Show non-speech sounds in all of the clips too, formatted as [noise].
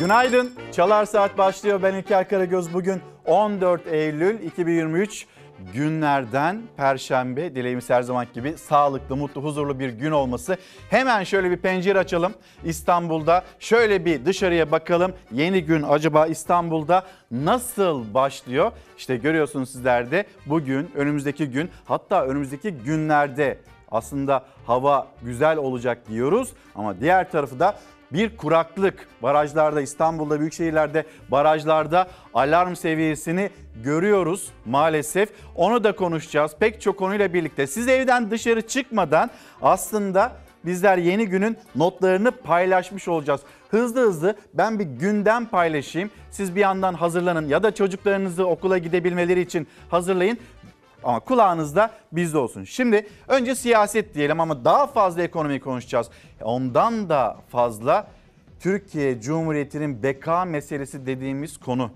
Günaydın. Çalar Saat başlıyor. Ben İlker Karagöz. Bugün 14 Eylül 2023 günlerden Perşembe. Dileğimiz her zaman gibi sağlıklı, mutlu, huzurlu bir gün olması. Hemen şöyle bir pencere açalım. İstanbul'da şöyle bir dışarıya bakalım. Yeni gün acaba İstanbul'da nasıl başlıyor? İşte görüyorsunuz sizler de bugün, önümüzdeki gün hatta önümüzdeki günlerde aslında hava güzel olacak diyoruz. Ama diğer tarafı da bir kuraklık barajlarda İstanbul'da büyük şehirlerde barajlarda alarm seviyesini görüyoruz maalesef. Onu da konuşacağız pek çok konuyla birlikte. Siz evden dışarı çıkmadan aslında bizler yeni günün notlarını paylaşmış olacağız. Hızlı hızlı ben bir gündem paylaşayım. Siz bir yandan hazırlanın ya da çocuklarınızı okula gidebilmeleri için hazırlayın. Ama kulağınızda bizde olsun. Şimdi önce siyaset diyelim ama daha fazla ekonomi konuşacağız. Ondan da fazla Türkiye Cumhuriyeti'nin beka meselesi dediğimiz konu.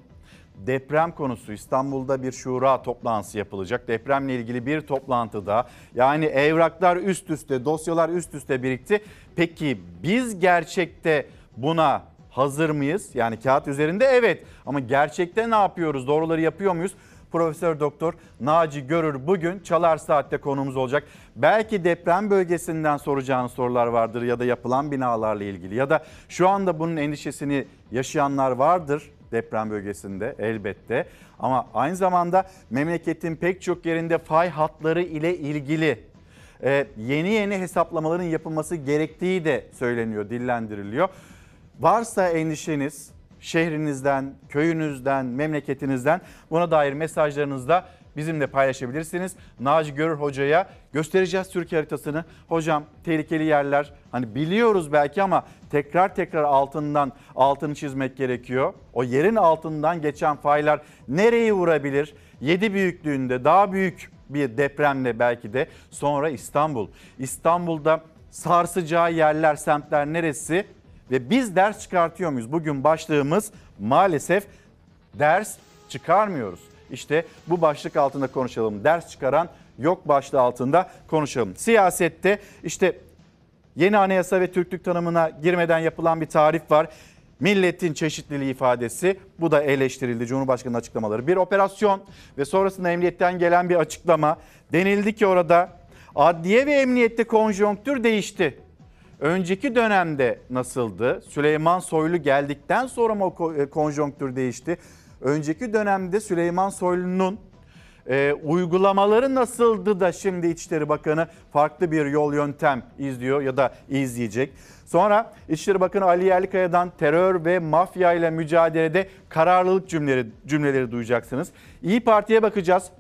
Deprem konusu İstanbul'da bir şura toplantısı yapılacak. Depremle ilgili bir toplantıda yani evraklar üst üste, dosyalar üst üste birikti. Peki biz gerçekte buna hazır mıyız? Yani kağıt üzerinde evet ama gerçekte ne yapıyoruz? Doğruları yapıyor muyuz? Profesör Doktor Naci Görür bugün Çalar Saat'te konuğumuz olacak. Belki deprem bölgesinden soracağınız sorular vardır ya da yapılan binalarla ilgili ya da şu anda bunun endişesini yaşayanlar vardır deprem bölgesinde elbette. Ama aynı zamanda memleketin pek çok yerinde fay hatları ile ilgili e, yeni yeni hesaplamaların yapılması gerektiği de söyleniyor, dillendiriliyor. Varsa endişeniz şehrinizden, köyünüzden, memleketinizden buna dair mesajlarınızı da bizimle paylaşabilirsiniz. Naci Görür Hoca'ya göstereceğiz Türkiye haritasını. Hocam tehlikeli yerler hani biliyoruz belki ama tekrar tekrar altından altını çizmek gerekiyor. O yerin altından geçen faylar nereye vurabilir? 7 büyüklüğünde daha büyük bir depremle belki de sonra İstanbul. İstanbul'da sarsacağı yerler, semtler neresi? Ve biz ders çıkartıyor muyuz? Bugün başlığımız maalesef ders çıkarmıyoruz. İşte bu başlık altında konuşalım. Ders çıkaran yok başlığı altında konuşalım. Siyasette işte yeni anayasa ve Türklük tanımına girmeden yapılan bir tarif var. Milletin çeşitliliği ifadesi bu da eleştirildi Cumhurbaşkanı'nın açıklamaları. Bir operasyon ve sonrasında emniyetten gelen bir açıklama. Denildi ki orada adliye ve emniyette konjonktür değişti. Önceki dönemde nasıldı? Süleyman Soylu geldikten sonra mı e, konjonktür değişti? Önceki dönemde Süleyman Soylu'nun e, uygulamaları nasıldı da şimdi İçişleri Bakanı farklı bir yol yöntem izliyor ya da izleyecek. Sonra İçişleri Bakanı Ali Yerlikaya'dan terör ve mafya ile mücadelede kararlılık cümleleri, cümleleri duyacaksınız. İyi Parti'ye bakacağız.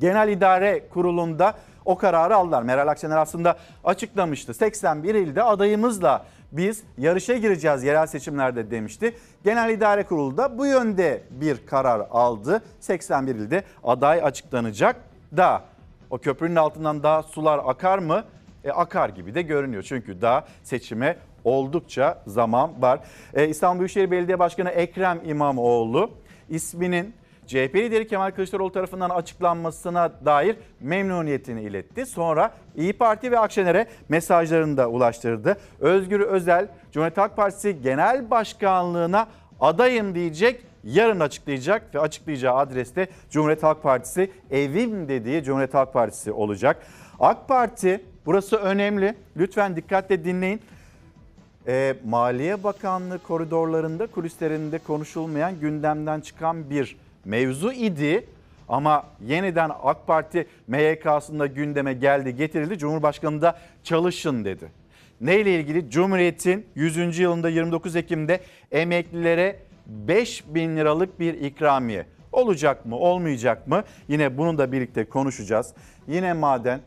Genel İdare Kurulu'nda o kararı aldılar. Meral Akşener aslında açıklamıştı. 81 ilde adayımızla biz yarışa gireceğiz yerel seçimlerde demişti. Genel İdare Kurulu da bu yönde bir karar aldı. 81 ilde aday açıklanacak da o köprünün altından daha sular akar mı? E, akar gibi de görünüyor. Çünkü daha seçime oldukça zaman var. E, İstanbul Büyükşehir Belediye Başkanı Ekrem İmamoğlu isminin CHP lideri Kemal Kılıçdaroğlu tarafından açıklanmasına dair memnuniyetini iletti. Sonra İyi Parti ve Akşener'e mesajlarını da ulaştırdı. Özgür Özel Cumhuriyet Halk Partisi Genel Başkanlığına adayım diyecek yarın açıklayacak ve açıklayacağı adreste Cumhuriyet Halk Partisi evim dediği Cumhuriyet Halk Partisi olacak. AK Parti burası önemli lütfen dikkatle dinleyin. E, Maliye Bakanlığı koridorlarında kulislerinde konuşulmayan gündemden çıkan bir mevzu idi. Ama yeniden AK Parti MYK'sında gündeme geldi, getirildi. Cumhurbaşkanı da çalışın dedi. Neyle ilgili? Cumhuriyet'in 100. yılında 29 Ekim'de emeklilere 5 bin liralık bir ikramiye. Olacak mı, olmayacak mı? Yine bunu da birlikte konuşacağız. Yine maden,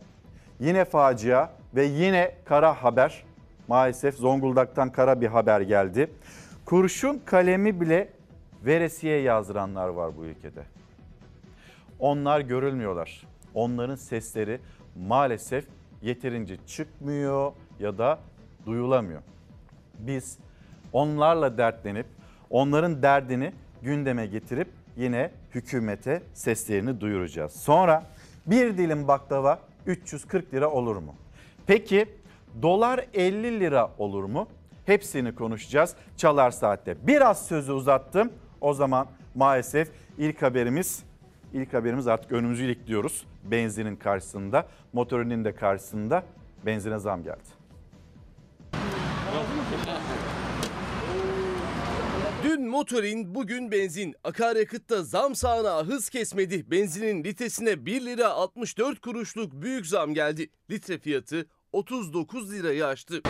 yine facia ve yine kara haber. Maalesef Zonguldak'tan kara bir haber geldi. Kurşun kalemi bile veresiye yazdıranlar var bu ülkede. Onlar görülmüyorlar. Onların sesleri maalesef yeterince çıkmıyor ya da duyulamıyor. Biz onlarla dertlenip onların derdini gündeme getirip yine hükümete seslerini duyuracağız. Sonra bir dilim baklava 340 lira olur mu? Peki dolar 50 lira olur mu? hepsini konuşacağız Çalar Saat'te. Biraz sözü uzattım. O zaman maalesef ilk haberimiz ilk haberimiz artık önümüzü diyoruz. Benzinin karşısında, motorinin de karşısında benzine zam geldi. Dün motorin, bugün benzin. Akaryakıtta zam sağanağı hız kesmedi. Benzinin litresine 1 lira 64 kuruşluk büyük zam geldi. Litre fiyatı 39 lirayı aştı.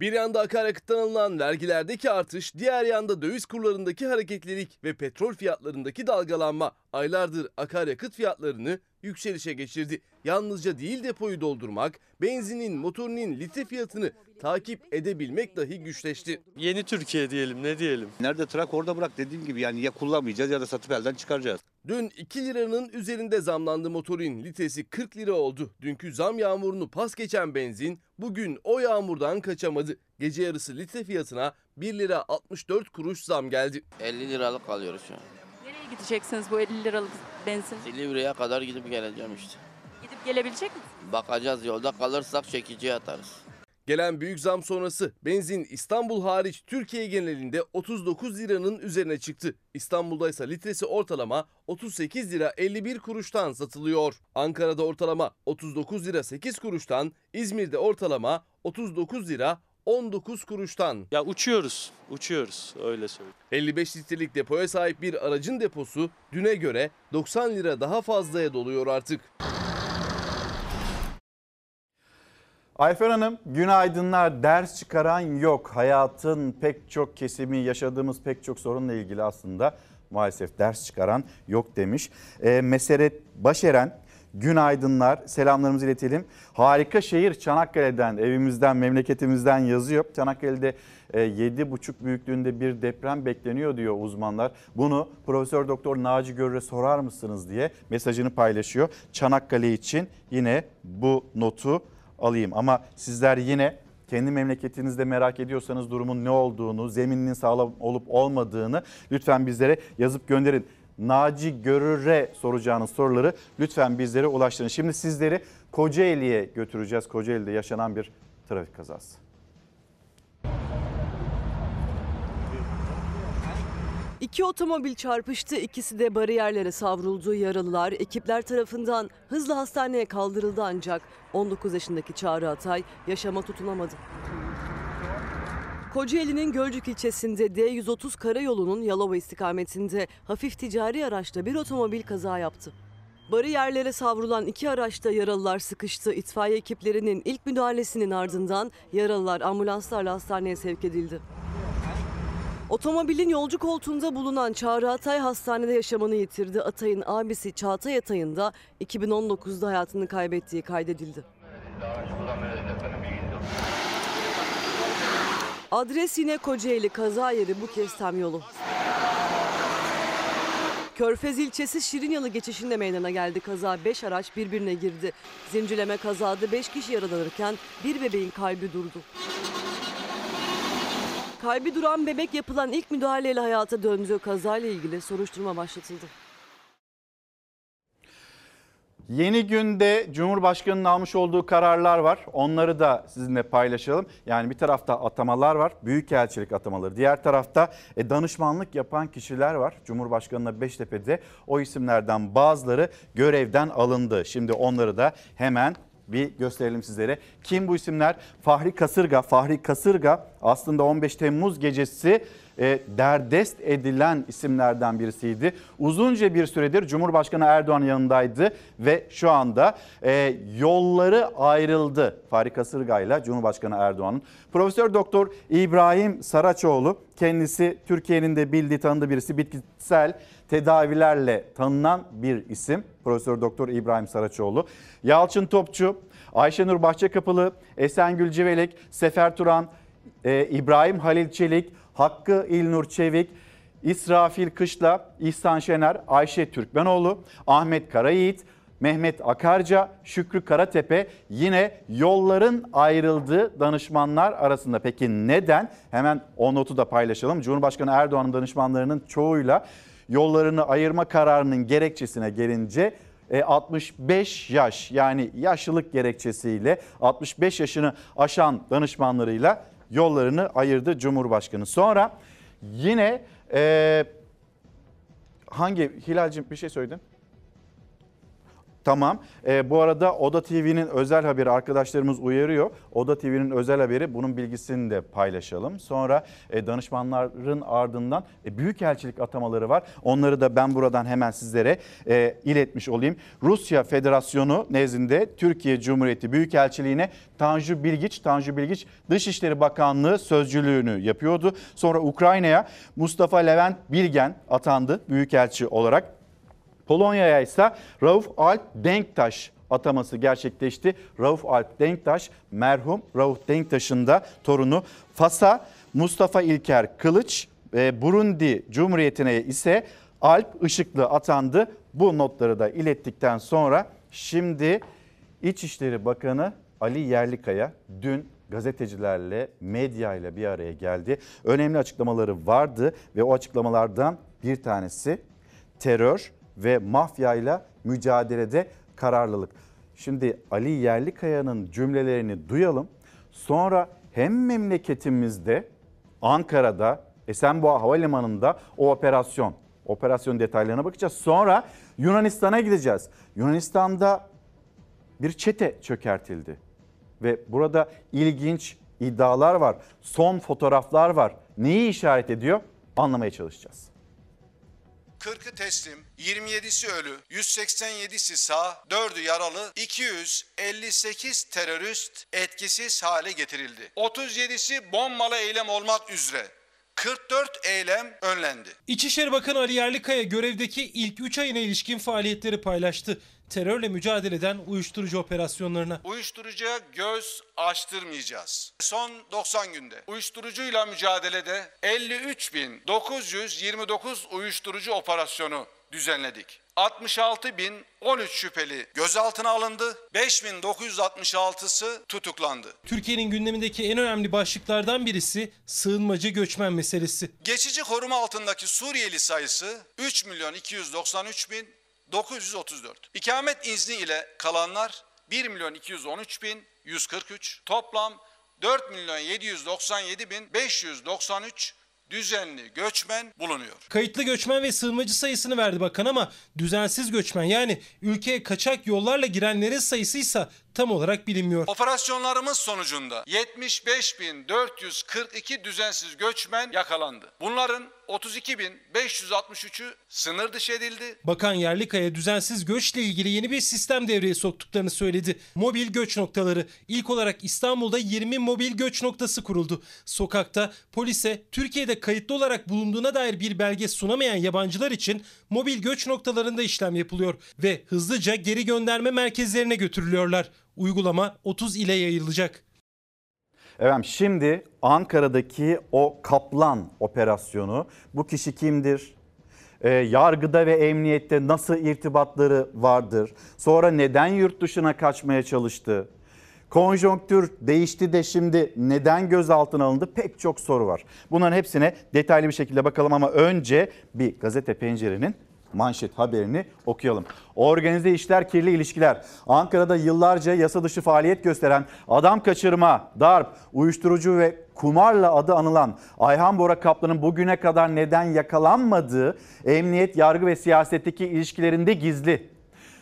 Bir yanda akaryakıttan alınan vergilerdeki artış, diğer yanda döviz kurlarındaki hareketlilik ve petrol fiyatlarındaki dalgalanma. Aylardır akaryakıt fiyatlarını yükselişe geçirdi. Yalnızca değil depoyu doldurmak, benzinin, motorinin litre fiyatını takip edebilmek dahi güçleşti. Yeni Türkiye diyelim ne diyelim. Nerede trak orada bırak dediğim gibi yani ya kullanmayacağız ya da satıp elden çıkaracağız. Dün 2 liranın üzerinde zamlandı motorin. Litresi 40 lira oldu. Dünkü zam yağmurunu pas geçen benzin bugün o yağmurdan kaçamadı. Gece yarısı litre fiyatına 1 lira 64 kuruş zam geldi. 50 liralık alıyoruz şu an. Gideceksiniz bu 50 liralık benzin? Silivri'ye kadar gidip geleceğim işte. Gidip gelebilecek misiniz? Bakacağız yolda kalırsak çekiciye atarız. Gelen büyük zam sonrası benzin İstanbul hariç Türkiye genelinde 39 liranın üzerine çıktı. İstanbul'da ise litresi ortalama 38 lira 51 kuruştan satılıyor. Ankara'da ortalama 39 lira 8 kuruştan, İzmir'de ortalama 39 lira 19 kuruştan. Ya uçuyoruz, uçuyoruz öyle söyleyeyim. 55 litrelik depoya sahip bir aracın deposu düne göre 90 lira daha fazlaya doluyor artık. Ayfer Hanım, günaydınlar. Ders çıkaran yok. Hayatın pek çok kesimi, yaşadığımız pek çok sorunla ilgili aslında maalesef ders çıkaran yok demiş. E, Meseret Başeren, günaydınlar. Selamlarımızı iletelim. Harika şehir Çanakkale'den, evimizden, memleketimizden yazıyor. Çanakkale'de e, 7,5 büyüklüğünde bir deprem bekleniyor diyor uzmanlar. Bunu Profesör Doktor Naci Görür'e sorar mısınız diye mesajını paylaşıyor. Çanakkale için yine bu notu alayım. Ama sizler yine kendi memleketinizde merak ediyorsanız durumun ne olduğunu, zemininin sağlam olup olmadığını lütfen bizlere yazıp gönderin. Naci Görür'e soracağınız soruları lütfen bizlere ulaştırın. Şimdi sizleri Kocaeli'ye götüreceğiz. Kocaeli'de yaşanan bir trafik kazası. İki otomobil çarpıştı, ikisi de bariyerlere savruldu. Yaralılar ekipler tarafından hızlı hastaneye kaldırıldı ancak 19 yaşındaki Çağrı Atay yaşama tutunamadı. Kocaeli'nin Gölcük ilçesinde D130 karayolunun Yalova istikametinde hafif ticari araçta bir otomobil kaza yaptı. Bariyerlere savrulan iki araçta yaralılar sıkıştı. İtfaiye ekiplerinin ilk müdahalesinin ardından yaralılar ambulanslarla hastaneye sevk edildi. Otomobilin yolcu koltuğunda bulunan Çağrı Atay hastanede yaşamını yitirdi. Atay'ın abisi Çağatay Atay'ın da 2019'da hayatını kaybettiği kaydedildi. Adres yine Kocaeli kaza yeri bu kez tam yolu. Körfez ilçesi Şirinyalı geçişinde meydana geldi kaza. 5 araç birbirine girdi. Zincirleme kazada 5 kişi yaralanırken bir bebeğin kalbi durdu. Kalbi duran bebek yapılan ilk müdahaleyle hayata döndü. Kazayla ilgili soruşturma başlatıldı. Yeni günde Cumhurbaşkanı'nın almış olduğu kararlar var. Onları da sizinle paylaşalım. Yani bir tarafta atamalar var, büyükelçilik atamaları. Diğer tarafta e, danışmanlık yapan kişiler var. Cumhurbaşkanı'na Beştepe'de o isimlerden bazıları görevden alındı. Şimdi onları da hemen bir gösterelim sizlere. Kim bu isimler? Fahri Kasırga. Fahri Kasırga aslında 15 Temmuz gecesi e, derdest edilen isimlerden birisiydi. Uzunca bir süredir Cumhurbaşkanı Erdoğan yanındaydı ve şu anda e, yolları ayrıldı Fahri Kasırga ile Cumhurbaşkanı Erdoğan'ın. Profesör Doktor İbrahim Saraçoğlu kendisi Türkiye'nin de bildiği tanıdığı birisi bitkisel tedavilerle tanınan bir isim. Profesör Doktor İbrahim Saraçoğlu. Yalçın Topçu, Ayşenur Bahçekapılı, Esengül Civelek, Sefer Turan, e, İbrahim Halil Çelik, Hakkı İlnur Çevik, İsrafil Kışla, İhsan Şener, Ayşe Türkmenoğlu, Ahmet Karayiğit, Mehmet Akarca, Şükrü Karatepe yine yolların ayrıldığı danışmanlar arasında. Peki neden? Hemen o notu da paylaşalım. Cumhurbaşkanı Erdoğan'ın danışmanlarının çoğuyla yollarını ayırma kararının gerekçesine gelince e, 65 yaş yani yaşlılık gerekçesiyle 65 yaşını aşan danışmanlarıyla yollarını ayırdı Cumhurbaşkanı. Sonra yine e, hangi Hilal'cim bir şey söyledin? Tamam. Ee, bu arada Oda TV'nin özel haberi arkadaşlarımız uyarıyor. Oda TV'nin özel haberi bunun bilgisini de paylaşalım. Sonra e, danışmanların ardından e, büyükelçilik atamaları var. Onları da ben buradan hemen sizlere e, iletmiş olayım. Rusya Federasyonu nezdinde Türkiye Cumhuriyeti Büyükelçiliğine Tanju Bilgiç, Tanju Bilgiç Dışişleri Bakanlığı sözcülüğünü yapıyordu. Sonra Ukrayna'ya Mustafa Levent Bilgen atandı büyükelçi olarak. Polonya'ya ise Rauf Alp Denktaş ataması gerçekleşti. Rauf Alp Denktaş merhum Rauf Denktaş'ın da torunu. Fas'a Mustafa İlker Kılıç, e, Burundi Cumhuriyeti'ne ise Alp Işıklı atandı. Bu notları da ilettikten sonra şimdi İçişleri Bakanı Ali Yerlikaya dün gazetecilerle, medyayla bir araya geldi. Önemli açıklamaları vardı ve o açıklamalardan bir tanesi terör ve mafyayla mücadelede kararlılık. Şimdi Ali Yerlikaya'nın cümlelerini duyalım. Sonra hem memleketimizde Ankara'da Esenboğa Havalimanı'nda o operasyon, operasyon detaylarına bakacağız. Sonra Yunanistan'a gideceğiz. Yunanistan'da bir çete çökertildi. Ve burada ilginç iddialar var. Son fotoğraflar var. Neyi işaret ediyor? Anlamaya çalışacağız. 40'ı teslim, 27'si ölü, 187'si sağ, 4'ü yaralı, 258 terörist etkisiz hale getirildi. 37'si bombalı eylem olmak üzere 44 eylem önlendi. İçişleri Bakanı Ali Yerlikaya görevdeki ilk 3 ayına ilişkin faaliyetleri paylaştı. Terörle mücadeleden uyuşturucu operasyonlarına. Uyuşturucuya göz açtırmayacağız. Son 90 günde uyuşturucuyla mücadelede 53.929 uyuşturucu operasyonu düzenledik. 66.013 şüpheli gözaltına alındı. 5.966'sı tutuklandı. Türkiye'nin gündemindeki en önemli başlıklardan birisi sığınmacı göçmen meselesi. Geçici koruma altındaki Suriyeli sayısı 3 milyon 293 bin 934. İkamet izni ile kalanlar 1 milyon 213 bin 143. Toplam 4 milyon 797 bin 593 düzenli göçmen bulunuyor. Kayıtlı göçmen ve sığınmacı sayısını verdi bakan ama düzensiz göçmen yani ülkeye kaçak yollarla girenlerin sayısı ise tam olarak bilinmiyor. Operasyonlarımız sonucunda 75.442 düzensiz göçmen yakalandı. Bunların 32.563'ü sınır dışı edildi. Bakan Yerlikaya düzensiz göçle ilgili yeni bir sistem devreye soktuklarını söyledi. Mobil göç noktaları. İlk olarak İstanbul'da 20 mobil göç noktası kuruldu. Sokakta polise Türkiye'de kayıtlı olarak bulunduğuna dair bir belge sunamayan yabancılar için mobil göç noktalarında işlem yapılıyor ve hızlıca geri gönderme merkezlerine götürülüyorlar. Uygulama 30 ile yayılacak. Efendim şimdi Ankara'daki o Kaplan operasyonu bu kişi kimdir? Ee, yargıda ve emniyette nasıl irtibatları vardır? Sonra neden yurt dışına kaçmaya çalıştı? Konjonktür değişti de şimdi neden gözaltına alındı? Pek çok soru var. Bunların hepsine detaylı bir şekilde bakalım ama önce bir gazete pencerenin manşet haberini okuyalım. Organize işler kirli ilişkiler. Ankara'da yıllarca yasa dışı faaliyet gösteren adam kaçırma, darp, uyuşturucu ve kumarla adı anılan Ayhan Bora Kaplan'ın bugüne kadar neden yakalanmadığı emniyet, yargı ve siyasetteki ilişkilerinde gizli.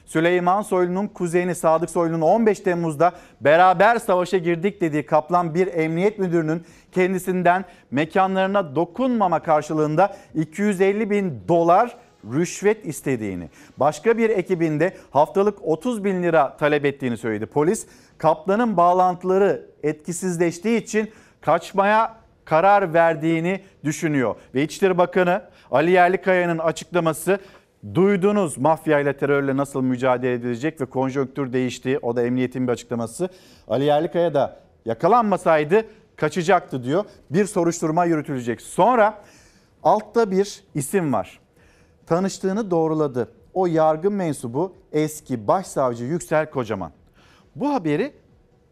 Süleyman Soylu'nun kuzeni Sadık Soylu'nun 15 Temmuz'da beraber savaşa girdik dediği Kaplan bir emniyet müdürünün kendisinden mekanlarına dokunmama karşılığında 250 bin dolar rüşvet istediğini, başka bir ekibinde haftalık 30 bin lira talep ettiğini söyledi. Polis Kaplan'ın bağlantıları etkisizleştiği için kaçmaya karar verdiğini düşünüyor. Ve İçişleri Bakanı Ali Yerlikaya'nın açıklaması Duydunuz mafya ile terörle nasıl mücadele edilecek ve konjonktür değişti. O da emniyetin bir açıklaması. Ali Yerlikaya da yakalanmasaydı kaçacaktı diyor. Bir soruşturma yürütülecek. Sonra altta bir isim var tanıştığını doğruladı. O yargı mensubu eski başsavcı Yüksel Kocaman. Bu haberi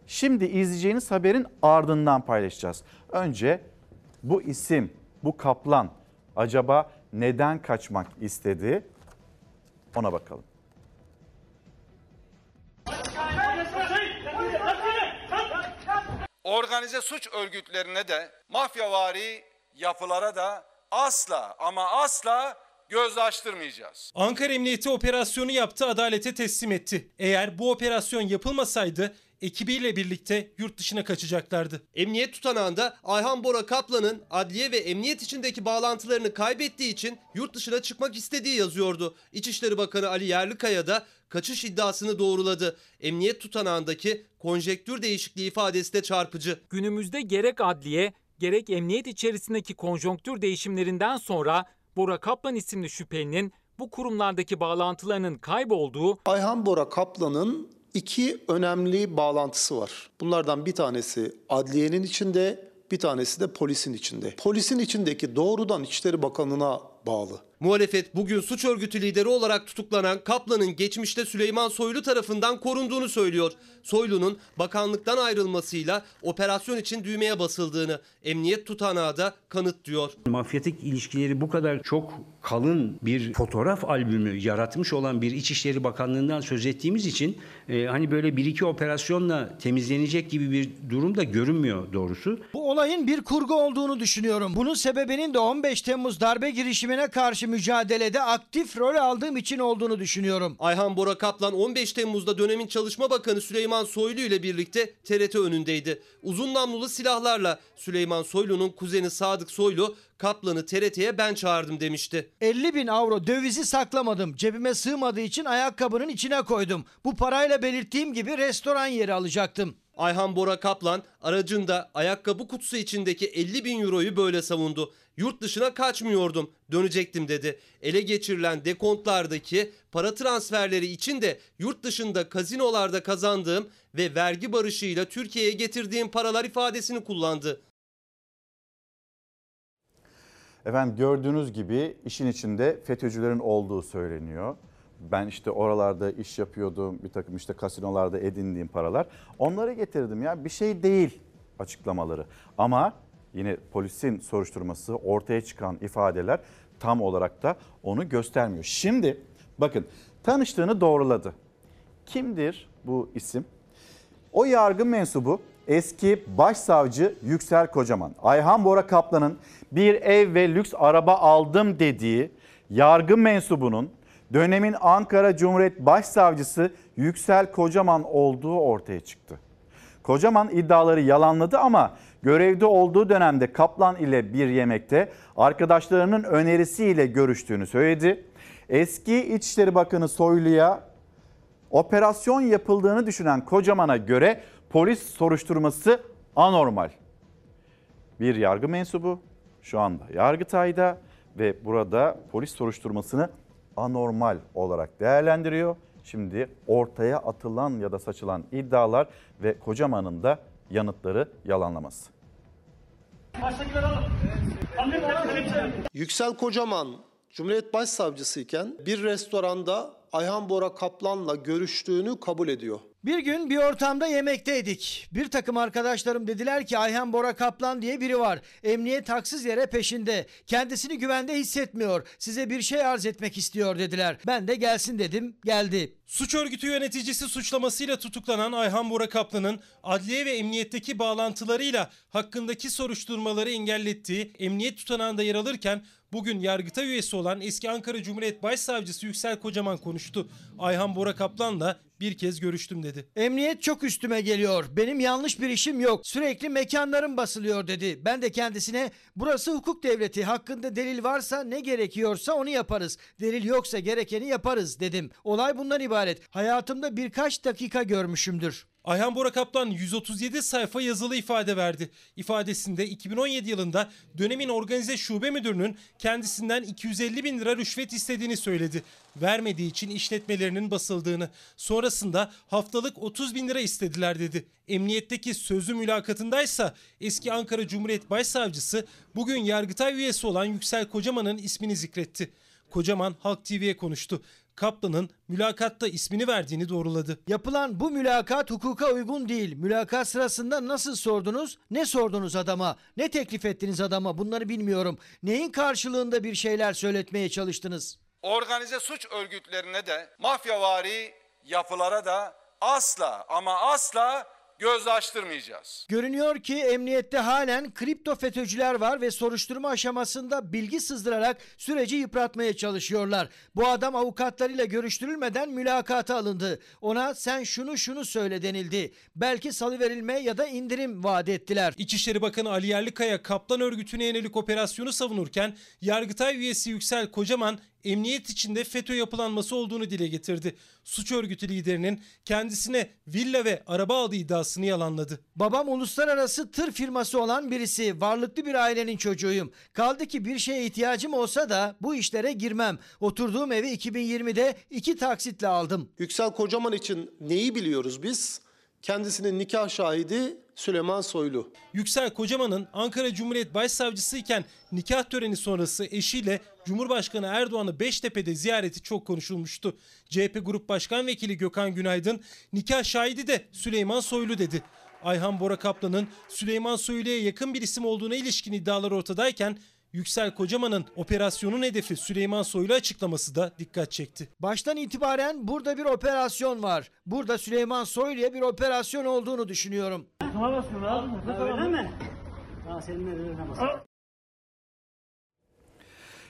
şimdi izleyeceğiniz haberin ardından paylaşacağız. Önce bu isim, bu kaplan acaba neden kaçmak istedi? Ona bakalım. Organize suç örgütlerine de mafyavari yapılara da asla ama asla göz açtırmayacağız. Ankara Emniyeti operasyonu yaptı, adalete teslim etti. Eğer bu operasyon yapılmasaydı ekibiyle birlikte yurt dışına kaçacaklardı. Emniyet tutanağında Ayhan Bora Kaplan'ın adliye ve emniyet içindeki bağlantılarını kaybettiği için yurt dışına çıkmak istediği yazıyordu. İçişleri Bakanı Ali Yerlikaya da kaçış iddiasını doğruladı. Emniyet tutanağındaki konjektür değişikliği ifadesi de çarpıcı. Günümüzde gerek adliye gerek emniyet içerisindeki konjonktür değişimlerinden sonra Bora Kaplan isimli şüphelinin bu kurumlardaki bağlantılarının kaybolduğu Ayhan Bora Kaplan'ın iki önemli bağlantısı var. Bunlardan bir tanesi adliyenin içinde, bir tanesi de polisin içinde. Polisin içindeki doğrudan İçişleri Bakanı'na bağlı. Muhalefet bugün suç örgütü lideri olarak tutuklanan Kaplan'ın geçmişte Süleyman Soylu tarafından korunduğunu söylüyor. Soylu'nun bakanlıktan ayrılmasıyla operasyon için düğmeye basıldığını emniyet tutanağı da kanıtlıyor. Mafyatik ilişkileri bu kadar çok kalın bir fotoğraf albümü yaratmış olan bir İçişleri Bakanlığı'ndan söz ettiğimiz için e, hani böyle bir iki operasyonla temizlenecek gibi bir durum da görünmüyor doğrusu. Bu olayın bir kurgu olduğunu düşünüyorum. Bunun sebebinin de 15 Temmuz darbe girişimine karşı mücadelede aktif rol aldığım için olduğunu düşünüyorum. Ayhan Bora Kaplan 15 Temmuz'da dönemin Çalışma Bakanı Süleyman Soylu ile birlikte TRT önündeydi. Uzun namlulu silahlarla Süleyman Soylu'nun kuzeni Sadık Soylu Kaplan'ı TRT'ye ben çağırdım demişti. 50 bin avro dövizi saklamadım. Cebime sığmadığı için ayakkabının içine koydum. Bu parayla belirttiğim gibi restoran yeri alacaktım. Ayhan Bora Kaplan aracında ayakkabı kutusu içindeki 50 bin euroyu böyle savundu. Yurt dışına kaçmıyordum, dönecektim dedi. Ele geçirilen dekontlardaki para transferleri için de yurt dışında kazinolarda kazandığım ve vergi barışıyla Türkiye'ye getirdiğim paralar ifadesini kullandı. Efendim gördüğünüz gibi işin içinde FETÖ'cülerin olduğu söyleniyor. Ben işte oralarda iş yapıyordum, bir takım işte kasinolarda edindiğim paralar. Onları getirdim ya bir şey değil açıklamaları. Ama yine polisin soruşturması ortaya çıkan ifadeler tam olarak da onu göstermiyor. Şimdi bakın tanıştığını doğruladı. Kimdir bu isim? O yargı mensubu eski başsavcı Yüksel Kocaman. Ayhan Bora Kaplan'ın bir ev ve lüks araba aldım dediği yargı mensubunun dönemin Ankara Cumhuriyet Başsavcısı Yüksel Kocaman olduğu ortaya çıktı. Kocaman iddiaları yalanladı ama görevde olduğu dönemde Kaplan ile bir yemekte arkadaşlarının önerisiyle görüştüğünü söyledi. Eski İçişleri Bakanı Soylu'ya operasyon yapıldığını düşünen Kocaman'a göre polis soruşturması anormal. Bir yargı mensubu şu anda Yargıtay'da ve burada polis soruşturmasını anormal olarak değerlendiriyor. Şimdi ortaya atılan ya da saçılan iddialar ve Kocaman'ın da yanıtları yalanlaması. Yüksel Kocaman Cumhuriyet Başsavcısı iken bir restoranda Ayhan Bora Kaplan'la görüştüğünü kabul ediyor. Bir gün bir ortamda yemekteydik. Bir takım arkadaşlarım dediler ki Ayhan Bora Kaplan diye biri var. Emniyet haksız yere peşinde. Kendisini güvende hissetmiyor. Size bir şey arz etmek istiyor dediler. Ben de gelsin dedim. Geldi. Suç örgütü yöneticisi suçlamasıyla tutuklanan Ayhan Bora Kaplan'ın adliye ve emniyetteki bağlantılarıyla hakkındaki soruşturmaları engellettiği emniyet tutanağında yer alırken bugün yargıta üyesi olan eski Ankara Cumhuriyet Başsavcısı Yüksel Kocaman konuştu. Ayhan Bora Kaplan'la bir kez görüştüm dedi. Emniyet çok üstüme geliyor. Benim yanlış bir işim yok. Sürekli mekanlarım basılıyor dedi. Ben de kendisine burası hukuk devleti. Hakkında delil varsa ne gerekiyorsa onu yaparız. Delil yoksa gerekeni yaparız dedim. Olay bundan ibaret. Hayatımda birkaç dakika görmüşümdür. Ayhan Bora Kaplan 137 sayfa yazılı ifade verdi. İfadesinde 2017 yılında dönemin organize şube müdürünün kendisinden 250 bin lira rüşvet istediğini söyledi. Vermediği için işletmelerinin basıldığını, sonrasında haftalık 30 bin lira istediler dedi. Emniyetteki sözlü mülakatındaysa eski Ankara Cumhuriyet Başsavcısı bugün Yargıtay üyesi olan Yüksel Kocaman'ın ismini zikretti. Kocaman Halk TV'ye konuştu. Kaplan'ın mülakatta ismini verdiğini doğruladı. Yapılan bu mülakat hukuka uygun değil. Mülakat sırasında nasıl sordunuz? Ne sordunuz adama? Ne teklif ettiniz adama? Bunları bilmiyorum. Neyin karşılığında bir şeyler söyletmeye çalıştınız? Organize suç örgütlerine de mafyavari yapılara da asla ama asla göz açtırmayacağız. Görünüyor ki emniyette halen kripto FETÖ'cüler var ve soruşturma aşamasında bilgi sızdırarak süreci yıpratmaya çalışıyorlar. Bu adam avukatlarıyla görüştürülmeden mülakata alındı. Ona sen şunu şunu söyle denildi. Belki salıverilme ya da indirim vaat ettiler. İçişleri Bakanı Ali Yerlikaya Kaplan örgütüne yönelik operasyonu savunurken Yargıtay üyesi Yüksel Kocaman emniyet içinde FETÖ yapılanması olduğunu dile getirdi. Suç örgütü liderinin kendisine villa ve araba aldığı iddiasını yalanladı. Babam uluslararası tır firması olan birisi. Varlıklı bir ailenin çocuğuyum. Kaldı ki bir şeye ihtiyacım olsa da bu işlere girmem. Oturduğum evi 2020'de iki taksitle aldım. Yüksel Kocaman için neyi biliyoruz biz? Kendisinin nikah şahidi Süleyman Soylu. Yüksel Kocaman'ın Ankara Cumhuriyet Başsavcısı iken nikah töreni sonrası eşiyle Cumhurbaşkanı Erdoğan'ı Beştepe'de ziyareti çok konuşulmuştu. CHP Grup Başkan Vekili Gökhan Günaydın nikah şahidi de Süleyman Soylu dedi. Ayhan Bora Kaplan'ın Süleyman Soylu'ya yakın bir isim olduğuna ilişkin iddialar ortadayken Yüksel Kocaman'ın operasyonun hedefi Süleyman Soylu açıklaması da dikkat çekti. Baştan itibaren burada bir operasyon var. Burada Süleyman Soylu'ya bir operasyon olduğunu düşünüyorum.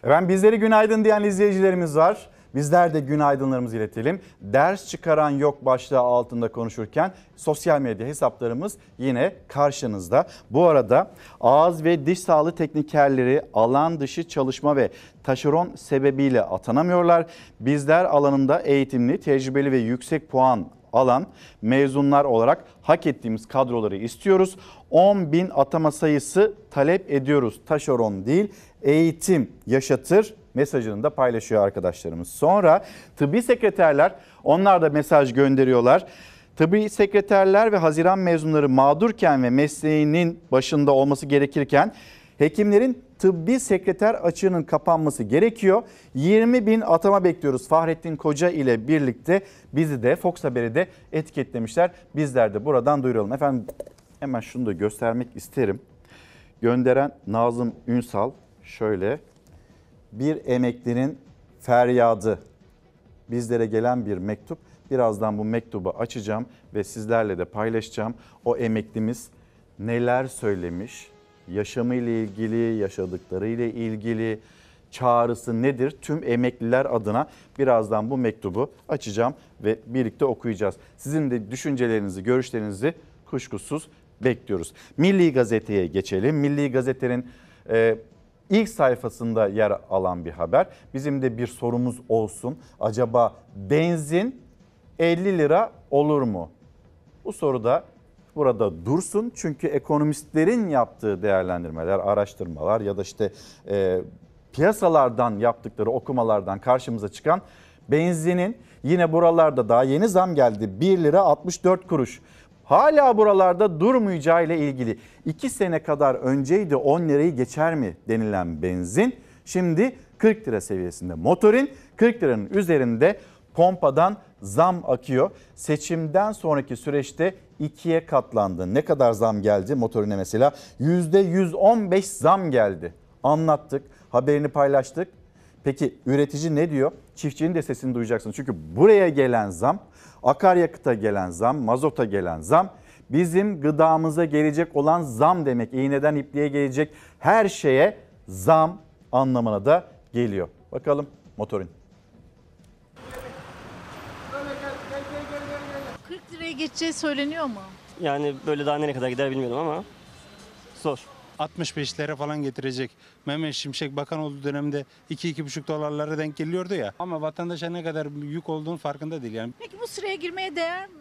Efendim bizleri günaydın diyen izleyicilerimiz var. Bizler de günaydınlarımızı iletelim. Ders çıkaran yok başlığı altında konuşurken sosyal medya hesaplarımız yine karşınızda. Bu arada ağız ve diş sağlığı teknikerleri alan dışı çalışma ve taşeron sebebiyle atanamıyorlar. Bizler alanında eğitimli, tecrübeli ve yüksek puan alan mezunlar olarak hak ettiğimiz kadroları istiyoruz. 10 bin atama sayısı talep ediyoruz. Taşeron değil, eğitim yaşatır mesajını da paylaşıyor arkadaşlarımız. Sonra tıbbi sekreterler onlar da mesaj gönderiyorlar. Tıbbi sekreterler ve Haziran mezunları mağdurken ve mesleğinin başında olması gerekirken hekimlerin tıbbi sekreter açığının kapanması gerekiyor. 20 bin atama bekliyoruz. Fahrettin Koca ile birlikte bizi de Fox Haber'i de etiketlemişler. Bizler de buradan duyuralım. Efendim hemen şunu da göstermek isterim. Gönderen Nazım Ünsal şöyle bir emeklinin feryadı bizlere gelen bir mektup. Birazdan bu mektubu açacağım ve sizlerle de paylaşacağım. O emeklimiz neler söylemiş, yaşamıyla ilgili, yaşadıklarıyla ilgili çağrısı nedir? Tüm emekliler adına birazdan bu mektubu açacağım ve birlikte okuyacağız. Sizin de düşüncelerinizi, görüşlerinizi kuşkusuz bekliyoruz. Milli Gazete'ye geçelim. Milli Gazete'nin e, ilk sayfasında yer alan bir haber. Bizim de bir sorumuz olsun. Acaba benzin 50 lira olur mu? Bu soru da burada dursun. Çünkü ekonomistlerin yaptığı değerlendirmeler, araştırmalar ya da işte e, piyasalardan yaptıkları okumalardan karşımıza çıkan benzinin yine buralarda daha yeni zam geldi. 1 lira 64 kuruş. Hala buralarda durmayacağı ile ilgili 2 sene kadar önceydi 10 lirayı geçer mi denilen benzin şimdi 40 lira seviyesinde. Motorin 40 liranın üzerinde pompadan zam akıyor. Seçimden sonraki süreçte ikiye katlandı. Ne kadar zam geldi motorine mesela? %115 zam geldi. Anlattık, haberini paylaştık. Peki üretici ne diyor? Çiftçinin de sesini duyacaksın. Çünkü buraya gelen zam, akaryakıta gelen zam, mazota gelen zam bizim gıdamıza gelecek olan zam demek. İğneden ipliğe gelecek her şeye zam anlamına da geliyor. Bakalım motorin. 40 liraya geçeceği söyleniyor mu? Yani böyle daha nereye kadar gider bilmiyorum ama zor. 65 lira falan getirecek. Mehmet Şimşek bakan olduğu dönemde 2-2,5 dolarlara denk geliyordu ya. Ama vatandaşa ne kadar yük olduğunu farkında değil yani. Peki bu sıraya girmeye değer mi?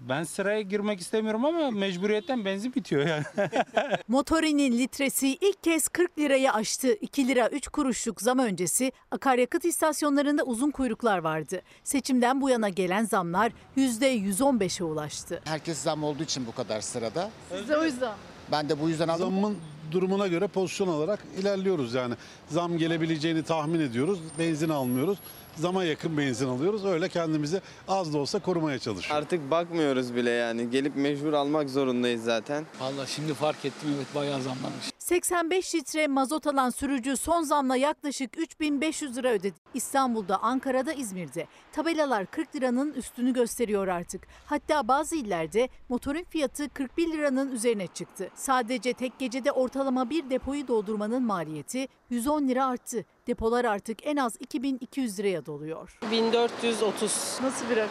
Ben sıraya girmek istemiyorum ama mecburiyetten benzin bitiyor yani. [laughs] Motorinin litresi ilk kez 40 lirayı aştı. 2 lira 3 kuruşluk zam öncesi akaryakıt istasyonlarında uzun kuyruklar vardı. Seçimden bu yana gelen zamlar %115'e ulaştı. Herkes zam olduğu için bu kadar sırada. Size o yüzden. Ben de bu yüzden aldım. Zammın durumuna göre pozisyon alarak ilerliyoruz yani. Zam gelebileceğini tahmin ediyoruz. Benzin almıyoruz. Zama yakın benzin alıyoruz. Öyle kendimizi az da olsa korumaya çalışıyoruz. Artık bakmıyoruz bile yani. Gelip mecbur almak zorundayız zaten. Valla şimdi fark ettim evet bayağı zamlanmış. 85 litre mazot alan sürücü son zamla yaklaşık 3500 lira ödedi. İstanbul'da, Ankara'da, İzmir'de. Tabelalar 40 liranın üstünü gösteriyor artık. Hatta bazı illerde motorun fiyatı 41 liranın üzerine çıktı. Sadece tek gecede ortalama bir depoyu doldurmanın maliyeti 110 lira arttı. Depolar artık en az 2200 liraya doluyor. 1430. Nasıl bir rakam?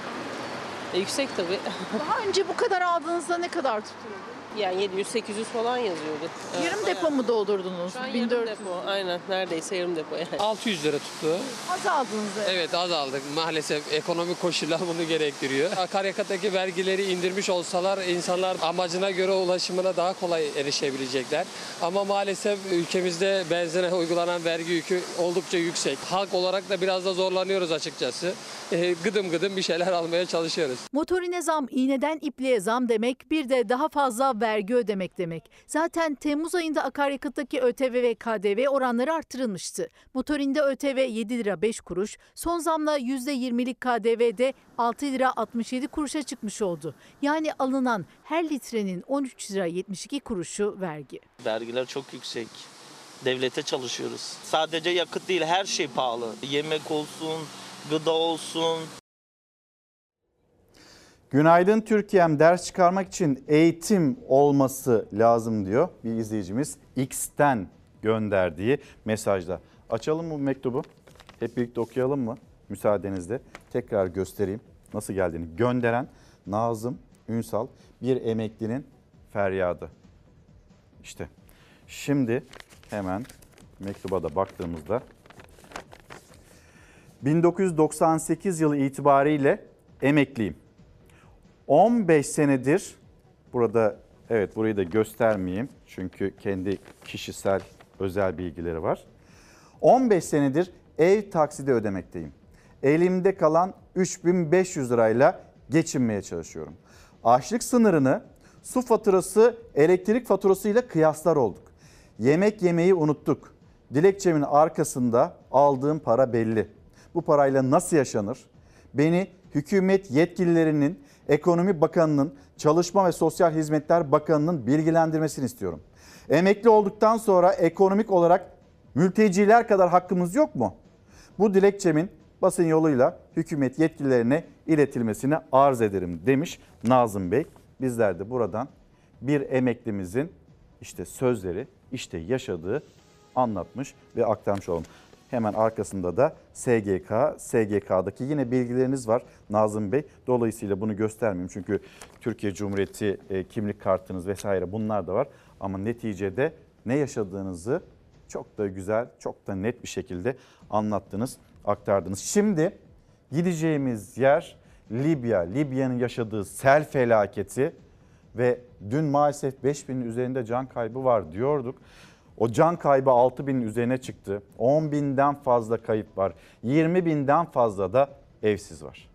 E, yüksek tabii. Daha önce bu kadar aldığınızda ne kadar tutuyordu? Yani 700-800 falan yazıyordu. Evet, Yarım bayağı. depo mu doldurdunuz? Şu an yarım 1400. depo. Aynen neredeyse yarım depo yani. 600 lira tuttu. Az aldınız. Evet az aldık. Maalesef ekonomik koşullar bunu gerektiriyor. Akaryakıttaki vergileri indirmiş olsalar insanlar amacına göre ulaşımına daha kolay erişebilecekler. Ama maalesef ülkemizde benzine uygulanan vergi yükü oldukça yüksek. Halk olarak da biraz da zorlanıyoruz açıkçası. Ee, gıdım gıdım bir şeyler almaya çalışıyoruz. Motorine zam, iğneden ipliğe zam demek bir de daha fazla vergi ödemek demek. Zaten Temmuz ayında akaryakıttaki ÖTV ve KDV oranları artırılmıştı. Motorinde ÖTV 7 lira 5 kuruş, son zamla %20'lik KDV'de 6 lira 67 kuruşa çıkmış oldu. Yani alınan her litrenin 13 lira 72 kuruşu vergi. Vergiler çok yüksek. Devlete çalışıyoruz. Sadece yakıt değil her şey pahalı. Yemek olsun, gıda olsun, Günaydın Türkiye'm ders çıkarmak için eğitim olması lazım diyor bir izleyicimiz X'ten gönderdiği mesajda. Açalım bu mektubu? Hep birlikte okuyalım mı? Müsaadenizle tekrar göstereyim nasıl geldiğini. Gönderen Nazım Ünsal bir emeklinin feryadı. İşte şimdi hemen mektuba da baktığımızda 1998 yılı itibariyle emekliyim. 15 senedir burada evet burayı da göstermeyeyim çünkü kendi kişisel özel bilgileri var. 15 senedir ev taksidi ödemekteyim. Elimde kalan 3500 lirayla geçinmeye çalışıyorum. Açlık sınırını su faturası, elektrik faturasıyla kıyaslar olduk. Yemek yemeyi unuttuk. Dilekçemin arkasında aldığım para belli. Bu parayla nasıl yaşanır? Beni hükümet yetkililerinin, Ekonomi Bakanı'nın, Çalışma ve Sosyal Hizmetler Bakanı'nın bilgilendirmesini istiyorum. Emekli olduktan sonra ekonomik olarak mülteciler kadar hakkımız yok mu? Bu dilekçemin basın yoluyla hükümet yetkililerine iletilmesini arz ederim demiş Nazım Bey. Bizler de buradan bir emeklimizin işte sözleri, işte yaşadığı anlatmış ve aktarmış olalım. Hemen arkasında da SGK, SGK'daki yine bilgileriniz var Nazım Bey. Dolayısıyla bunu göstermeyeyim çünkü Türkiye Cumhuriyeti e, kimlik kartınız vesaire bunlar da var. Ama neticede ne yaşadığınızı çok da güzel, çok da net bir şekilde anlattınız, aktardınız. Şimdi gideceğimiz yer Libya. Libya'nın yaşadığı sel felaketi ve dün maalesef 5000'in üzerinde can kaybı var diyorduk. O can kaybı 6 binin üzerine çıktı. 10 binden fazla kayıp var. 20 binden fazla da evsiz var.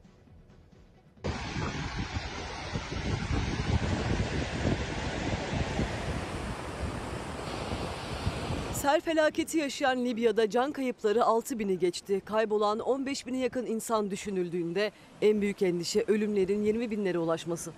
Sel felaketi yaşayan Libya'da can kayıpları 6 bini geçti. Kaybolan 15 bine yakın insan düşünüldüğünde en büyük endişe ölümlerin 20 binlere ulaşması.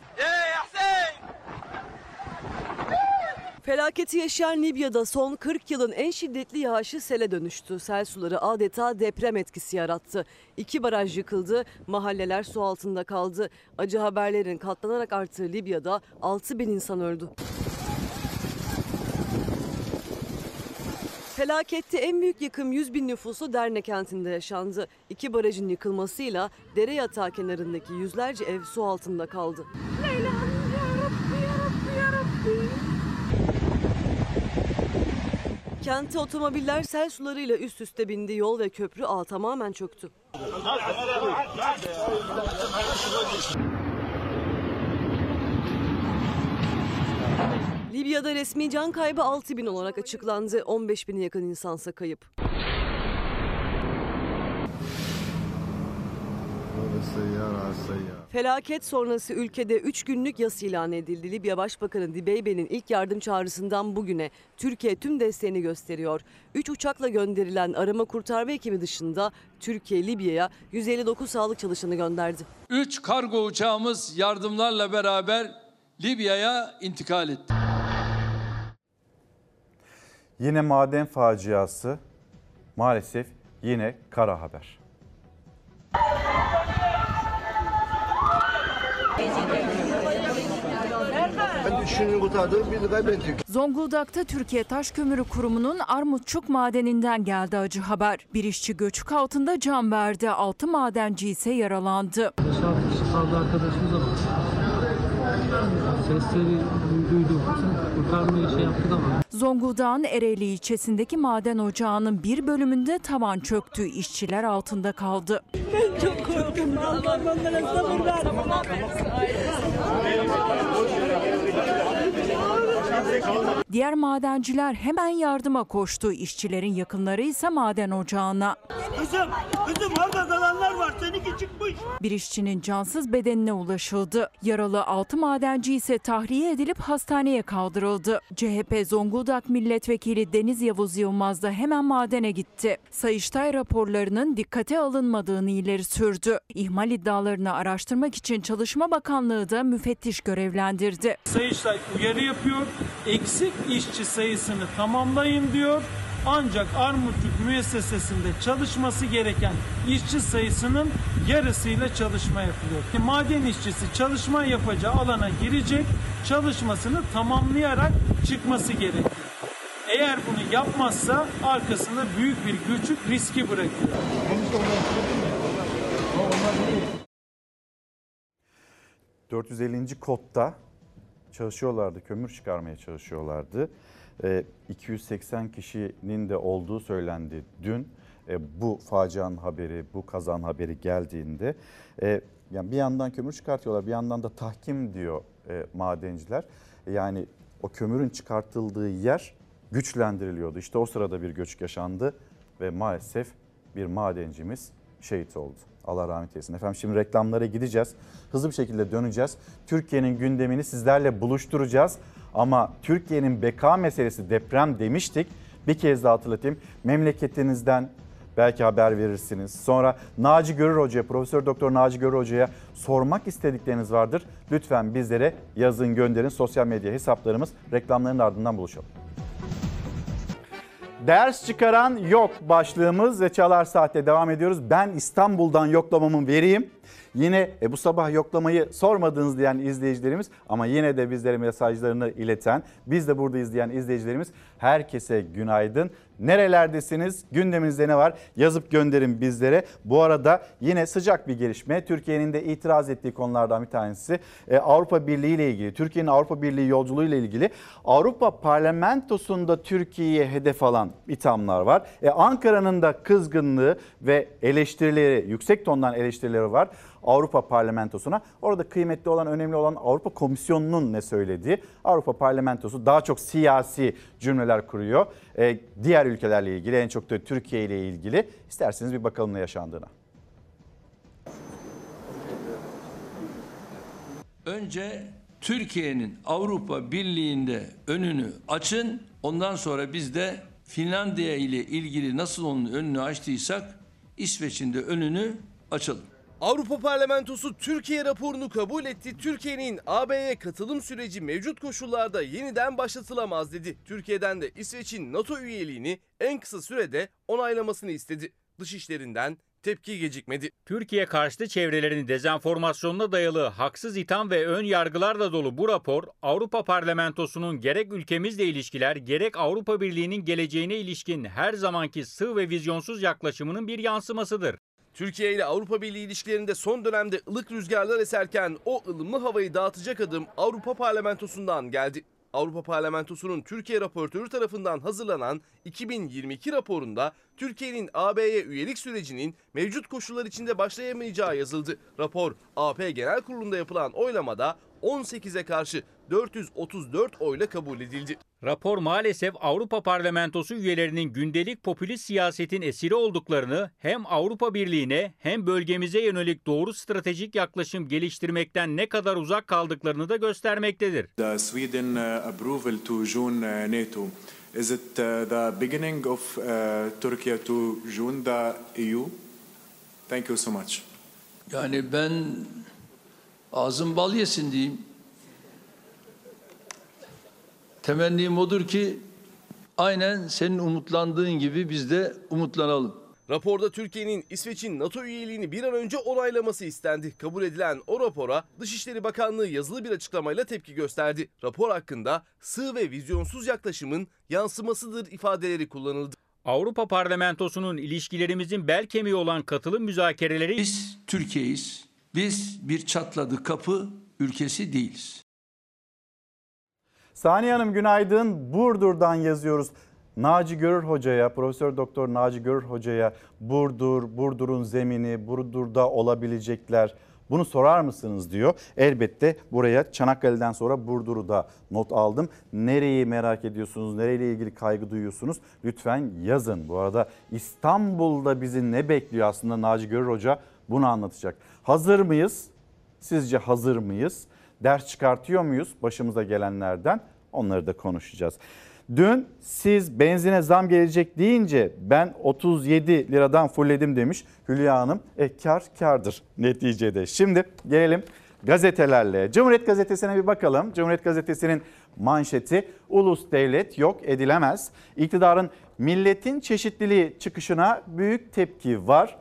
Felaketi yaşayan Libya'da son 40 yılın en şiddetli yağışı sele dönüştü. Sel suları adeta deprem etkisi yarattı. İki baraj yıkıldı, mahalleler su altında kaldı. Acı haberlerin katlanarak arttığı Libya'da 6 bin insan öldü. Felakette en büyük yıkım 100 bin nüfusu Derne kentinde yaşandı. İki barajın yıkılmasıyla dere yatağı kenarındaki yüzlerce ev su altında kaldı. Kente otomobiller sel sularıyla üst üste bindi. Yol ve köprü ağı tamamen çöktü. Libya'da resmi can kaybı 6 bin olarak açıklandı. 15 bine yakın insansa kayıp. Felaket sonrası ülkede 3 günlük yas ilan edildi. Libya Başbakanı Dibeybe'nin ilk yardım çağrısından bugüne Türkiye tüm desteğini gösteriyor. 3 uçakla gönderilen arama kurtarma ekibi dışında Türkiye Libya'ya 159 sağlık çalışanı gönderdi. 3 kargo uçağımız yardımlarla beraber Libya'ya intikal etti. Yine maden faciası maalesef yine kara haber. Zonguldak'ta Türkiye Taş Kömürü Kurumu'nun Armutçuk madeninden geldi acı haber. Bir işçi göçük altında can verdi, altı madenci ise yaralandı. kaldı arkadaşımıza bak. Sesleri duyduk. Kurtarmaya şey yaptık ama. Zonguldak'ın Ereğli ilçesindeki maden ocağının bir bölümünde tavan çöktü, işçiler altında kaldı. Ben çok korktum. Allah onlara sabır ver. Diğer madenciler hemen yardıma koştu, işçilerin yakınları ise maden ocağına. Kızım, kızım orada kalanlar var. Seninki çıkmış. Bir işçinin cansız bedenine ulaşıldı. Yaralı 6 madenci ise tahliye edilip hastaneye kaldırıldı. CHP Zonguldak Milletvekili Deniz Yavuz Yılmaz da hemen madene gitti. Sayıştay raporlarının dikkate alınmadığını ileri sürdü. İhmal iddialarını araştırmak için Çalışma Bakanlığı da müfettiş görevlendirdi. Sayıştay uyarı yapıyor. Eksik işçi sayısını tamamlayın diyor. Ancak Armutçuk müessesesinde çalışması gereken işçi sayısının yarısıyla çalışma yapılıyor. Maden işçisi çalışma yapacağı alana girecek, çalışmasını tamamlayarak çıkması gerekiyor. Eğer bunu yapmazsa arkasında büyük bir göçük riski bırakıyor. 450. kodda çalışıyorlardı, kömür çıkarmaya çalışıyorlardı. Ee, 280 kişinin de olduğu söylendi dün. E, bu facianın haberi, bu kazan haberi geldiğinde. E, yani bir yandan kömür çıkartıyorlar, bir yandan da tahkim diyor e, madenciler. Yani o kömürün çıkartıldığı yer güçlendiriliyordu. İşte o sırada bir göçük yaşandı ve maalesef bir madencimiz şehit oldu. Allah rahmet eylesin. Efendim şimdi reklamlara gideceğiz. Hızlı bir şekilde döneceğiz. Türkiye'nin gündemini sizlerle buluşturacağız. Ama Türkiye'nin beka meselesi deprem demiştik. Bir kez daha hatırlatayım. Memleketinizden belki haber verirsiniz. Sonra Naci Görür Hoca'ya, Profesör Doktor Naci Görür Hoca'ya sormak istedikleriniz vardır. Lütfen bizlere yazın gönderin. Sosyal medya hesaplarımız reklamların ardından buluşalım. Ders çıkaran yok başlığımız ve Çalar Saat'te devam ediyoruz. Ben İstanbul'dan yoklamamı vereyim. Yine e, bu sabah yoklamayı sormadınız diyen izleyicilerimiz ama yine de bizlere mesajlarını ileten, biz de burada izleyen izleyicilerimiz herkese günaydın. Nerelerdesiniz? Gündeminizde ne var? Yazıp gönderin bizlere. Bu arada yine sıcak bir gelişme. Türkiye'nin de itiraz ettiği konulardan bir tanesi e, Avrupa Birliği ile ilgili. Türkiye'nin Avrupa Birliği yolculuğu ile ilgili Avrupa Parlamentosu'nda Türkiye'ye hedef alan ithamlar var. E, Ankara'nın da kızgınlığı ve eleştirileri, yüksek tondan eleştirileri var. Avrupa Parlamentosu'na. Orada kıymetli olan, önemli olan Avrupa Komisyonu'nun ne söylediği. Avrupa Parlamentosu daha çok siyasi cümleler kuruyor. Ee, diğer ülkelerle ilgili, en çok da Türkiye ile ilgili. İsterseniz bir bakalım ne yaşandığına. Önce Türkiye'nin Avrupa Birliği'nde önünü açın. Ondan sonra biz de Finlandiya ile ilgili nasıl onun önünü açtıysak İsveç'in de önünü açalım. Avrupa Parlamentosu Türkiye raporunu kabul etti. Türkiye'nin AB'ye katılım süreci mevcut koşullarda yeniden başlatılamaz dedi. Türkiye'den de İsveç'in NATO üyeliğini en kısa sürede onaylamasını istedi. Dışişlerinden tepki gecikmedi. Türkiye karşıtı çevrelerin dezenformasyonuna dayalı haksız itham ve ön yargılarla dolu bu rapor Avrupa Parlamentosu'nun gerek ülkemizle ilişkiler gerek Avrupa Birliği'nin geleceğine ilişkin her zamanki sığ ve vizyonsuz yaklaşımının bir yansımasıdır. Türkiye ile Avrupa Birliği ilişkilerinde son dönemde ılık rüzgarlar eserken o ılımlı havayı dağıtacak adım Avrupa Parlamentosu'ndan geldi. Avrupa Parlamentosu'nun Türkiye raportörü tarafından hazırlanan 2022 raporunda Türkiye'nin AB'ye üyelik sürecinin mevcut koşullar içinde başlayamayacağı yazıldı. Rapor AP Genel Kurulu'nda yapılan oylamada 18'e karşı 434 oyla kabul edildi. Rapor maalesef Avrupa Parlamentosu üyelerinin gündelik popülist siyasetin esiri olduklarını hem Avrupa Birliği'ne hem bölgemize yönelik doğru stratejik yaklaşım geliştirmekten ne kadar uzak kaldıklarını da göstermektedir. The Sweden uh, approval to join uh, NATO is it uh, the beginning of Turkey to join the EU? Thank you so much. Yani ben ağzım bal yesin diyeyim. Temennim odur ki Aynen senin umutlandığın gibi biz de umutlanalım. Raporda Türkiye'nin İsveç'in NATO üyeliğini bir an önce onaylaması istendi. Kabul edilen o rapora Dışişleri Bakanlığı yazılı bir açıklamayla tepki gösterdi. Rapor hakkında sığ ve vizyonsuz yaklaşımın yansımasıdır ifadeleri kullanıldı. Avrupa Parlamentosu'nun ilişkilerimizin bel kemiği olan katılım müzakereleri Biz Türkiye'yiz. Biz bir çatladı kapı ülkesi değiliz. Saniye Hanım günaydın. Burdur'dan yazıyoruz. Naci Görür Hoca'ya, Profesör Doktor Naci Görür Hoca'ya Burdur, Burdur'un zemini, Burdur'da olabilecekler bunu sorar mısınız diyor. Elbette buraya Çanakkale'den sonra Burdur'u da not aldım. Nereyi merak ediyorsunuz, nereyle ilgili kaygı duyuyorsunuz? Lütfen yazın. Bu arada İstanbul'da bizi ne bekliyor aslında Naci Görür Hoca bunu anlatacak. Hazır mıyız? Sizce hazır mıyız? Ders çıkartıyor muyuz başımıza gelenlerden? Onları da konuşacağız. Dün siz benzine zam gelecek deyince ben 37 liradan fullledim demiş Hülya Hanım. E kar kardır neticede. Şimdi gelelim gazetelerle. Cumhuriyet Gazetesi'ne bir bakalım. Cumhuriyet Gazetesi'nin manşeti ulus devlet yok edilemez. İktidarın milletin çeşitliliği çıkışına büyük tepki var.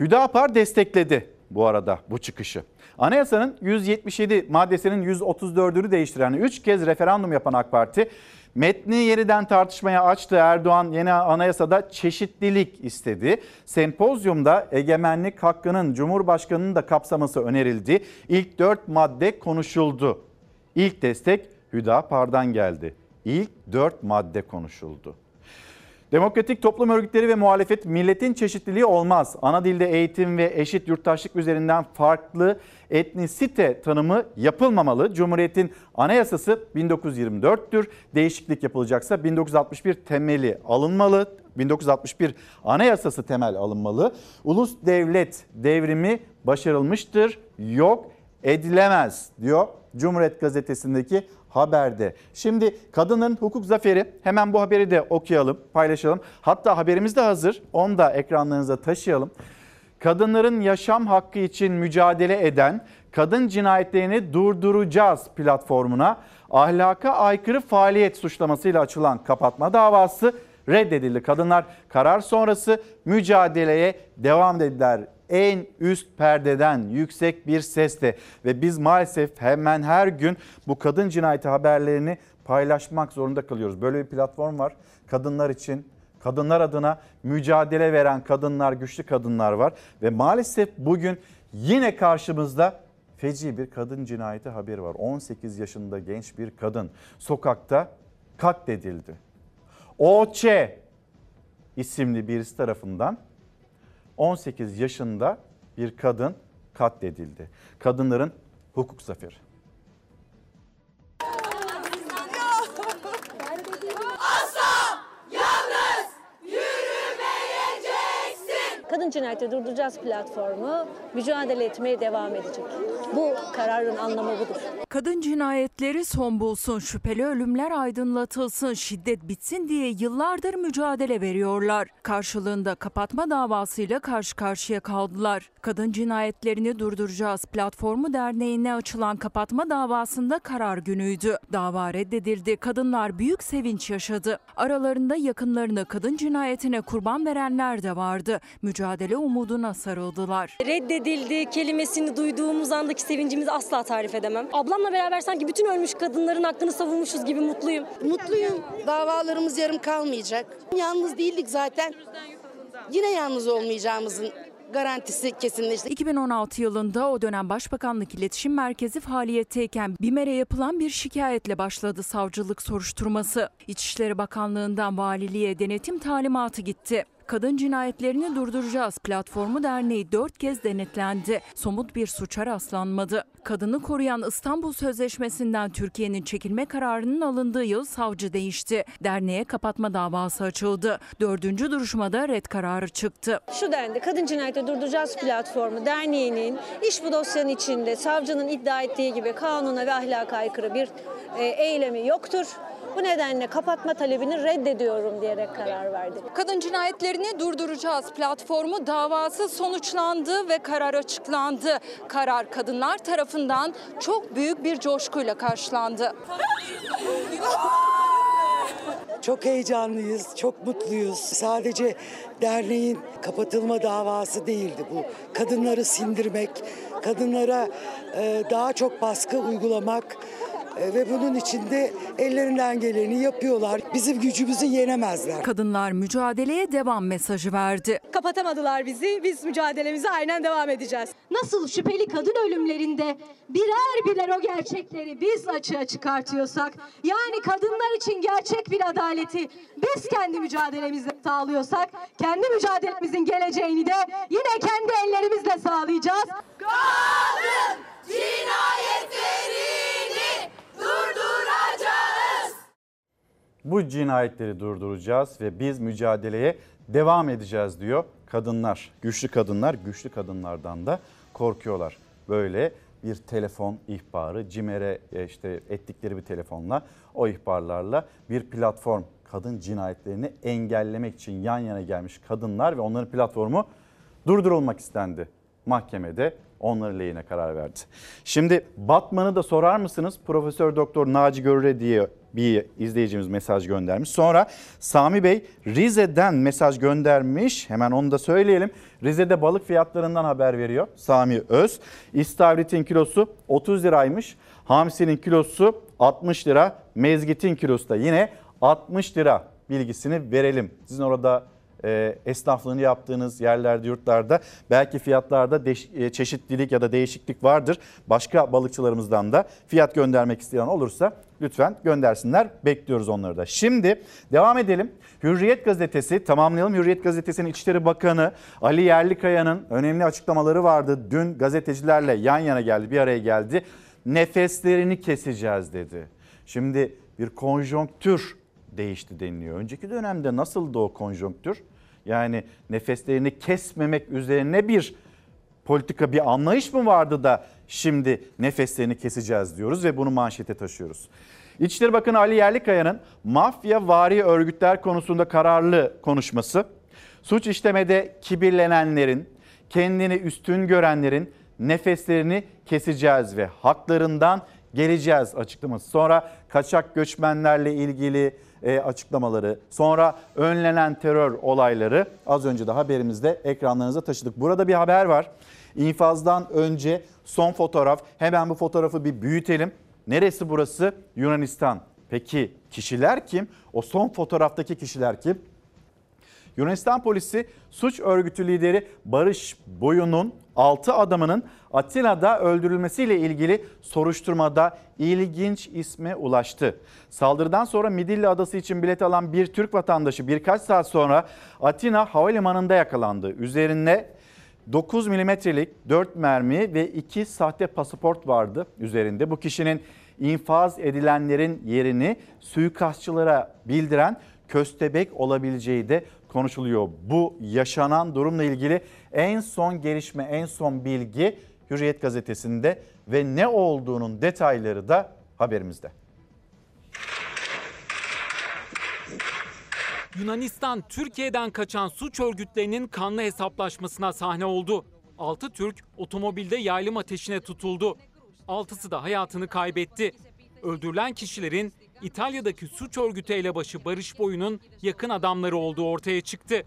Hüdapar destekledi bu arada bu çıkışı. Anayasanın 177 maddesinin 134'ünü değiştiren 3 kez referandum yapan AK Parti metni yeniden tartışmaya açtı. Erdoğan yeni anayasada çeşitlilik istedi. Sempozyumda egemenlik hakkının Cumhurbaşkanı'nın da kapsaması önerildi. İlk 4 madde konuşuldu. İlk destek Hüdapar'dan geldi. İlk 4 madde konuşuldu. Demokratik toplum örgütleri ve muhalefet milletin çeşitliliği olmaz. Ana dilde eğitim ve eşit yurttaşlık üzerinden farklı etnisite tanımı yapılmamalı. Cumhuriyetin anayasası 1924'tür. Değişiklik yapılacaksa 1961 temeli alınmalı. 1961 anayasası temel alınmalı. Ulus devlet devrimi başarılmıştır. Yok edilemez diyor Cumhuriyet gazetesindeki haberde. Şimdi kadının hukuk zaferi hemen bu haberi de okuyalım, paylaşalım. Hatta haberimiz de hazır. Onu da ekranlarınıza taşıyalım. Kadınların yaşam hakkı için mücadele eden Kadın Cinayetlerini Durduracağız platformuna ahlaka aykırı faaliyet suçlamasıyla açılan kapatma davası reddedildi. Kadınlar karar sonrası mücadeleye devam dediler en üst perdeden yüksek bir sesle ve biz maalesef hemen her gün bu kadın cinayeti haberlerini paylaşmak zorunda kalıyoruz. Böyle bir platform var kadınlar için. Kadınlar adına mücadele veren kadınlar, güçlü kadınlar var ve maalesef bugün yine karşımızda feci bir kadın cinayeti haberi var. 18 yaşında genç bir kadın sokakta katledildi. OÇ isimli birisi tarafından 18 yaşında bir kadın katledildi. Kadınların hukuk zaferi. Kadın Cinayeti Durduracağız platformu mücadele etmeye devam edecek. Bu kararın anlamı budur. Kadın cinayetleri son bulsun, şüpheli ölümler aydınlatılsın, şiddet bitsin diye yıllardır mücadele veriyorlar. Karşılığında kapatma davasıyla karşı karşıya kaldılar. Kadın cinayetlerini durduracağız platformu derneğine açılan kapatma davasında karar günüydü. Dava reddedildi. Kadınlar büyük sevinç yaşadı. Aralarında yakınlarını kadın cinayetine kurban verenler de vardı. Mücadele umuduna sarıldılar. Reddedildi kelimesini duyduğumuz andaki sevincimizi asla tarif edemem. Ablamla beraber sanki bütün ölmüş kadınların hakkını savunmuşuz gibi mutluyum. Mutluyum. Davalarımız yarım kalmayacak. Yalnız değildik zaten. Yine yalnız olmayacağımızın garantisi kesinleşti. 2016 yılında o dönem Başbakanlık İletişim Merkezi faaliyetteyken BİMER'e yapılan bir şikayetle başladı savcılık soruşturması. İçişleri Bakanlığı'ndan valiliğe denetim talimatı gitti. Kadın cinayetlerini durduracağız platformu derneği dört kez denetlendi. Somut bir suça rastlanmadı. Kadını koruyan İstanbul Sözleşmesi'nden Türkiye'nin çekilme kararının alındığı yıl savcı değişti. Derneğe kapatma davası açıldı. Dördüncü duruşmada red kararı çıktı. Şu dendi Kadın Cinayeti Durduracağız platformu derneğinin iş bu dosyanın içinde savcının iddia ettiği gibi kanuna ve ahlaka aykırı bir e, eylemi yoktur. Bu nedenle kapatma talebini reddediyorum diyerek karar verdi. Kadın cinayetlerini durduracağız platformu davası sonuçlandı ve karar açıklandı. Karar kadınlar tarafından çok büyük bir coşkuyla karşılandı. Çok heyecanlıyız, çok mutluyuz. Sadece derneğin kapatılma davası değildi bu. Kadınları sindirmek, kadınlara e, daha çok baskı uygulamak ve bunun için de ellerinden geleni yapıyorlar. Bizim gücümüzü yenemezler. Kadınlar mücadeleye devam mesajı verdi. Kapatamadılar bizi. Biz mücadelemize aynen devam edeceğiz. Nasıl şüpheli kadın ölümlerinde birer birer o gerçekleri biz açığa çıkartıyorsak, yani kadınlar için gerçek bir adaleti biz kendi mücadelemizle sağlıyorsak, kendi mücadelemizin geleceğini de yine kendi ellerimizle sağlayacağız. Kadın cinayetlerini durduracağız. Bu cinayetleri durduracağız ve biz mücadeleye devam edeceğiz diyor kadınlar. Güçlü kadınlar güçlü kadınlardan da korkuyorlar. Böyle bir telefon ihbarı CİMER'e e, işte ettikleri bir telefonla o ihbarlarla bir platform kadın cinayetlerini engellemek için yan yana gelmiş kadınlar ve onların platformu durdurulmak istendi. Mahkemede onların lehine karar verdi. Şimdi Batman'ı da sorar mısınız? Profesör Doktor Naci Görüre diye bir izleyicimiz mesaj göndermiş. Sonra Sami Bey Rize'den mesaj göndermiş. Hemen onu da söyleyelim. Rize'de balık fiyatlarından haber veriyor Sami Öz. İstavrit'in kilosu 30 liraymış. Hamsinin kilosu 60 lira. Mezgit'in kilosu da yine 60 lira bilgisini verelim. Sizin orada e, esnaflığını yaptığınız yerlerde, yurtlarda belki fiyatlarda deş- e, çeşitlilik ya da değişiklik vardır. Başka balıkçılarımızdan da fiyat göndermek isteyen olursa lütfen göndersinler. Bekliyoruz onları da. Şimdi devam edelim. Hürriyet gazetesi tamamlayalım. Hürriyet gazetesinin İçişleri Bakanı Ali Yerlikaya'nın önemli açıklamaları vardı. Dün gazetecilerle yan yana geldi, bir araya geldi. Nefeslerini keseceğiz dedi. Şimdi bir konjonktür değişti deniliyor. Önceki dönemde nasıldı o konjonktür? Yani nefeslerini kesmemek üzerine bir politika bir anlayış mı vardı da şimdi nefeslerini keseceğiz diyoruz ve bunu manşete taşıyoruz. İçişleri Bakanı Ali Yerlikaya'nın mafya vari örgütler konusunda kararlı konuşması, suç işlemede kibirlenenlerin, kendini üstün görenlerin nefeslerini keseceğiz ve haklarından geleceğiz açıklaması. Sonra kaçak göçmenlerle ilgili e, açıklamaları, sonra önlenen terör olayları az önce de haberimizde ekranlarınıza taşıdık. Burada bir haber var. İnfazdan önce son fotoğraf. Hemen bu fotoğrafı bir büyütelim. Neresi burası? Yunanistan. Peki kişiler kim? O son fotoğraftaki kişiler kim? Yunanistan polisi suç örgütü lideri Barış Boyun'un 6 adamının Atina'da öldürülmesiyle ilgili soruşturmada ilginç isme ulaştı. Saldırıdan sonra Midilli Adası için bilet alan bir Türk vatandaşı birkaç saat sonra Atina Havalimanı'nda yakalandı. Üzerine 9 milimetrelik 4 mermi ve 2 sahte pasaport vardı üzerinde. Bu kişinin infaz edilenlerin yerini suikastçılara bildiren köstebek olabileceği de konuşuluyor. Bu yaşanan durumla ilgili en son gelişme, en son bilgi Hürriyet gazetesinde ve ne olduğunun detayları da haberimizde. Yunanistan Türkiye'den kaçan suç örgütlerinin kanlı hesaplaşmasına sahne oldu. 6 Türk otomobilde yaylım ateşine tutuldu. 6'sı da hayatını kaybetti. Öldürülen kişilerin İtalya'daki suç örgütü elebaşı Barış Boy'un yakın adamları olduğu ortaya çıktı.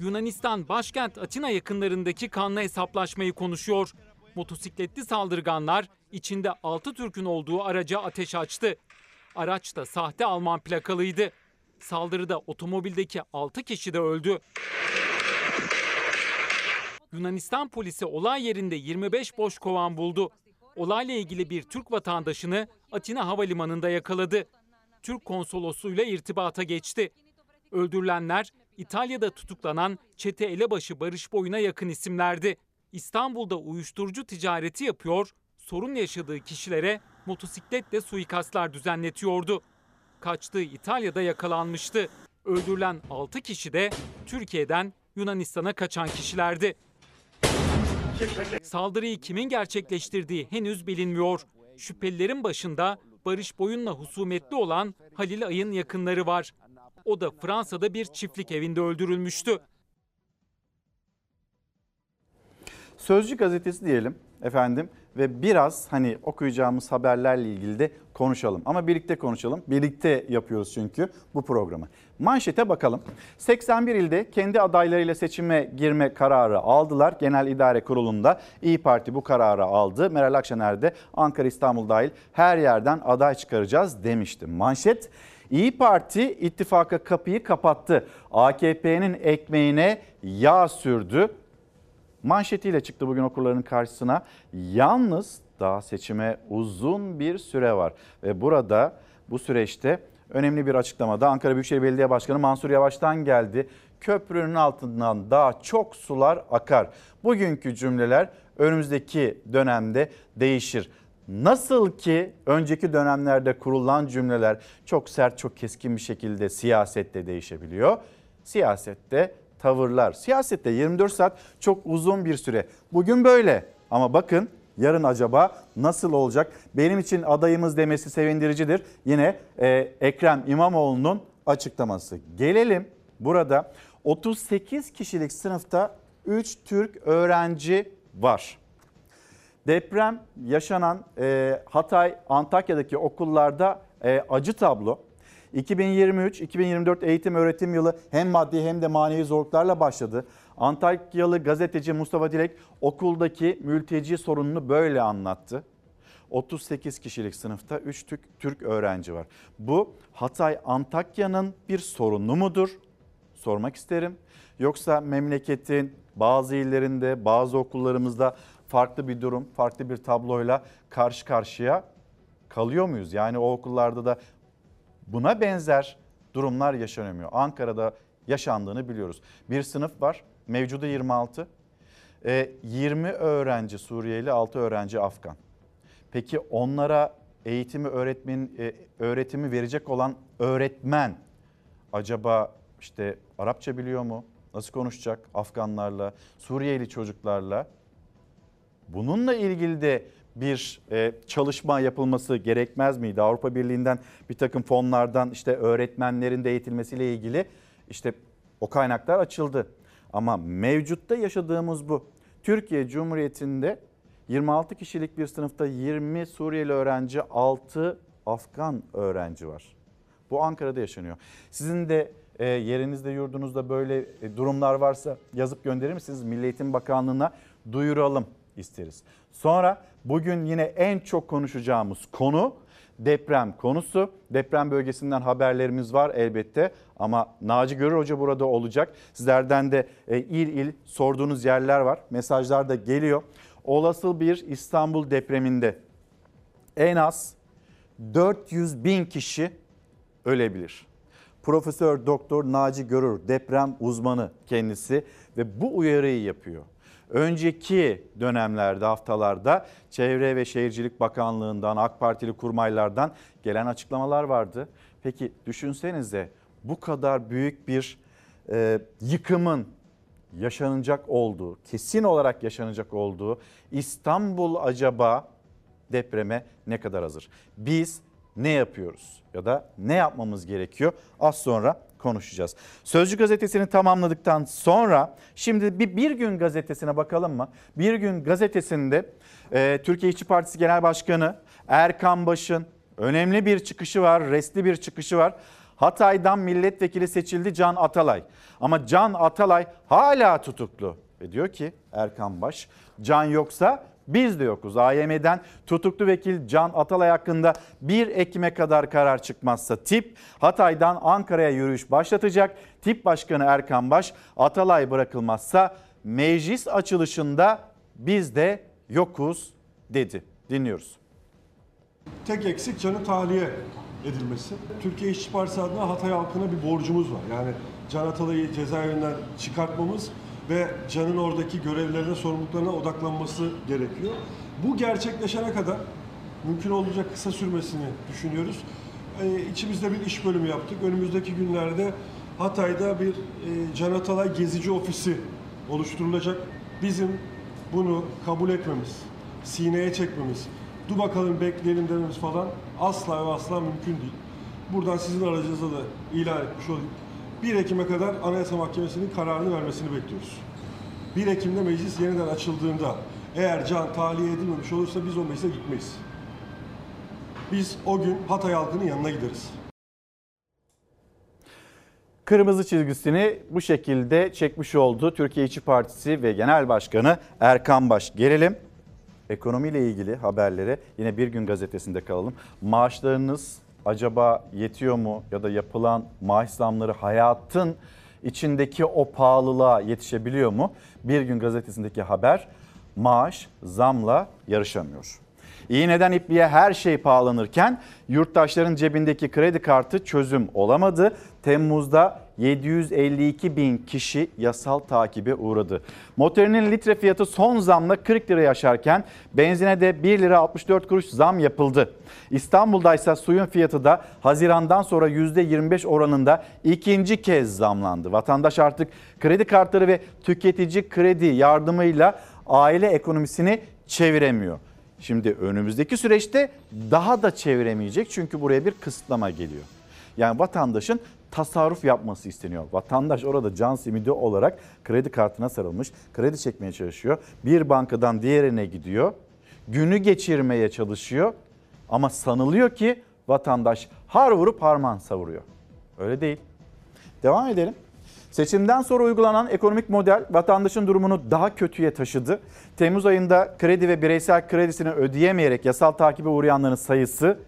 Yunanistan başkent Atina yakınlarındaki kanlı hesaplaşmayı konuşuyor. Motosikletli saldırganlar içinde 6 Türk'ün olduğu araca ateş açtı. Araç da sahte Alman plakalıydı. Saldırıda otomobildeki 6 kişi de öldü. Yunanistan polisi olay yerinde 25 boş kovan buldu. Olayla ilgili bir Türk vatandaşını Atina Havalimanı'nda yakaladı. Türk konsolosluğuyla irtibata geçti. Öldürülenler İtalya'da tutuklanan çete elebaşı Barış Boyun'a yakın isimlerdi. İstanbul'da uyuşturucu ticareti yapıyor, sorun yaşadığı kişilere motosikletle suikastlar düzenletiyordu. Kaçtığı İtalya'da yakalanmıştı. Öldürülen 6 kişi de Türkiye'den Yunanistan'a kaçan kişilerdi. Saldırıyı kimin gerçekleştirdiği henüz bilinmiyor. Şüphelilerin başında Barış Boyun'la husumetli olan Halil Ay'ın yakınları var. O da Fransa'da bir çiftlik evinde öldürülmüştü. Sözcü gazetesi diyelim efendim. Ve biraz hani okuyacağımız haberlerle ilgili de konuşalım. Ama birlikte konuşalım. Birlikte yapıyoruz çünkü bu programı. Manşete bakalım. 81 ilde kendi adaylarıyla seçime girme kararı aldılar. Genel İdare Kurulu'nda İyi Parti bu kararı aldı. Meral Akşener de Ankara İstanbul dahil her yerden aday çıkaracağız demişti. Manşet İyi Parti ittifaka kapıyı kapattı. AKP'nin ekmeğine yağ sürdü manşetiyle çıktı bugün okurların karşısına. Yalnız daha seçime uzun bir süre var ve burada bu süreçte önemli bir açıklamada Ankara Büyükşehir Belediye Başkanı Mansur Yavaş'tan geldi. Köprünün altından daha çok sular akar. Bugünkü cümleler önümüzdeki dönemde değişir. Nasıl ki önceki dönemlerde kurulan cümleler çok sert, çok keskin bir şekilde siyasette değişebiliyor. Siyasette tavırlar. Siyasette 24 saat çok uzun bir süre. Bugün böyle ama bakın yarın acaba nasıl olacak? Benim için adayımız demesi sevindiricidir. Yine e, Ekrem İmamoğlu'nun açıklaması. Gelelim burada 38 kişilik sınıfta 3 Türk öğrenci var. Deprem yaşanan e, Hatay, Antakya'daki okullarda e, acı tablo. 2023-2024 eğitim öğretim yılı hem maddi hem de manevi zorluklarla başladı. Antakyalı gazeteci Mustafa Dilek okuldaki mülteci sorununu böyle anlattı. 38 kişilik sınıfta 3 Türk, Türk öğrenci var. Bu Hatay Antakya'nın bir sorunu mudur? Sormak isterim. Yoksa memleketin bazı illerinde, bazı okullarımızda farklı bir durum, farklı bir tabloyla karşı karşıya kalıyor muyuz? Yani o okullarda da buna benzer durumlar yaşanamıyor. Ankara'da yaşandığını biliyoruz. Bir sınıf var, mevcudu 26. 20 öğrenci Suriyeli, 6 öğrenci Afgan. Peki onlara eğitimi öğretmen öğretimi verecek olan öğretmen acaba işte Arapça biliyor mu? Nasıl konuşacak Afganlarla, Suriyeli çocuklarla? Bununla ilgili de bir e, çalışma yapılması gerekmez miydi? Avrupa Birliği'nden bir takım fonlardan işte öğretmenlerin de eğitilmesiyle ilgili işte o kaynaklar açıldı. Ama mevcutta yaşadığımız bu. Türkiye Cumhuriyeti'nde 26 kişilik bir sınıfta 20 Suriyeli öğrenci, 6 Afgan öğrenci var. Bu Ankara'da yaşanıyor. Sizin de e, yerinizde, yurdunuzda böyle e, durumlar varsa yazıp gönderir misiniz? Milli Eğitim Bakanlığı'na duyuralım isteriz. Sonra bugün yine en çok konuşacağımız konu deprem konusu. Deprem bölgesinden haberlerimiz var elbette ama Naci Görür Hoca burada olacak. Sizlerden de e, il il sorduğunuz yerler var. Mesajlar da geliyor. Olası bir İstanbul depreminde en az 400 bin kişi ölebilir. Profesör Doktor Naci Görür deprem uzmanı kendisi ve bu uyarıyı yapıyor. Önceki dönemlerde, haftalarda Çevre ve Şehircilik Bakanlığı'ndan, AK Partili kurmaylardan gelen açıklamalar vardı. Peki düşünsenize bu kadar büyük bir e, yıkımın yaşanacak olduğu, kesin olarak yaşanacak olduğu İstanbul acaba depreme ne kadar hazır? Biz ne yapıyoruz ya da ne yapmamız gerekiyor? Az sonra konuşacağız. Sözcü gazetesini tamamladıktan sonra şimdi bir, bir gün gazetesine bakalım mı? Bir gün gazetesinde e, Türkiye İşçi Partisi Genel Başkanı Erkan Baş'ın önemli bir çıkışı var, resli bir çıkışı var. Hatay'dan milletvekili seçildi Can Atalay. Ama Can Atalay hala tutuklu. Ve diyor ki Erkan Baş, Can yoksa biz de yokuz. AYM'den tutuklu vekil Can Atalay hakkında 1 Ekim'e kadar karar çıkmazsa tip Hatay'dan Ankara'ya yürüyüş başlatacak. Tip Başkanı Erkan Baş Atalay bırakılmazsa meclis açılışında biz de yokuz dedi. Dinliyoruz. Tek eksik canı tahliye edilmesi. Türkiye İşçi Partisi adına Hatay halkına bir borcumuz var. Yani Can Atalay'ı cezaevinden çıkartmamız ve Can'ın oradaki görevlerine, sorumluluklarına odaklanması gerekiyor. Bu gerçekleşene kadar mümkün olduğunca kısa sürmesini düşünüyoruz. Ee, içimizde bir iş bölümü yaptık. Önümüzdeki günlerde Hatay'da bir e, Can Atalay gezici ofisi oluşturulacak. Bizim bunu kabul etmemiz, sineye çekmemiz, dur bakalım bekleyelim dememiz falan asla ve asla mümkün değil. Buradan sizin aracınıza da ilan etmiş olayım. 1 Ekim'e kadar Anayasa Mahkemesi'nin kararını vermesini bekliyoruz. 1 Ekim'de meclis yeniden açıldığında Eğer can tahliye edilmemiş olursa biz o meclise gitmeyiz. Biz o gün Hatay halkının yanına gideriz. Kırmızı çizgisini bu şekilde çekmiş oldu Türkiye İşçi Partisi ve Genel Başkanı Erkan Baş. Gelelim ekonomiyle ilgili haberlere yine Bir Gün Gazetesi'nde kalalım. Maaşlarınız acaba yetiyor mu ya da yapılan maaş zamları hayatın içindeki o pahalılığa yetişebiliyor mu? Bir Gün Gazetesi'ndeki haber maaş zamla yarışamıyor. İğneden ipliğe her şey pahalanırken yurttaşların cebindeki kredi kartı çözüm olamadı. Temmuz'da 752 bin kişi yasal takibe uğradı. Motorinin litre fiyatı son zamla 40 lira yaşarken benzine de 1 lira 64 kuruş zam yapıldı. İstanbul'da ise suyun fiyatı da Haziran'dan sonra %25 oranında ikinci kez zamlandı. Vatandaş artık kredi kartları ve tüketici kredi yardımıyla aile ekonomisini çeviremiyor. Şimdi önümüzdeki süreçte daha da çeviremeyecek çünkü buraya bir kısıtlama geliyor. Yani vatandaşın tasarruf yapması isteniyor. Vatandaş orada can simidi olarak kredi kartına sarılmış, kredi çekmeye çalışıyor. Bir bankadan diğerine gidiyor, günü geçirmeye çalışıyor ama sanılıyor ki vatandaş har vurup harman savuruyor. Öyle değil. Devam edelim. Seçimden sonra uygulanan ekonomik model vatandaşın durumunu daha kötüye taşıdı. Temmuz ayında kredi ve bireysel kredisini ödeyemeyerek yasal takibe uğrayanların sayısı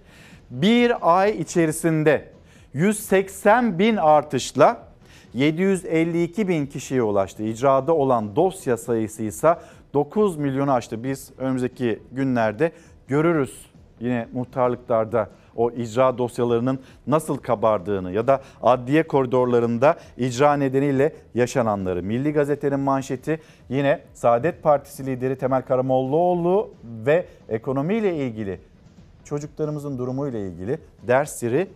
bir ay içerisinde 180 bin artışla 752 bin kişiye ulaştı. İcrada olan dosya sayısı ise 9 milyonu aştı. Biz önümüzdeki günlerde görürüz yine muhtarlıklarda o icra dosyalarının nasıl kabardığını ya da adliye koridorlarında icra nedeniyle yaşananları. Milli Gazete'nin manşeti yine Saadet Partisi lideri Temel Karamollaoğlu ve ekonomiyle ilgili çocuklarımızın durumuyla ilgili ders zili,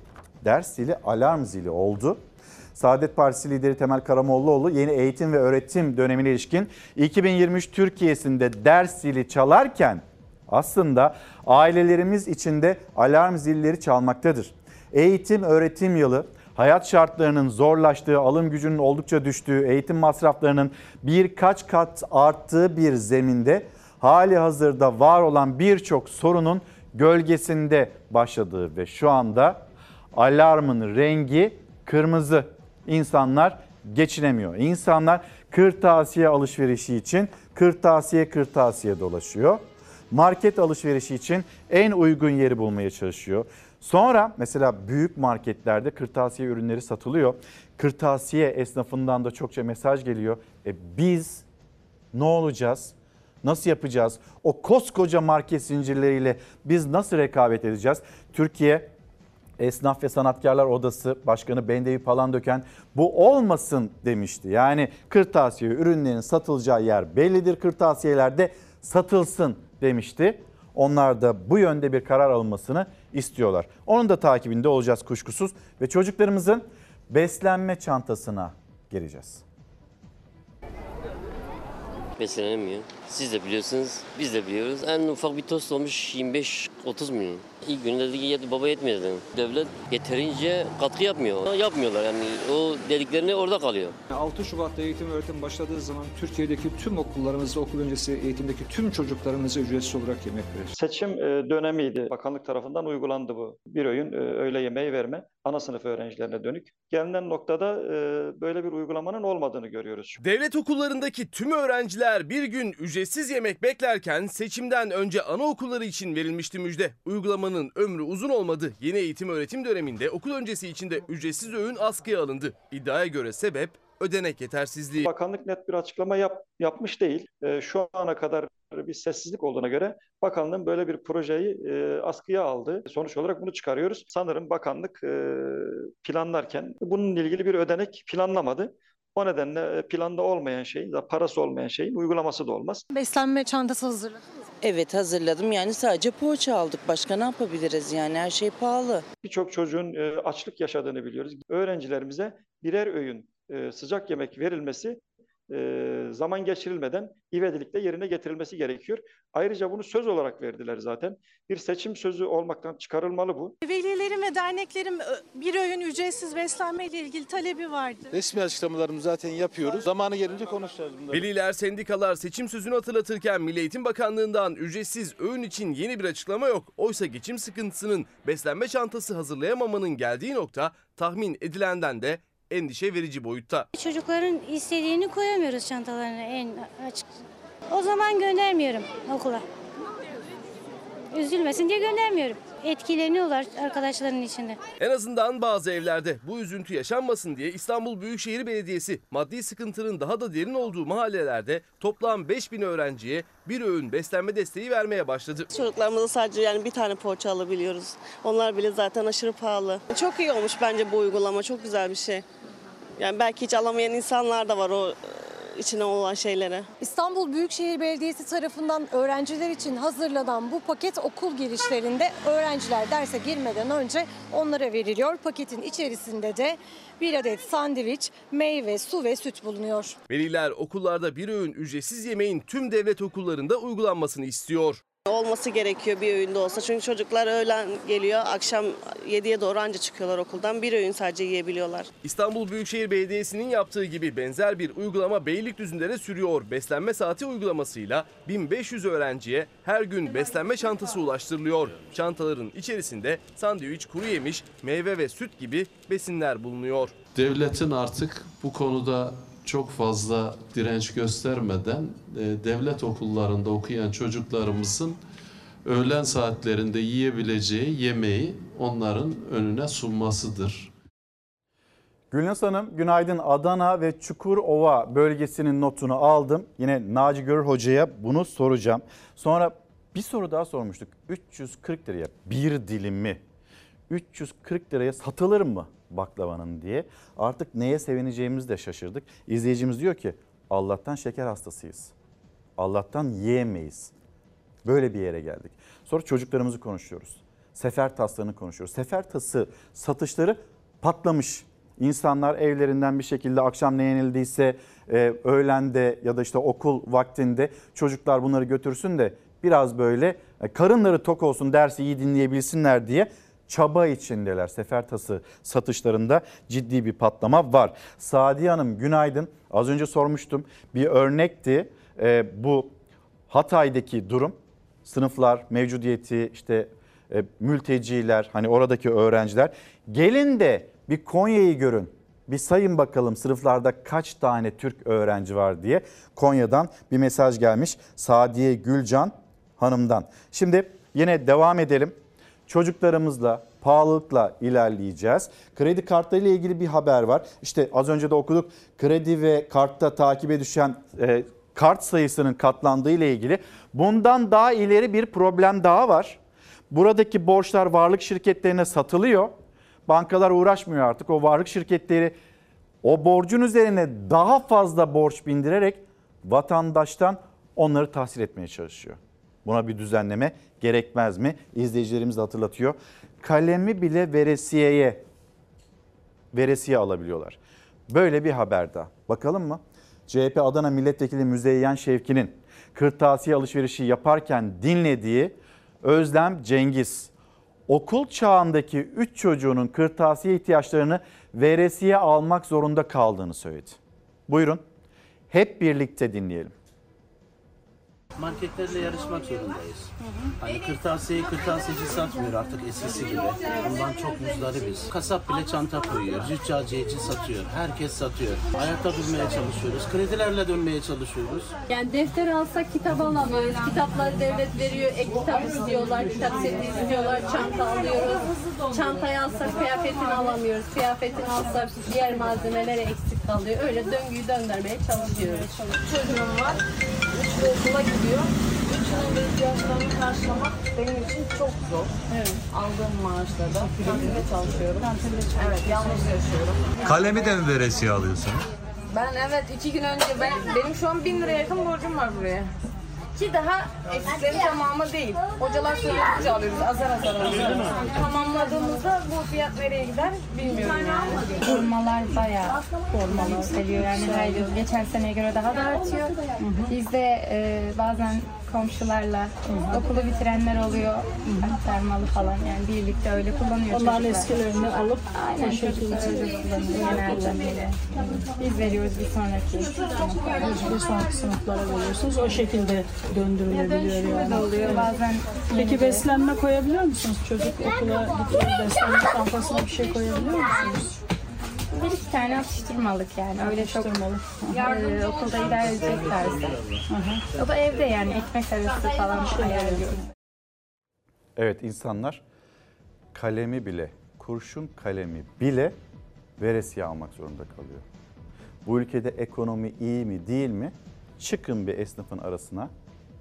ders zili alarm zili oldu. Saadet Partisi lideri Temel Karamollaoğlu yeni eğitim ve öğretim dönemine ilişkin 2023 Türkiye'sinde ders zili çalarken aslında ailelerimiz içinde alarm zilleri çalmaktadır. Eğitim öğretim yılı hayat şartlarının zorlaştığı, alım gücünün oldukça düştüğü, eğitim masraflarının birkaç kat arttığı bir zeminde hali hazırda var olan birçok sorunun gölgesinde başladığı ve şu anda alarmın rengi kırmızı. İnsanlar geçinemiyor. İnsanlar kırtasiye alışverişi için kırtasiye kırtasiye dolaşıyor. Market alışverişi için en uygun yeri bulmaya çalışıyor. Sonra mesela büyük marketlerde kırtasiye ürünleri satılıyor. Kırtasiye esnafından da çokça mesaj geliyor. E biz ne olacağız? Nasıl yapacağız? O koskoca market zincirleriyle biz nasıl rekabet edeceğiz? Türkiye Esnaf ve Sanatkarlar Odası Başkanı Bendevi Palandöken bu olmasın demişti. Yani kırtasiye ürünlerin satılacağı yer bellidir. Kırtasiyelerde satılsın demişti. Onlar da bu yönde bir karar alınmasını istiyorlar. Onun da takibinde olacağız kuşkusuz ve çocuklarımızın beslenme çantasına gireceğiz. beslenemiyor. Siz de biliyorsunuz, biz de biliyoruz. En ufak bir tost olmuş 25-30 milyon. İlk günde dedi ki "Yet- baba yetmedi dedi. Devlet yeterince katkı yapmıyor. Yapmıyorlar yani o dediklerini orada kalıyor. 6 Şubat'ta eğitim öğretim başladığı zaman Türkiye'deki tüm okullarımızda okul öncesi eğitimdeki tüm çocuklarımıza ücretsiz olarak yemek veririz. Seçim e, dönemiydi. Bakanlık tarafından uygulandı bu. Bir öğün e, öğle yemeği verme ana sınıf öğrencilerine dönük. Gelinen noktada e, böyle bir uygulamanın olmadığını görüyoruz. Devlet okullarındaki tüm öğrenciler bir gün ücretsiz yemek beklerken seçimden önce anaokulları için verilmişti müjde. Uygulamanın ömrü uzun olmadı. Yeni eğitim öğretim döneminde okul öncesi için de ücretsiz öğün askıya alındı. İddiaya göre sebep ödenek yetersizliği. Bakanlık net bir açıklama yap, yapmış değil. E, şu ana kadar bir sessizlik olduğuna göre bakanlığın böyle bir projeyi e, askıya aldı. Sonuç olarak bunu çıkarıyoruz. Sanırım bakanlık e, planlarken bununla ilgili bir ödenek planlamadı. O nedenle planda olmayan şeyin, parası olmayan şeyin uygulaması da olmaz. Beslenme çantası hazırladınız mı? Evet hazırladım yani sadece poğaça aldık. Başka ne yapabiliriz yani her şey pahalı. Birçok çocuğun e, açlık yaşadığını biliyoruz. Öğrencilerimize birer öğün e, sıcak yemek verilmesi e, zaman geçirilmeden ivedilikle yerine getirilmesi gerekiyor. Ayrıca bunu söz olarak verdiler zaten. Bir seçim sözü olmaktan çıkarılmalı bu. Velilerin ve derneklerin bir öğün ücretsiz beslenme ile ilgili talebi vardı. Resmi açıklamalarımızı zaten yapıyoruz. Zamanı gelince konuşacağız bunları. Veliler sendikalar seçim sözünü hatırlatırken Milli Eğitim Bakanlığı'ndan ücretsiz öğün için yeni bir açıklama yok. Oysa geçim sıkıntısının beslenme çantası hazırlayamamanın geldiği nokta tahmin edilenden de endişe verici boyutta. Çocukların istediğini koyamıyoruz çantalarına en açık. O zaman göndermiyorum okula. Üzülmesin diye göndermiyorum. Etkileniyorlar arkadaşların içinde. En azından bazı evlerde bu üzüntü yaşanmasın diye İstanbul Büyükşehir Belediyesi maddi sıkıntının daha da derin olduğu mahallelerde toplam 5000 öğrenciye bir öğün beslenme desteği vermeye başladı. Çocuklarımıza sadece yani bir tane poğaça alabiliyoruz. Onlar bile zaten aşırı pahalı. Çok iyi olmuş bence bu uygulama. Çok güzel bir şey. Yani belki hiç alamayan insanlar da var o içine olan şeylere. İstanbul Büyükşehir Belediyesi tarafından öğrenciler için hazırlanan bu paket okul girişlerinde öğrenciler derse girmeden önce onlara veriliyor. Paketin içerisinde de bir adet sandviç, meyve, su ve süt bulunuyor. Veliler okullarda bir öğün ücretsiz yemeğin tüm devlet okullarında uygulanmasını istiyor. Olması gerekiyor bir öğünde olsa. Çünkü çocuklar öğlen geliyor, akşam 7'ye doğru anca çıkıyorlar okuldan. Bir öğün sadece yiyebiliyorlar. İstanbul Büyükşehir Belediyesi'nin yaptığı gibi benzer bir uygulama Beylikdüzü'nde de sürüyor. Beslenme saati uygulamasıyla 1500 öğrenciye her gün beslenme çantası ulaştırılıyor. Çantaların içerisinde sandviç, kuru yemiş, meyve ve süt gibi besinler bulunuyor. Devletin artık bu konuda çok fazla direnç göstermeden e, devlet okullarında okuyan çocuklarımızın öğlen saatlerinde yiyebileceği yemeği onların önüne sunmasıdır. Gülnaz Hanım günaydın Adana ve Çukurova bölgesinin notunu aldım. Yine Naci Görür Hoca'ya bunu soracağım. Sonra bir soru daha sormuştuk. 340 liraya bir dilimi 340 liraya satılır mı baklavanın diye. Artık neye sevineceğimizi de şaşırdık. İzleyicimiz diyor ki Allah'tan şeker hastasıyız. Allah'tan yiyemeyiz. Böyle bir yere geldik. Sonra çocuklarımızı konuşuyoruz. Sefer taslarını konuşuyoruz. Sefer tası satışları patlamış. İnsanlar evlerinden bir şekilde akşam ne yenildiyse e, öğlende ya da işte okul vaktinde çocuklar bunları götürsün de biraz böyle e, karınları tok olsun dersi iyi dinleyebilsinler diye çaba içindeler. Sefer tası satışlarında ciddi bir patlama var. Sadiye Hanım günaydın. Az önce sormuştum. Bir örnekti e, bu Hatay'daki durum. Sınıflar mevcudiyeti işte e, mülteciler hani oradaki öğrenciler. Gelin de bir Konya'yı görün. Bir sayın bakalım sınıflarda kaç tane Türk öğrenci var diye. Konya'dan bir mesaj gelmiş. Sadiye Gülcan Hanım'dan. Şimdi yine devam edelim. Çocuklarımızla pahalılıkla ilerleyeceğiz. Kredi kartlarıyla ilgili bir haber var. İşte az önce de okuduk. Kredi ve kartta takibe düşen e, kart sayısının katlandığı ile ilgili. Bundan daha ileri bir problem daha var. Buradaki borçlar varlık şirketlerine satılıyor. Bankalar uğraşmıyor artık. O varlık şirketleri o borcun üzerine daha fazla borç bindirerek vatandaştan onları tahsil etmeye çalışıyor. Buna bir düzenleme gerekmez mi? İzleyicilerimiz de hatırlatıyor. Kalemi bile veresiyeye veresiye alabiliyorlar. Böyle bir haber daha. Bakalım mı? CHP Adana Milletvekili Müzeyyen Şevki'nin kırtasiye alışverişi yaparken dinlediği Özlem Cengiz okul çağındaki 3 çocuğunun kırtasiye ihtiyaçlarını veresiye almak zorunda kaldığını söyledi. Buyurun hep birlikte dinleyelim. Marketlerle yarışmak zorundayız. Hani kırtasiyeyi kırtasiyeci satmıyor artık eskisi gibi. Bundan çok muzdaribiz. Kasap bile çanta koyuyor. Züccaciyeci satıyor. Herkes satıyor. Ayakta durmaya çalışıyoruz. Kredilerle dönmeye çalışıyoruz. Yani defter alsak kitap alamıyoruz. Kitapları devlet veriyor. Ek kitap istiyorlar, kitap seti istiyorlar, çanta alıyoruz. Çantayı alsak kıyafetini alamıyoruz. Kıyafetini alsak diğer malzemeleri eksik kalıyor. Öyle döngüyü döndürmeye çalışıyoruz. Çocuğum var. Üçlü okula gidiyor. Üçünün de ihtiyaçlarını karşılamak benim için çok zor. Evet. Aldığım maaşla da kantinde çalışıyorum. Evet, yalnız yaşıyorum. Kalemi de mi veresiye alıyorsun? Ben evet iki gün önce ben benim şu an bin liraya yakın borcum var buraya. Ki daha eksiklerin tamamı değil. Hocalar söyledikçe alıyoruz. Azar azar alıyoruz. Tamamladığımızda bu fiyat nereye gider bilmiyorum yani. Formalar bayağı formalı seviyor yani her yıl. Geçen seneye göre daha da artıyor. Biz de e, bazen komşularla okulu bitirenler oluyor. Aktarmalı falan yani birlikte öyle kullanıyor Onların çocuklar. eskilerini alıp Aynen çocuklar öyle kullanıyor genelde. Biz veriyoruz bir sonraki. bir sonraki sınıflara veriyorsunuz. O şekilde döndürülebiliyor yani. oluyor bazen. Peki beslenme koyabiliyor musunuz? Çocuk okula gidiyor, beslenme çantasına bir şey koyabiliyor musunuz? Bir iki tane atıştırmalık yani öyle çok e, okulda idare edecek tarzda. O da evde yani ekmek arası falan ayarlıyoruz. Evet insanlar kalemi bile, kurşun kalemi bile veresiye almak zorunda kalıyor. Bu ülkede ekonomi iyi mi değil mi? Çıkın bir esnafın arasına,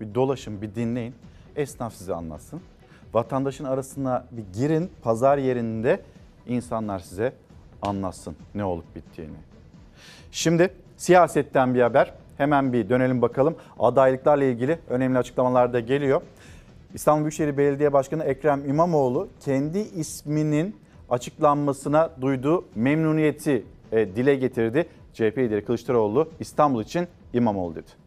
bir dolaşın, bir dinleyin. Esnaf size anlatsın. Vatandaşın arasına bir girin, pazar yerinde insanlar size anlatsın ne olup bittiğini. Şimdi siyasetten bir haber. Hemen bir dönelim bakalım. Adaylıklarla ilgili önemli açıklamalar da geliyor. İstanbul Büyükşehir Belediye Başkanı Ekrem İmamoğlu kendi isminin açıklanmasına duyduğu memnuniyeti e, dile getirdi. CHP lideri Kılıçdaroğlu İstanbul için İmamoğlu dedi.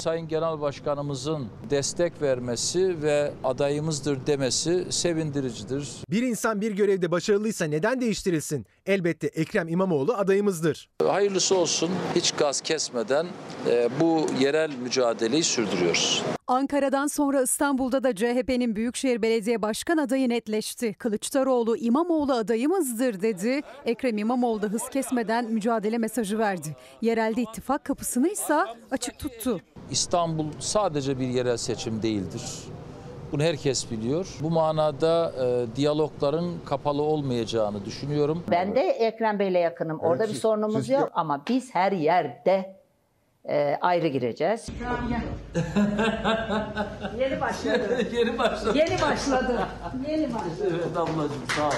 Sayın Genel Başkanımızın destek vermesi ve adayımızdır demesi sevindiricidir. Bir insan bir görevde başarılıysa neden değiştirilsin? Elbette Ekrem İmamoğlu adayımızdır. Hayırlısı olsun hiç gaz kesmeden e, bu yerel mücadeleyi sürdürüyoruz. Ankara'dan sonra İstanbul'da da CHP'nin Büyükşehir Belediye Başkan adayı netleşti. Kılıçdaroğlu İmamoğlu adayımızdır dedi. Ekrem İmamoğlu da hız kesmeden mücadele mesajı verdi. Yerelde ittifak kapısını ise açık tuttu. İstanbul sadece bir yerel seçim değildir. Bunu herkes biliyor. Bu manada e, diyalogların kapalı olmayacağını düşünüyorum. Ben de Ekrem Bey'le yakınım. Orada Evet, bir siz- sorunumuz siz- yok ama biz her yerde e, ayrı gireceğiz. Yeni başladı. [laughs] Yeni başladı. Yeni başladı. Yeni başladı. Evet ablacığım sağ ol.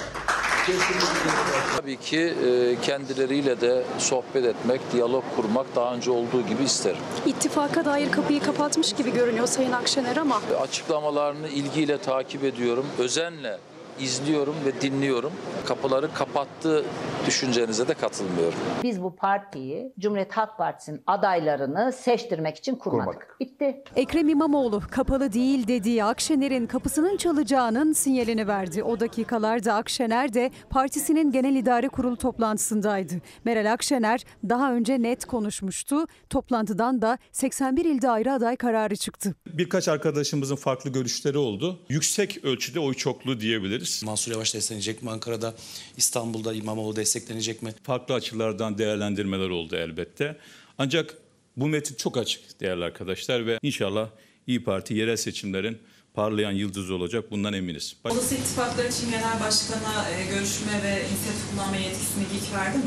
Tabii ki e, kendileriyle de sohbet etmek, diyalog kurmak daha önce olduğu gibi isterim. İttifaka dair kapıyı kapatmış gibi görünüyor Sayın Akşener ama Açıklamalarını ilgiyle takip ediyorum. Özenle izliyorum ve dinliyorum. Kapıları kapattı düşüncenize de katılmıyorum. Biz bu partiyi Cumhuriyet Halk Partisi'nin adaylarını seçtirmek için kurmadık. Bitti. Ekrem İmamoğlu kapalı değil dediği Akşener'in kapısının çalacağının sinyalini verdi. O dakikalarda Akşener de partisinin genel idare kurulu toplantısındaydı. Meral Akşener daha önce net konuşmuştu. Toplantıdan da 81 ilde ayrı aday kararı çıktı. Birkaç arkadaşımızın farklı görüşleri oldu. Yüksek ölçüde oy çokluğu diyebiliriz. Mansur Yavaş desteklenecek mi Ankara'da, İstanbul'da İmamoğlu desteklenecek mi? Farklı açılardan değerlendirmeler oldu elbette. Ancak bu metin çok açık değerli arkadaşlar ve inşallah İyi Parti yerel seçimlerin parlayan yıldızı olacak bundan eminiz. Baş- Olası ittifaklar için genel başkana e, görüşme ve inisiyatif kullanma yetkisini ilk verdi mi?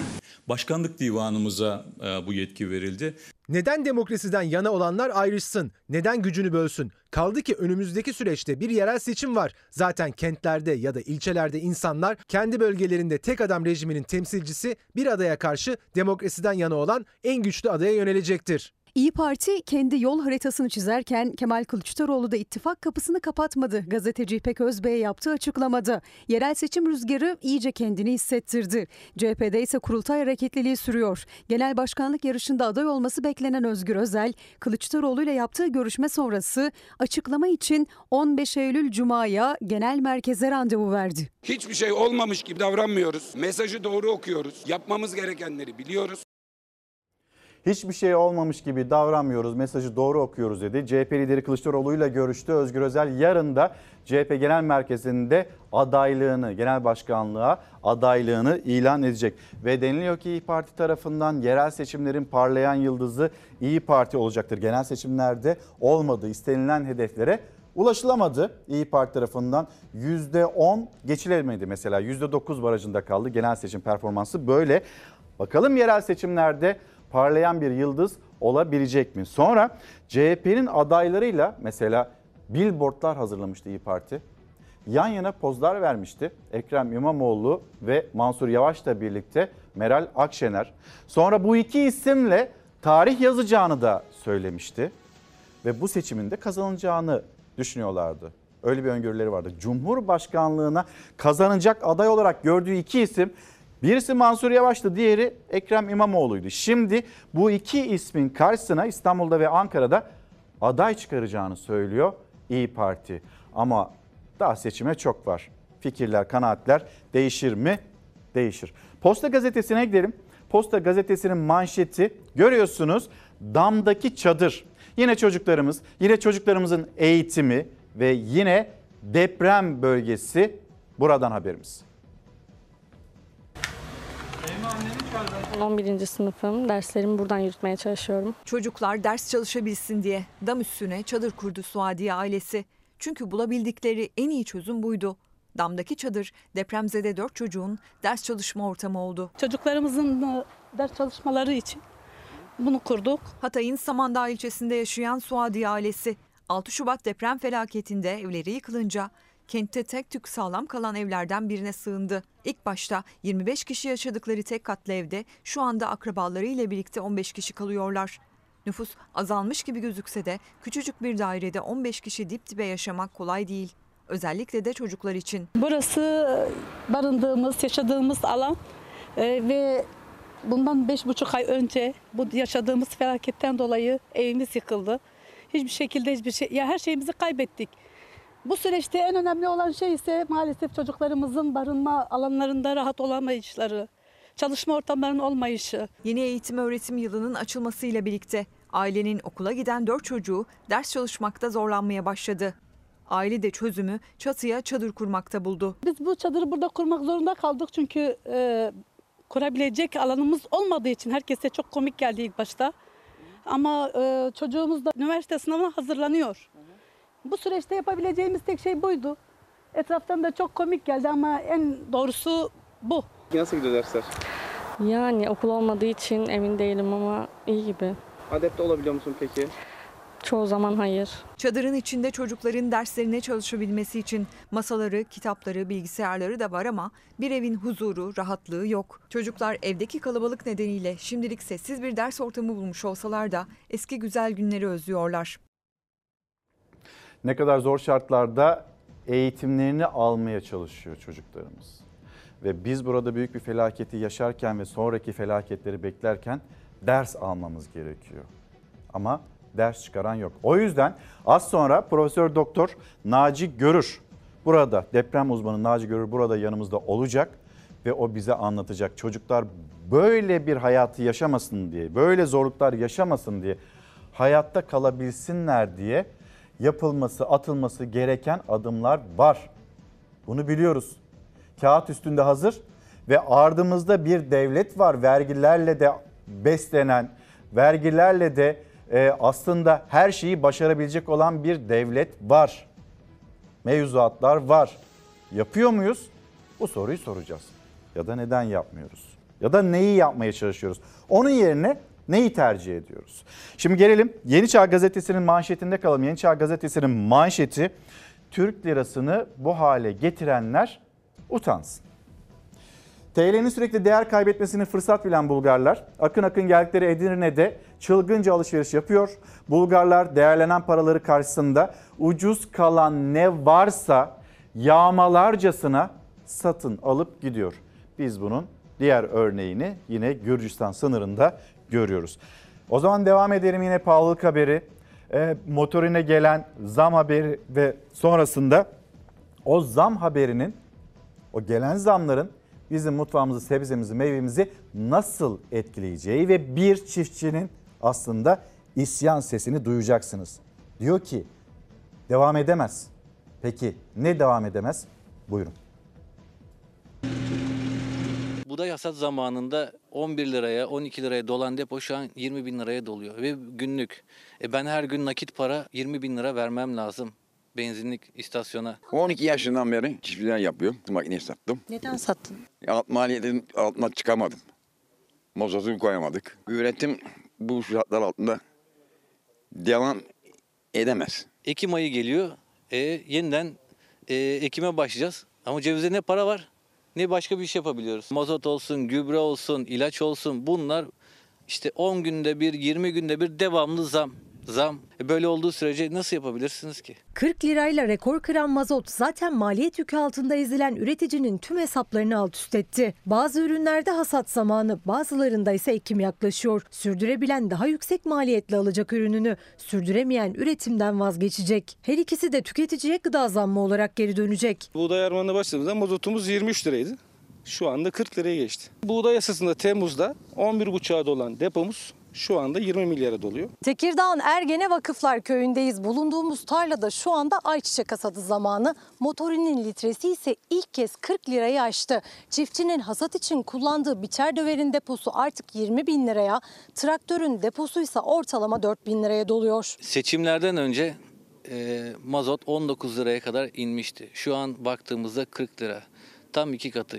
Başkanlık divanımıza e, bu yetki verildi. Neden demokrasiden yana olanlar ayrışsın? Neden gücünü bölsün? Kaldı ki önümüzdeki süreçte bir yerel seçim var. Zaten kentlerde ya da ilçelerde insanlar kendi bölgelerinde tek adam rejiminin temsilcisi bir adaya karşı demokrasiden yana olan en güçlü adaya yönelecektir. İyi Parti kendi yol haritasını çizerken Kemal Kılıçdaroğlu da ittifak kapısını kapatmadı. Gazeteci İpek Özbey yaptığı açıklamada. Yerel seçim rüzgarı iyice kendini hissettirdi. CHP'de ise kurultay hareketliliği sürüyor. Genel başkanlık yarışında aday olması beklenen Özgür Özel, Kılıçdaroğlu ile yaptığı görüşme sonrası açıklama için 15 Eylül Cuma'ya genel merkeze randevu verdi. Hiçbir şey olmamış gibi davranmıyoruz. Mesajı doğru okuyoruz. Yapmamız gerekenleri biliyoruz. Hiçbir şey olmamış gibi davranmıyoruz, mesajı doğru okuyoruz dedi. CHP lideri Kılıçdaroğlu ile görüştü. Özgür Özel yarın da CHP Genel Merkezi'nde adaylığını, genel başkanlığa adaylığını ilan edecek. Ve deniliyor ki İyi Parti tarafından yerel seçimlerin parlayan yıldızı İyi Parti olacaktır. Genel seçimlerde olmadı, istenilen hedeflere ulaşılamadı İyi Parti tarafından. %10 geçilemedi mesela. %9 barajında kaldı genel seçim performansı böyle. Bakalım yerel seçimlerde parlayan bir yıldız olabilecek mi? Sonra CHP'nin adaylarıyla mesela billboardlar hazırlamıştı İyi Parti. yan yana pozlar vermişti. Ekrem İmamoğlu ve Mansur Yavaş'la birlikte Meral Akşener. Sonra bu iki isimle tarih yazacağını da söylemişti. Ve bu seçimin de kazanılacağını düşünüyorlardı. Öyle bir öngörüleri vardı. Cumhurbaşkanlığına kazanacak aday olarak gördüğü iki isim Birisi Mansur Yavaş'tı, diğeri Ekrem İmamoğlu'ydu. Şimdi bu iki ismin karşısına İstanbul'da ve Ankara'da aday çıkaracağını söylüyor İyi Parti. Ama daha seçime çok var. Fikirler, kanaatler değişir mi? Değişir. Posta gazetesine gidelim. Posta gazetesinin manşeti görüyorsunuz damdaki çadır. Yine çocuklarımız, yine çocuklarımızın eğitimi ve yine deprem bölgesi buradan haberimiz. 11. sınıfım. Derslerimi buradan yürütmeye çalışıyorum. Çocuklar ders çalışabilsin diye dam üstüne çadır kurdu Suadiye ailesi. Çünkü bulabildikleri en iyi çözüm buydu. Damdaki çadır depremzede dört çocuğun ders çalışma ortamı oldu. Çocuklarımızın e, ders çalışmaları için bunu kurduk. Hatay'ın Samandağ ilçesinde yaşayan Suadiye ailesi 6 Şubat deprem felaketinde evleri yıkılınca kentte tek tük sağlam kalan evlerden birine sığındı. İlk başta 25 kişi yaşadıkları tek katlı evde şu anda akrabalarıyla birlikte 15 kişi kalıyorlar. Nüfus azalmış gibi gözükse de küçücük bir dairede 15 kişi dip dibe yaşamak kolay değil. Özellikle de çocuklar için. Burası e, barındığımız, yaşadığımız alan E, ve bundan beş buçuk ay önce bu yaşadığımız felaketten dolayı evimiz yıkıldı. Hiçbir şekilde hiçbir şey, ya her şeyimizi kaybettik. Bu süreçte en önemli olan şey ise maalesef çocuklarımızın barınma alanlarında rahat olamayışları, çalışma ortamlarının olmayışı. Yeni eğitim öğretim yılının açılmasıyla birlikte ailenin okula giden dört çocuğu ders çalışmakta zorlanmaya başladı. Aile de çözümü çatıya çadır kurmakta buldu. Biz bu çadırı burada kurmak zorunda kaldık çünkü e, kurabilecek alanımız olmadığı için herkese çok komik geldi ilk başta. Ama e, çocuğumuz da üniversite sınavına hazırlanıyor. Bu süreçte yapabileceğimiz tek şey buydu. Etraftan da çok komik geldi ama en doğrusu bu. Nasıl gidiyor dersler? Yani okul olmadığı için emin değilim ama iyi gibi. Adapte olabiliyor musun peki? Çoğu zaman hayır. Çadırın içinde çocukların derslerine çalışabilmesi için masaları, kitapları, bilgisayarları da var ama bir evin huzuru, rahatlığı yok. Çocuklar evdeki kalabalık nedeniyle şimdilik sessiz bir ders ortamı bulmuş olsalar da eski güzel günleri özlüyorlar. Ne kadar zor şartlarda eğitimlerini almaya çalışıyor çocuklarımız. Ve biz burada büyük bir felaketi yaşarken ve sonraki felaketleri beklerken ders almamız gerekiyor. Ama ders çıkaran yok. O yüzden az sonra Profesör Doktor Naci Görür burada deprem uzmanı Naci Görür burada yanımızda olacak ve o bize anlatacak. Çocuklar böyle bir hayatı yaşamasın diye, böyle zorluklar yaşamasın diye, hayatta kalabilsinler diye yapılması, atılması gereken adımlar var. Bunu biliyoruz. Kağıt üstünde hazır ve ardımızda bir devlet var. Vergilerle de beslenen, vergilerle de e, aslında her şeyi başarabilecek olan bir devlet var. Mevzuatlar var. Yapıyor muyuz? Bu soruyu soracağız. Ya da neden yapmıyoruz? Ya da neyi yapmaya çalışıyoruz? Onun yerine neyi tercih ediyoruz? Şimdi gelelim Yeni Çağ Gazetesi'nin manşetinde kalalım. Yeni Çağ Gazetesi'nin manşeti Türk lirasını bu hale getirenler utansın. TL'nin sürekli değer kaybetmesini fırsat bilen Bulgarlar akın akın geldikleri Edirne'de çılgınca alışveriş yapıyor. Bulgarlar değerlenen paraları karşısında ucuz kalan ne varsa yağmalarcasına satın alıp gidiyor. Biz bunun diğer örneğini yine Gürcistan sınırında görüyoruz. O zaman devam edelim yine pahalılık haberi. E, motorine gelen zam haberi ve sonrasında o zam haberinin o gelen zamların bizim mutfağımızı, sebzemizi, meyvemizi nasıl etkileyeceği ve bir çiftçinin aslında isyan sesini duyacaksınız. Diyor ki devam edemez. Peki ne devam edemez? Buyurun. Buğday hasat zamanında 11 liraya 12 liraya dolan depo şu an 20 bin liraya doluyor ve günlük. E ben her gün nakit para 20 bin lira vermem lazım benzinlik istasyona. 12 yaşından beri çiftçiler yapıyorum. Makine sattım. Neden sattın? Alt maliyetin altına çıkamadım. Mozotunu koyamadık. Üretim bu şartlar altında devam edemez. Ekim ayı geliyor. E yeniden e, ekime başlayacağız. Ama cevizde ne para var ne başka bir iş yapabiliyoruz. Mazot olsun, gübre olsun, ilaç olsun bunlar işte 10 günde bir, 20 günde bir devamlı zam. Zam. E böyle olduğu sürece nasıl yapabilirsiniz ki? 40 lirayla rekor kıran mazot zaten maliyet yükü altında ezilen üreticinin tüm hesaplarını alt üst etti. Bazı ürünlerde hasat zamanı, bazılarında ise ekim yaklaşıyor. Sürdürebilen daha yüksek maliyetle alacak ürününü, sürdüremeyen üretimden vazgeçecek. Her ikisi de tüketiciye gıda zammı olarak geri dönecek. Buğday armağanına başladığımızda mazotumuz 23 liraydı. Şu anda 40 liraya geçti. Buğday yasasında Temmuz'da 11,5'a dolan depomuz şu anda 20 milyara doluyor. Tekirdağ'ın Ergene Vakıflar Köyü'ndeyiz. Bulunduğumuz tarlada şu anda ayçiçek hasadı zamanı. Motorinin litresi ise ilk kez 40 lirayı aştı. Çiftçinin hasat için kullandığı biçer döverin deposu artık 20 bin liraya, traktörün deposu ise ortalama 4 bin liraya doluyor. Seçimlerden önce e, mazot 19 liraya kadar inmişti. Şu an baktığımızda 40 lira. Tam iki katı.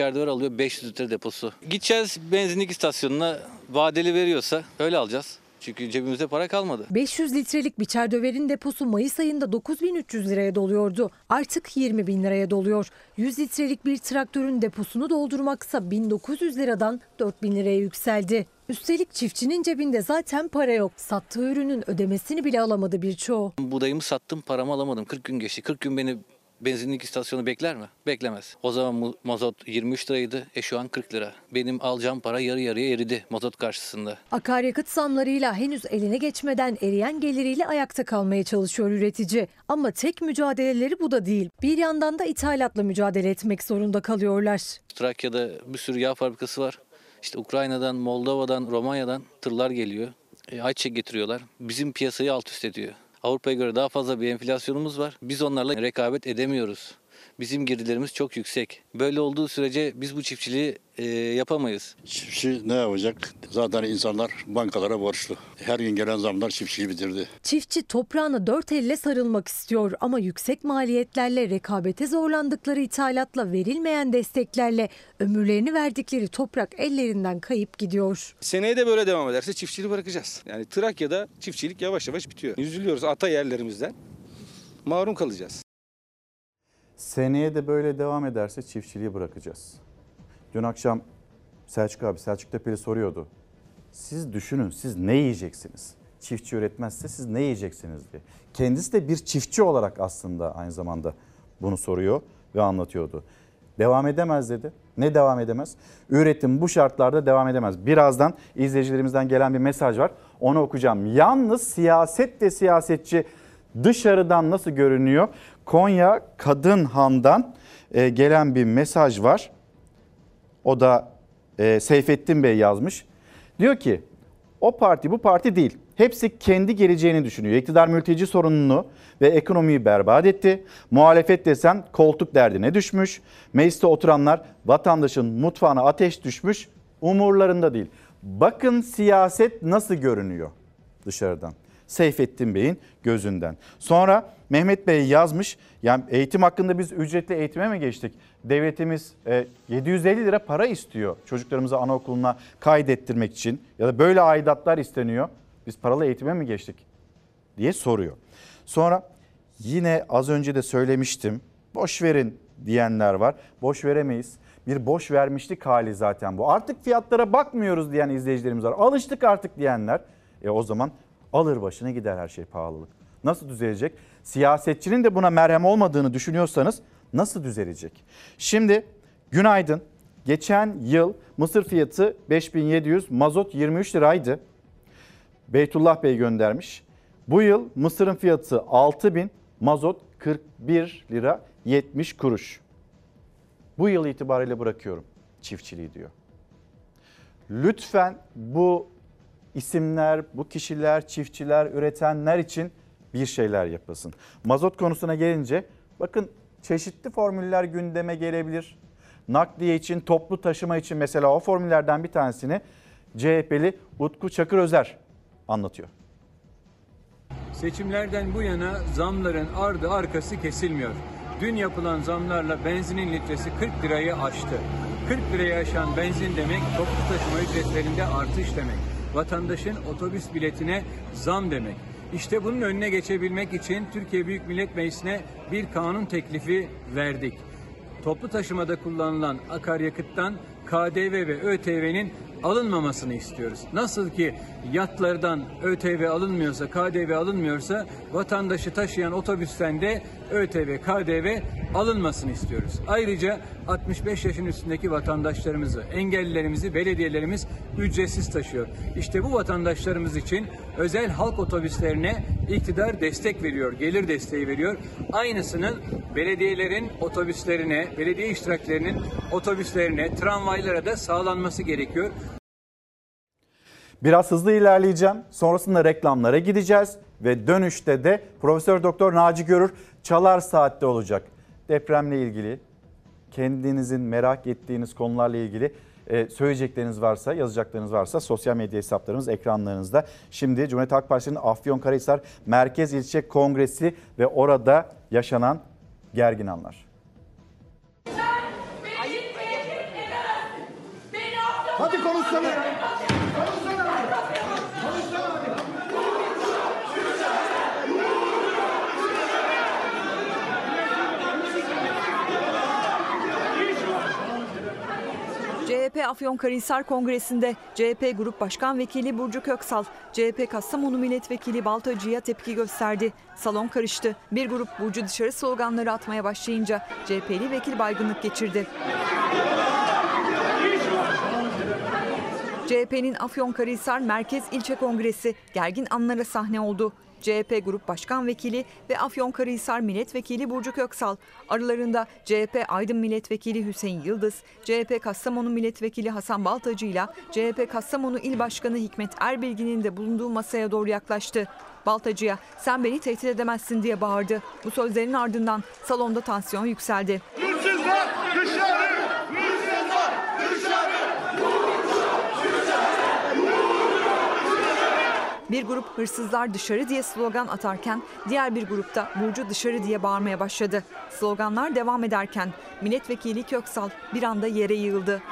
Öyle alıyor 500 litre deposu. Gideceğiz benzinlik istasyonuna vadeli veriyorsa öyle alacağız. Çünkü cebimizde para kalmadı. 500 litrelik biçer döverin deposu Mayıs ayında 9300 liraya doluyordu. Artık 20 bin liraya doluyor. 100 litrelik bir traktörün deposunu doldurmaksa 1900 liradan 4000 liraya yükseldi. Üstelik çiftçinin cebinde zaten para yok. Sattığı ürünün ödemesini bile alamadı birçoğu. Buğdayımı sattım paramı alamadım. 40 gün geçti. 40 gün beni benzinlik istasyonu bekler mi? Beklemez. O zaman mazot 23 liraydı. E şu an 40 lira. Benim alacağım para yarı yarıya eridi mazot karşısında. Akaryakıt zamlarıyla henüz eline geçmeden eriyen geliriyle ayakta kalmaya çalışıyor üretici. Ama tek mücadeleleri bu da değil. Bir yandan da ithalatla mücadele etmek zorunda kalıyorlar. Trakya'da bir sürü yağ fabrikası var. İşte Ukrayna'dan, Moldova'dan, Romanya'dan tırlar geliyor. E, ayçiçek getiriyorlar. Bizim piyasayı alt üst ediyor. Avrupa'ya göre daha fazla bir enflasyonumuz var. Biz onlarla rekabet edemiyoruz. Bizim girdilerimiz çok yüksek. Böyle olduğu sürece biz bu çiftçiliği e, yapamayız. Çiftçi ne yapacak? Zaten insanlar bankalara borçlu. Her gün gelen zamlar çiftçiyi bitirdi. Çiftçi toprağına dört elle sarılmak istiyor ama yüksek maliyetlerle rekabete zorlandıkları ithalatla verilmeyen desteklerle ömürlerini verdikleri toprak ellerinden kayıp gidiyor. Seneye de böyle devam ederse çiftçiliği bırakacağız. Yani Trakya'da çiftçilik yavaş yavaş bitiyor. Üzülüyoruz ata yerlerimizden. Mahrum kalacağız. Seneye de böyle devam ederse çiftçiliği bırakacağız. Dün akşam Selçuk abi, Selçuk Tepeli soruyordu. Siz düşünün siz ne yiyeceksiniz? Çiftçi üretmezse siz ne yiyeceksiniz diye. Kendisi de bir çiftçi olarak aslında aynı zamanda bunu soruyor ve anlatıyordu. Devam edemez dedi. Ne devam edemez? Üretim bu şartlarda devam edemez. Birazdan izleyicilerimizden gelen bir mesaj var. Onu okuyacağım. Yalnız siyaset ve siyasetçi dışarıdan nasıl görünüyor? Konya Kadınhan'dan e, gelen bir mesaj var. O da e, Seyfettin Bey yazmış. Diyor ki o parti bu parti değil. Hepsi kendi geleceğini düşünüyor. İktidar mülteci sorununu ve ekonomiyi berbat etti. Muhalefet desen koltuk derdine düşmüş. Mecliste oturanlar vatandaşın mutfağına ateş düşmüş. Umurlarında değil. Bakın siyaset nasıl görünüyor dışarıdan. Seyfettin Bey'in gözünden. Sonra Mehmet Bey yazmış. Yani eğitim hakkında biz ücretli eğitime mi geçtik? Devletimiz e, 750 lira para istiyor çocuklarımızı anaokuluna kaydettirmek için ya da böyle aidatlar isteniyor. Biz paralı eğitime mi geçtik diye soruyor. Sonra yine az önce de söylemiştim. Boş verin diyenler var. Boş veremeyiz. Bir boş vermişlik hali zaten bu. Artık fiyatlara bakmıyoruz diyen izleyicilerimiz var. Alıştık artık diyenler. E o zaman alır başına gider her şey pahalılık. Nasıl düzelecek? Siyasetçinin de buna merhem olmadığını düşünüyorsanız nasıl düzelecek? Şimdi günaydın. Geçen yıl mısır fiyatı 5700, mazot 23 liraydı. Beytullah Bey göndermiş. Bu yıl mısırın fiyatı 6000, mazot 41 lira 70 kuruş. Bu yıl itibariyle bırakıyorum çiftçiliği diyor. Lütfen bu isimler, bu kişiler, çiftçiler, üretenler için bir şeyler yapılsın. Mazot konusuna gelince bakın çeşitli formüller gündeme gelebilir. Nakliye için, toplu taşıma için mesela o formüllerden bir tanesini CHP'li Utku Çakır Özer anlatıyor. Seçimlerden bu yana zamların ardı arkası kesilmiyor. Dün yapılan zamlarla benzinin litresi 40 lirayı aştı. 40 lirayı aşan benzin demek toplu taşıma ücretlerinde artış demek. Vatandaşın otobüs biletine zam demek. İşte bunun önüne geçebilmek için Türkiye Büyük Millet Meclisi'ne bir kanun teklifi verdik. Toplu taşımada kullanılan akaryakıttan KDV ve ÖTV'nin alınmamasını istiyoruz. Nasıl ki yatlardan ÖTV alınmıyorsa, KDV alınmıyorsa vatandaşı taşıyan otobüsten de ÖTV, KDV alınmasını istiyoruz. Ayrıca 65 yaşın üstündeki vatandaşlarımızı, engellilerimizi belediyelerimiz ücretsiz taşıyor. İşte bu vatandaşlarımız için özel halk otobüslerine iktidar destek veriyor, gelir desteği veriyor. Aynısının belediyelerin otobüslerine, belediye iştiraklerinin otobüslerine, tramvaylara da sağlanması gerekiyor. Biraz hızlı ilerleyeceğim. Sonrasında reklamlara gideceğiz ve dönüşte de Profesör Doktor Naci Görür Çalar Saat'te olacak. Depremle ilgili kendinizin merak ettiğiniz konularla ilgili e, söyleyecekleriniz varsa, yazacaklarınız varsa sosyal medya hesaplarımız ekranlarınızda. Şimdi Cumhuriyet Halk Partisi'nin Afyonkarahisar Merkez İlçe Kongresi ve orada yaşanan gergin anlar. Hadi konuşsana. Afyonkarahisar Kongresi'nde CHP Grup Başkan Vekili Burcu Köksal, CHP Kastamonu Milletvekili Baltacı'ya tepki gösterdi. Salon karıştı. Bir grup Burcu dışarı sloganları atmaya başlayınca CHP'li vekil baygınlık geçirdi. CHP'nin Afyonkarahisar Merkez İlçe Kongresi gergin anlara sahne oldu. CHP Grup Başkan Vekili ve Afyonkarahisar Milletvekili Burcu Köksal, aralarında CHP Aydın Milletvekili Hüseyin Yıldız, CHP Kastamonu Milletvekili Hasan Baltacı ile CHP Kastamonu İl Başkanı Hikmet Erbilgin'in de bulunduğu masaya doğru yaklaştı. Baltacı'ya sen beni tehdit edemezsin diye bağırdı. Bu sözlerin ardından salonda tansiyon yükseldi. Hırsızlar dışarı! Hırsızlar dışarı! Bir grup hırsızlar dışarı diye slogan atarken diğer bir grupta Burcu dışarı diye bağırmaya başladı. Sloganlar devam ederken milletvekili Köksal bir anda yere yığıldı.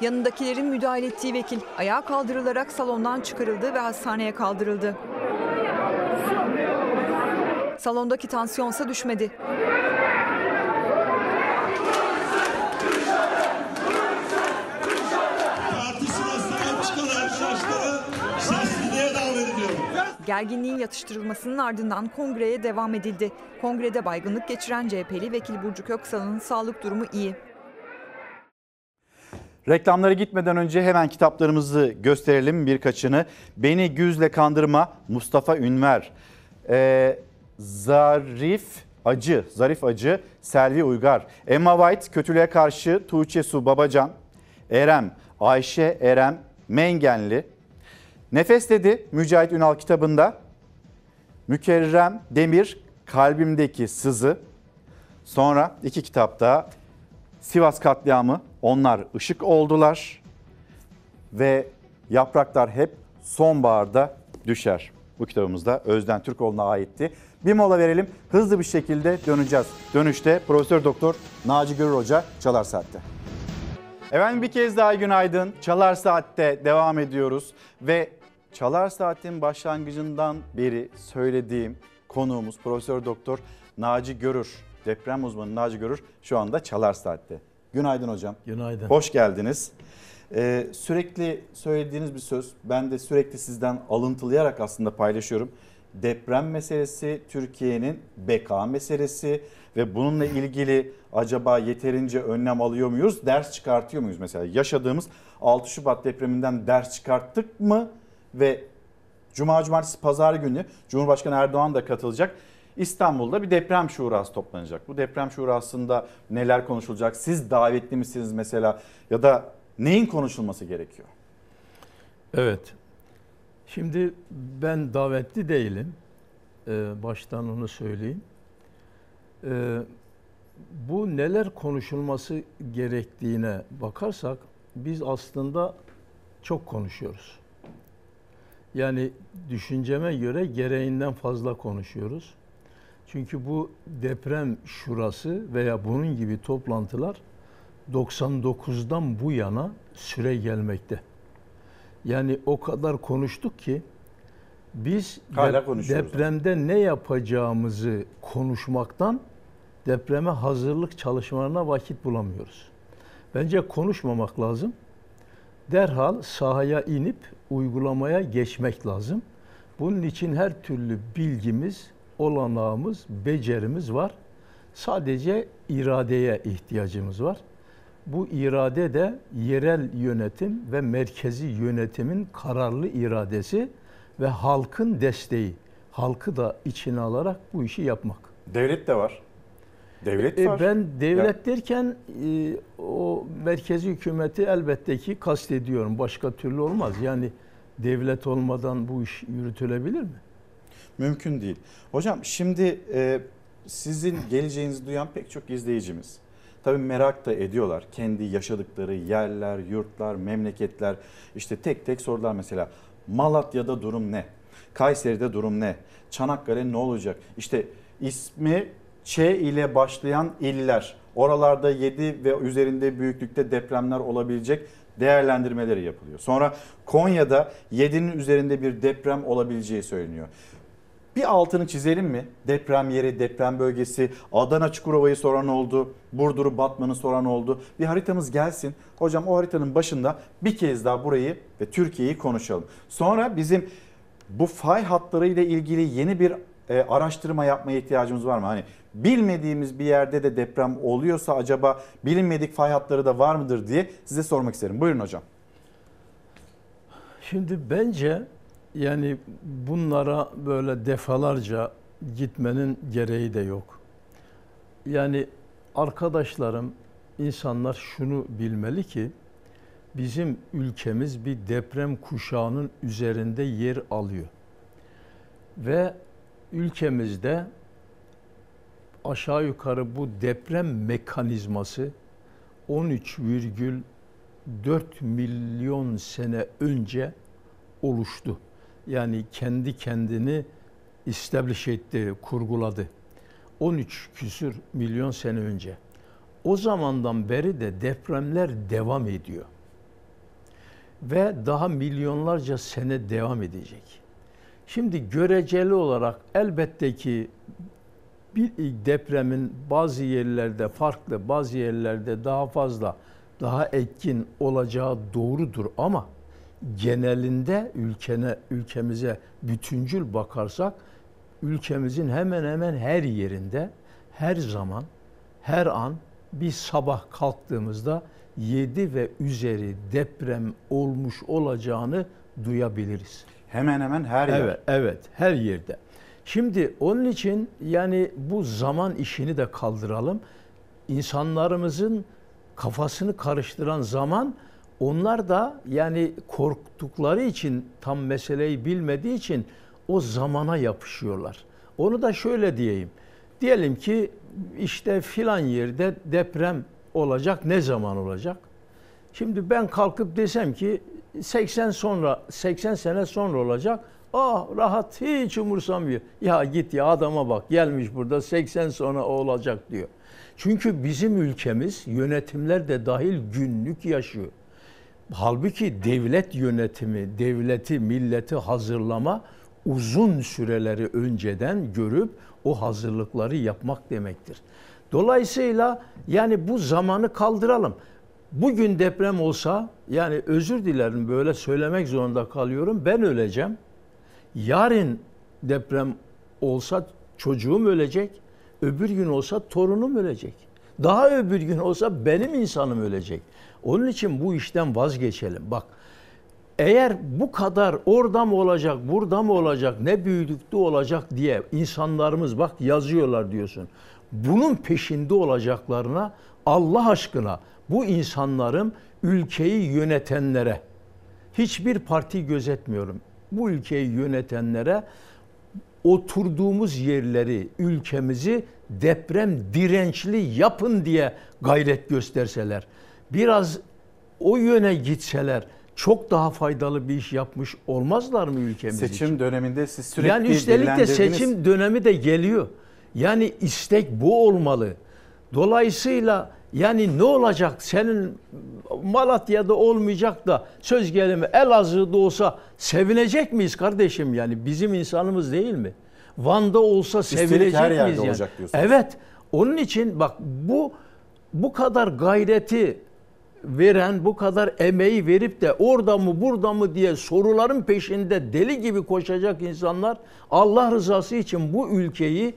Yanındakilerin müdahale ettiği vekil ayağa kaldırılarak salondan çıkarıldı ve hastaneye kaldırıldı. Salondaki tansiyonsa düşmedi. Partisine sahip çıkan arkadaşları sessizliğe davet ediyorum. Gerginliğin yatıştırılmasının ardından kongreye devam edildi. Kongrede baygınlık geçiren CHP'li vekil Burcu Köksal'ın sağlık durumu iyi. Reklamlara gitmeden önce hemen kitaplarımızı gösterelim birkaçını. Beni Güzle Kandırma Mustafa Ünver. Ee, Zarif Acı, Zarif Acı, Selvi Uygar. Emma White, Kötülüğe Karşı Tuğçe Su Babacan. Erem, Ayşe Erem Mengenli. Nefes dedi Mücahit Ünal kitabında. Mükerrem Demir, Kalbimdeki Sızı. Sonra iki kitapta Sivas katliamı onlar ışık oldular ve yapraklar hep sonbaharda düşer. Bu kitabımızda Özden Türkoğlu'na aitti. Bir mola verelim. Hızlı bir şekilde döneceğiz. Dönüşte Profesör Doktor Naci Görür Hoca Çalar Saat'te. Efendim bir kez daha günaydın. Çalar Saat'te devam ediyoruz ve Çalar Saat'in başlangıcından beri söylediğim konuğumuz Profesör Doktor Naci Görür, deprem uzmanı Naci Görür şu anda Çalar Saat'te. Günaydın hocam. Günaydın. Hoş geldiniz. Ee, sürekli söylediğiniz bir söz. Ben de sürekli sizden alıntılayarak aslında paylaşıyorum. Deprem meselesi Türkiye'nin beka meselesi ve bununla ilgili acaba yeterince önlem alıyor muyuz? Ders çıkartıyor muyuz mesela? Yaşadığımız 6 Şubat depreminden ders çıkarttık mı? Ve Cuma, Cumartesi, Pazar günü Cumhurbaşkanı Erdoğan da katılacak. İstanbul'da bir deprem şurası toplanacak. Bu deprem şurasında neler konuşulacak? Siz davetli misiniz mesela ya da neyin konuşulması gerekiyor? Evet. Şimdi ben davetli değilim. Ee, baştan onu söyleyeyim. Ee, bu neler konuşulması gerektiğine bakarsak biz aslında çok konuşuyoruz. Yani düşünceme göre gereğinden fazla konuşuyoruz. Çünkü bu deprem şurası veya bunun gibi toplantılar 99'dan bu yana süre gelmekte. Yani o kadar konuştuk ki biz Hala depremde ne yapacağımızı konuşmaktan depreme hazırlık çalışmalarına vakit bulamıyoruz. Bence konuşmamak lazım. Derhal sahaya inip uygulamaya geçmek lazım. Bunun için her türlü bilgimiz, olanağımız, becerimiz var. Sadece iradeye ihtiyacımız var. Bu irade de yerel yönetim ve merkezi yönetimin kararlı iradesi ve halkın desteği. Halkı da içine alarak bu işi yapmak. Devlet de var. Devlet E, var. ben devlet derken e, o merkezi hükümeti elbette ki kastediyorum. Başka türlü olmaz. Yani devlet olmadan bu iş yürütülebilir mi? Mümkün değil. Hocam şimdi e, sizin geleceğinizi duyan pek çok izleyicimiz. Tabii merak da ediyorlar. Kendi yaşadıkları yerler, yurtlar, memleketler. işte tek tek sorular mesela. Malatya'da durum ne? Kayseri'de durum ne? Çanakkale ne olacak? İşte ismi Ç ile başlayan iller. Oralarda 7 ve üzerinde büyüklükte depremler olabilecek değerlendirmeleri yapılıyor. Sonra Konya'da 7'nin üzerinde bir deprem olabileceği söyleniyor. Bir altını çizelim mi? Deprem yeri, deprem bölgesi, Adana Çukurova'yı soran oldu, Burdur'u Batman'ı soran oldu. Bir haritamız gelsin. Hocam o haritanın başında bir kez daha burayı ve Türkiye'yi konuşalım. Sonra bizim bu fay hatları ile ilgili yeni bir e, araştırma yapmaya ihtiyacımız var mı? Hani bilmediğimiz bir yerde de deprem oluyorsa acaba bilinmedik fay hatları da var mıdır diye size sormak isterim. Buyurun hocam. Şimdi bence yani bunlara böyle defalarca gitmenin gereği de yok. Yani arkadaşlarım, insanlar şunu bilmeli ki bizim ülkemiz bir deprem kuşağının üzerinde yer alıyor. Ve ülkemizde aşağı yukarı bu deprem mekanizması 13,4 milyon sene önce oluştu. Yani kendi kendini establish etti, kurguladı. 13 küsür milyon sene önce. O zamandan beri de depremler devam ediyor. Ve daha milyonlarca sene devam edecek. Şimdi göreceli olarak elbette ki bir depremin bazı yerlerde farklı, bazı yerlerde daha fazla, daha etkin olacağı doğrudur ama genelinde ülkene, ülkemize bütüncül bakarsak ülkemizin hemen hemen her yerinde her zaman, her an bir sabah kalktığımızda 7 ve üzeri deprem olmuş olacağını duyabiliriz. Hemen hemen her yer. Evet, evet her yerde. Şimdi onun için yani bu zaman işini de kaldıralım. İnsanlarımızın kafasını karıştıran zaman onlar da yani korktukları için tam meseleyi bilmediği için o zamana yapışıyorlar. Onu da şöyle diyeyim. Diyelim ki işte filan yerde deprem olacak. Ne zaman olacak? Şimdi ben kalkıp desem ki 80 sonra 80 sene sonra olacak. Ah rahat hiç umursamıyor. Ya git ya adama bak gelmiş burada 80 sonra o olacak diyor. Çünkü bizim ülkemiz yönetimler de dahil günlük yaşıyor. Halbuki devlet yönetimi, devleti, milleti hazırlama uzun süreleri önceden görüp o hazırlıkları yapmak demektir. Dolayısıyla yani bu zamanı kaldıralım. Bugün deprem olsa yani özür dilerim böyle söylemek zorunda kalıyorum ben öleceğim. Yarın deprem olsa çocuğum ölecek. Öbür gün olsa torunum ölecek. Daha öbür gün olsa benim insanım ölecek. Onun için bu işten vazgeçelim. Bak eğer bu kadar orada mı olacak, burada mı olacak, ne büyüklükte olacak diye insanlarımız bak yazıyorlar diyorsun. Bunun peşinde olacaklarına Allah aşkına bu insanların ülkeyi yönetenlere hiçbir parti gözetmiyorum. Bu ülkeyi yönetenlere oturduğumuz yerleri, ülkemizi deprem dirençli yapın diye gayret gösterseler, biraz o yöne gitseler çok daha faydalı bir iş yapmış olmazlar mı ülkemiz Seçim için? döneminde siz sürekli Yani üstelik de seçim dönemi de geliyor. Yani istek bu olmalı. Dolayısıyla Yani ne olacak senin Malatya'da olmayacak da söz gelimi Elazığ'da olsa sevinecek miyiz kardeşim yani bizim insanımız değil mi? Van'da olsa Üstelik sevinecek her miyiz yani? olacak diyorsunuz. Evet. Onun için bak bu bu kadar gayreti veren, bu kadar emeği verip de orada mı burada mı diye soruların peşinde deli gibi koşacak insanlar Allah rızası için bu ülkeyi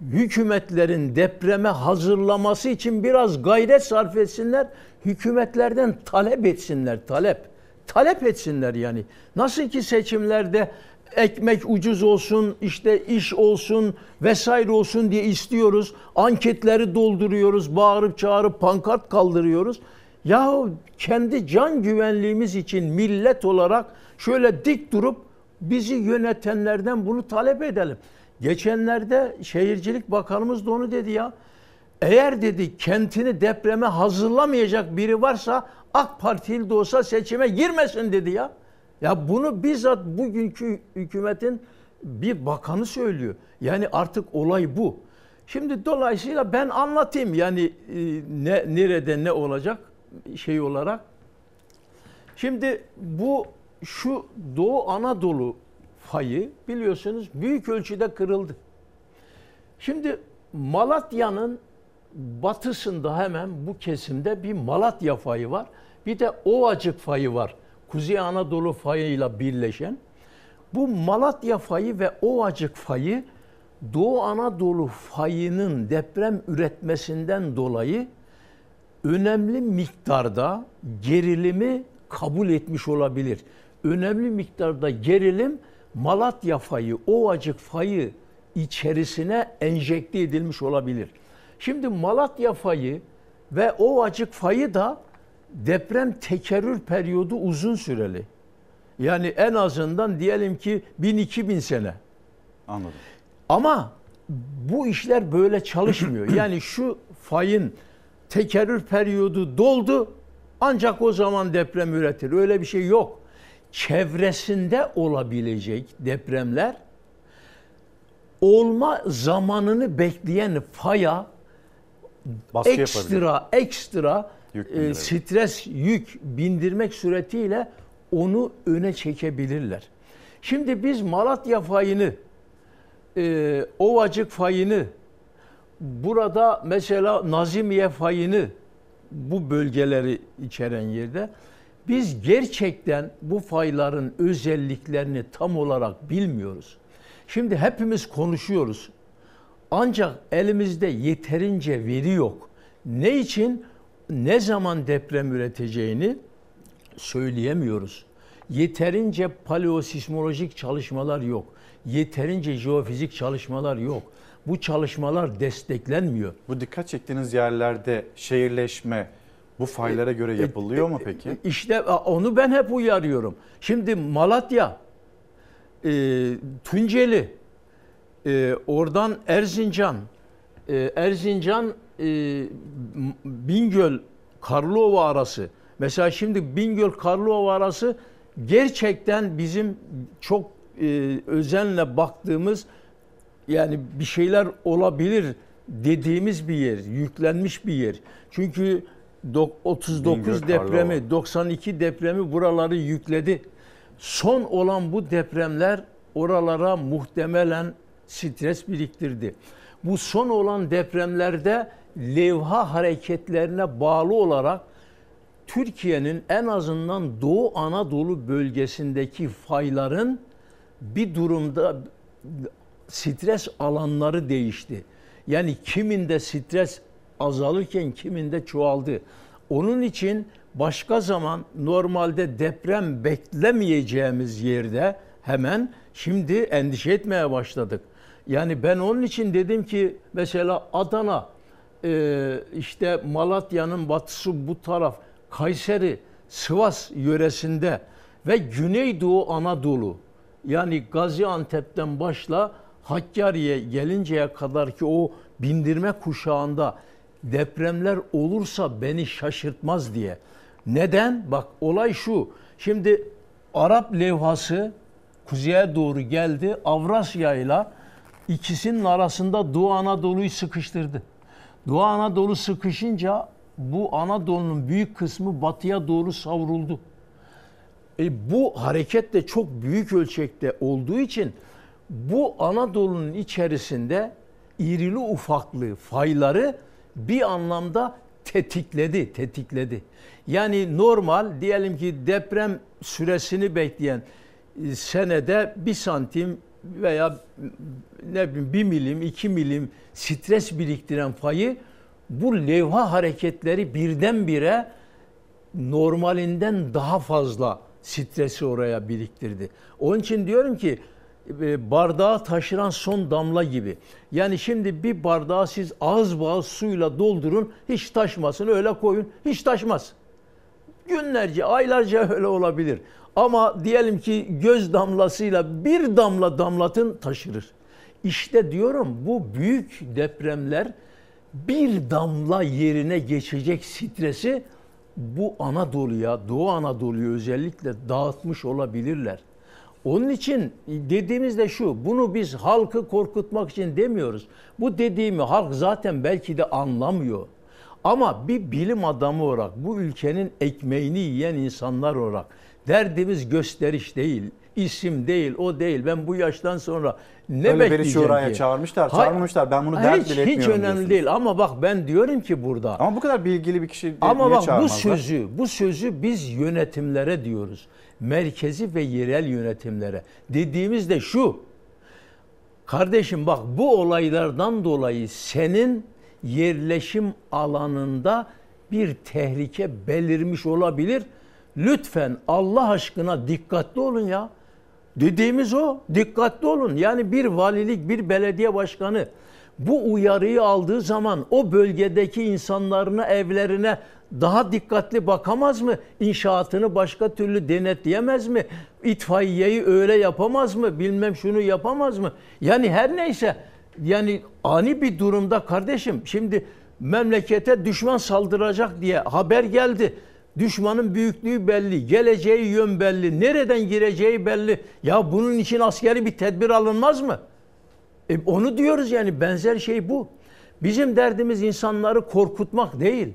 hükümetlerin depreme hazırlaması için biraz gayret sarf etsinler. Hükümetlerden talep etsinler, talep. Talep etsinler yani. Nasıl ki seçimlerde ekmek ucuz olsun, işte iş olsun vesaire olsun diye istiyoruz. Anketleri dolduruyoruz, bağırıp çağırıp pankart kaldırıyoruz. Yahu kendi can güvenliğimiz için millet olarak şöyle dik durup bizi yönetenlerden bunu talep edelim. Geçenlerde Şehircilik Bakanımız da onu dedi ya. Eğer dedi kentini depreme hazırlamayacak biri varsa AK Partili de olsa seçime girmesin dedi ya. Ya bunu bizzat bugünkü hükümetin bir bakanı söylüyor. Yani artık olay bu. Şimdi dolayısıyla ben anlatayım yani e, ne nerede ne olacak şey olarak. Şimdi bu şu Doğu Anadolu fayı biliyorsunuz büyük ölçüde kırıldı. Şimdi Malatya'nın batısında hemen bu kesimde bir Malatya fayı var. Bir de Ovacık fayı var. Kuzey Anadolu fayıyla birleşen. Bu Malatya fayı ve Ovacık fayı Doğu Anadolu fayının deprem üretmesinden dolayı önemli miktarda gerilimi kabul etmiş olabilir. Önemli miktarda gerilim Malatya fayı, Ovacık fayı içerisine enjekte edilmiş olabilir. Şimdi Malatya fayı ve Ovacık fayı da deprem tekerrür periyodu uzun süreli. Yani en azından diyelim ki 1000-2000 sene. Anladım. Ama bu işler böyle çalışmıyor. [clears throat] yani şu fayın tekerrür periyodu doldu ancak o zaman deprem üretir. Öyle bir şey yok. Çevresinde olabilecek depremler olma zamanını bekleyen faya Baskı ekstra ekstra Yük e, stres yük bindirmek suretiyle onu öne çekebilirler. Şimdi biz Malatya fayını, e, Ovacık fayını, burada mesela Nazimiye fayını bu bölgeleri içeren yerde biz gerçekten bu fayların özelliklerini tam olarak bilmiyoruz. Şimdi hepimiz konuşuyoruz. Ancak elimizde yeterince veri yok. Ne için ne zaman deprem üreteceğini söyleyemiyoruz. Yeterince paleosismolojik çalışmalar yok. Yeterince jeofizik çalışmalar yok. Bu çalışmalar desteklenmiyor. Bu dikkat çektiğiniz yerlerde şehirleşme bu faylara göre yapılıyor mu peki? İşte onu ben hep uyarıyorum. Şimdi Malatya, e, Tunceli, e, oradan Erzincan, e, Erzincan, e, Bingöl, Karlova arası. Mesela şimdi Bingöl, Karlova arası gerçekten bizim çok e, özenle baktığımız yani bir şeyler olabilir dediğimiz bir yer, yüklenmiş bir yer. Çünkü 39 Bingöl, depremi, Karlova. 92 depremi buraları yükledi. Son olan bu depremler oralara muhtemelen stres biriktirdi. Bu son olan depremlerde levha hareketlerine bağlı olarak Türkiye'nin en azından Doğu Anadolu bölgesindeki fayların bir durumda stres alanları değişti. Yani kiminde stres azalırken kiminde çoğaldı. Onun için başka zaman normalde deprem beklemeyeceğimiz yerde hemen şimdi endişe etmeye başladık. Yani ben onun için dedim ki mesela Adana, e, işte Malatya'nın batısı bu taraf, Kayseri, Sivas yöresinde ve Güneydoğu Anadolu yani Gaziantep'ten başla Hakkari'ye gelinceye kadar ki o bindirme kuşağında depremler olursa beni şaşırtmaz diye. Neden? Bak olay şu. Şimdi Arap levhası kuzeye doğru geldi. Avrasya ile ikisinin arasında Doğu Anadolu'yu sıkıştırdı. Doğu Anadolu sıkışınca bu Anadolu'nun büyük kısmı batıya doğru savruldu. E, bu hareket de çok büyük ölçekte olduğu için bu Anadolu'nun içerisinde irili ufaklı fayları bir anlamda tetikledi, tetikledi. Yani normal diyelim ki deprem süresini bekleyen e, senede bir santim veya ne bileyim bir milim, iki milim stres biriktiren fayı bu levha hareketleri birdenbire normalinden daha fazla stresi oraya biriktirdi. Onun için diyorum ki bardağı taşıran son damla gibi. Yani şimdi bir bardağı siz ağız bağız suyla doldurun, hiç taşmasın öyle koyun, hiç taşmaz. Günlerce, aylarca [laughs] öyle olabilir. Ama diyelim ki göz damlasıyla bir damla damlatın taşırır. İşte diyorum bu büyük depremler bir damla yerine geçecek stresi bu Anadolu'ya, Doğu Anadolu'ya özellikle dağıtmış olabilirler. Onun için dediğimiz de şu, bunu biz halkı korkutmak için demiyoruz. Bu dediğimi halk zaten belki de anlamıyor. Ama bir bilim adamı olarak, bu ülkenin ekmeğini yiyen insanlar olarak derdimiz gösteriş değil, isim değil, o değil. Ben bu yaştan sonra ne Öyle beni şuraya çağırmışlar, çağırmamışlar. Ben bunu dert hiç, bile etmiyorum Hiç önemli diyorsunuz. değil ama bak ben diyorum ki burada. Ama bu kadar bilgili bir kişi Ama niye bak bu sözü, bu sözü biz yönetimlere diyoruz. Merkezi ve yerel yönetimlere. Dediğimiz de şu. Kardeşim bak bu olaylardan dolayı senin yerleşim alanında bir tehlike belirmiş olabilir. Lütfen Allah aşkına dikkatli olun ya. Dediğimiz o. Dikkatli olun. Yani bir valilik, bir belediye başkanı bu uyarıyı aldığı zaman o bölgedeki insanlarına, evlerine daha dikkatli bakamaz mı? İnşaatını başka türlü denetleyemez mi? İtfaiyeyi öyle yapamaz mı? Bilmem şunu yapamaz mı? Yani her neyse yani ani bir durumda kardeşim şimdi memlekete düşman saldıracak diye haber geldi. Düşmanın büyüklüğü belli, geleceği yön belli, nereden gireceği belli. Ya bunun için askeri bir tedbir alınmaz mı? E onu diyoruz yani benzer şey bu. Bizim derdimiz insanları korkutmak değil.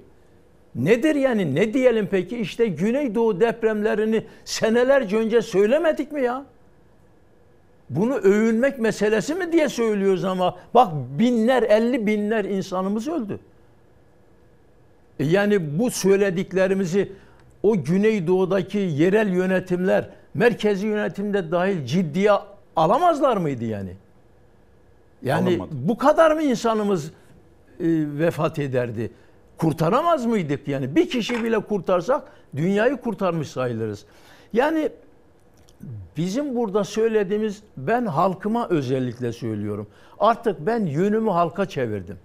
Nedir yani ne diyelim peki işte Güneydoğu depremlerini senelerce önce söylemedik mi ya? Bunu övünmek meselesi mi diye söylüyoruz ama bak binler elli binler insanımız öldü. E yani bu söylediklerimizi o Güneydoğu'daki yerel yönetimler merkezi yönetimde dahil ciddiye alamazlar mıydı yani? Yani Alınmadı. bu kadar mı insanımız e, vefat ederdi? Kurtaramaz mıydık yani? Bir kişi bile kurtarsak dünyayı kurtarmış sayılırız. Yani bizim burada söylediğimiz ben halkıma özellikle söylüyorum. Artık ben yönümü halka çevirdim.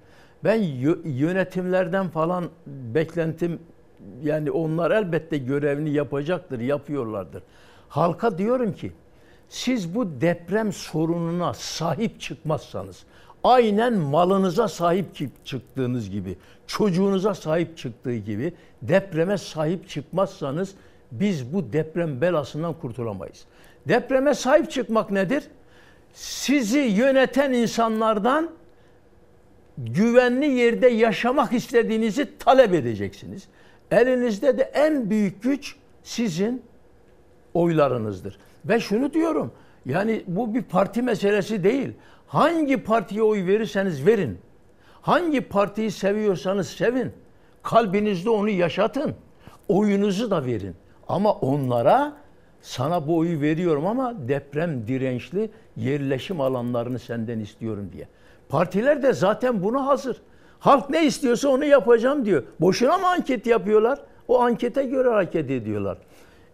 Ben yö- yönetimlerden falan beklentim yani onlar elbette görevini yapacaktır, yapıyorlardır. Halka diyorum ki siz bu deprem sorununa sahip çıkmazsanız, aynen malınıza sahip çıktığınız gibi, çocuğunuza sahip çıktığı gibi depreme sahip çıkmazsanız biz bu deprem belasından kurtulamayız. Depreme sahip çıkmak nedir? Sizi yöneten insanlardan güvenli yerde yaşamak istediğinizi talep edeceksiniz. Elinizde de en büyük güç sizin oylarınızdır. Ve şunu diyorum. Yani bu bir parti meselesi değil. Hangi partiye oy verirseniz verin. Hangi partiyi seviyorsanız sevin. Kalbinizde onu yaşatın. Oyunuzu da verin. Ama onlara sana bu oyu veriyorum ama deprem dirençli yerleşim alanlarını senden istiyorum diye. Partiler de zaten buna hazır. Halk ne istiyorsa onu yapacağım diyor. Boşuna mı anket yapıyorlar? O ankete göre hareket ediyorlar.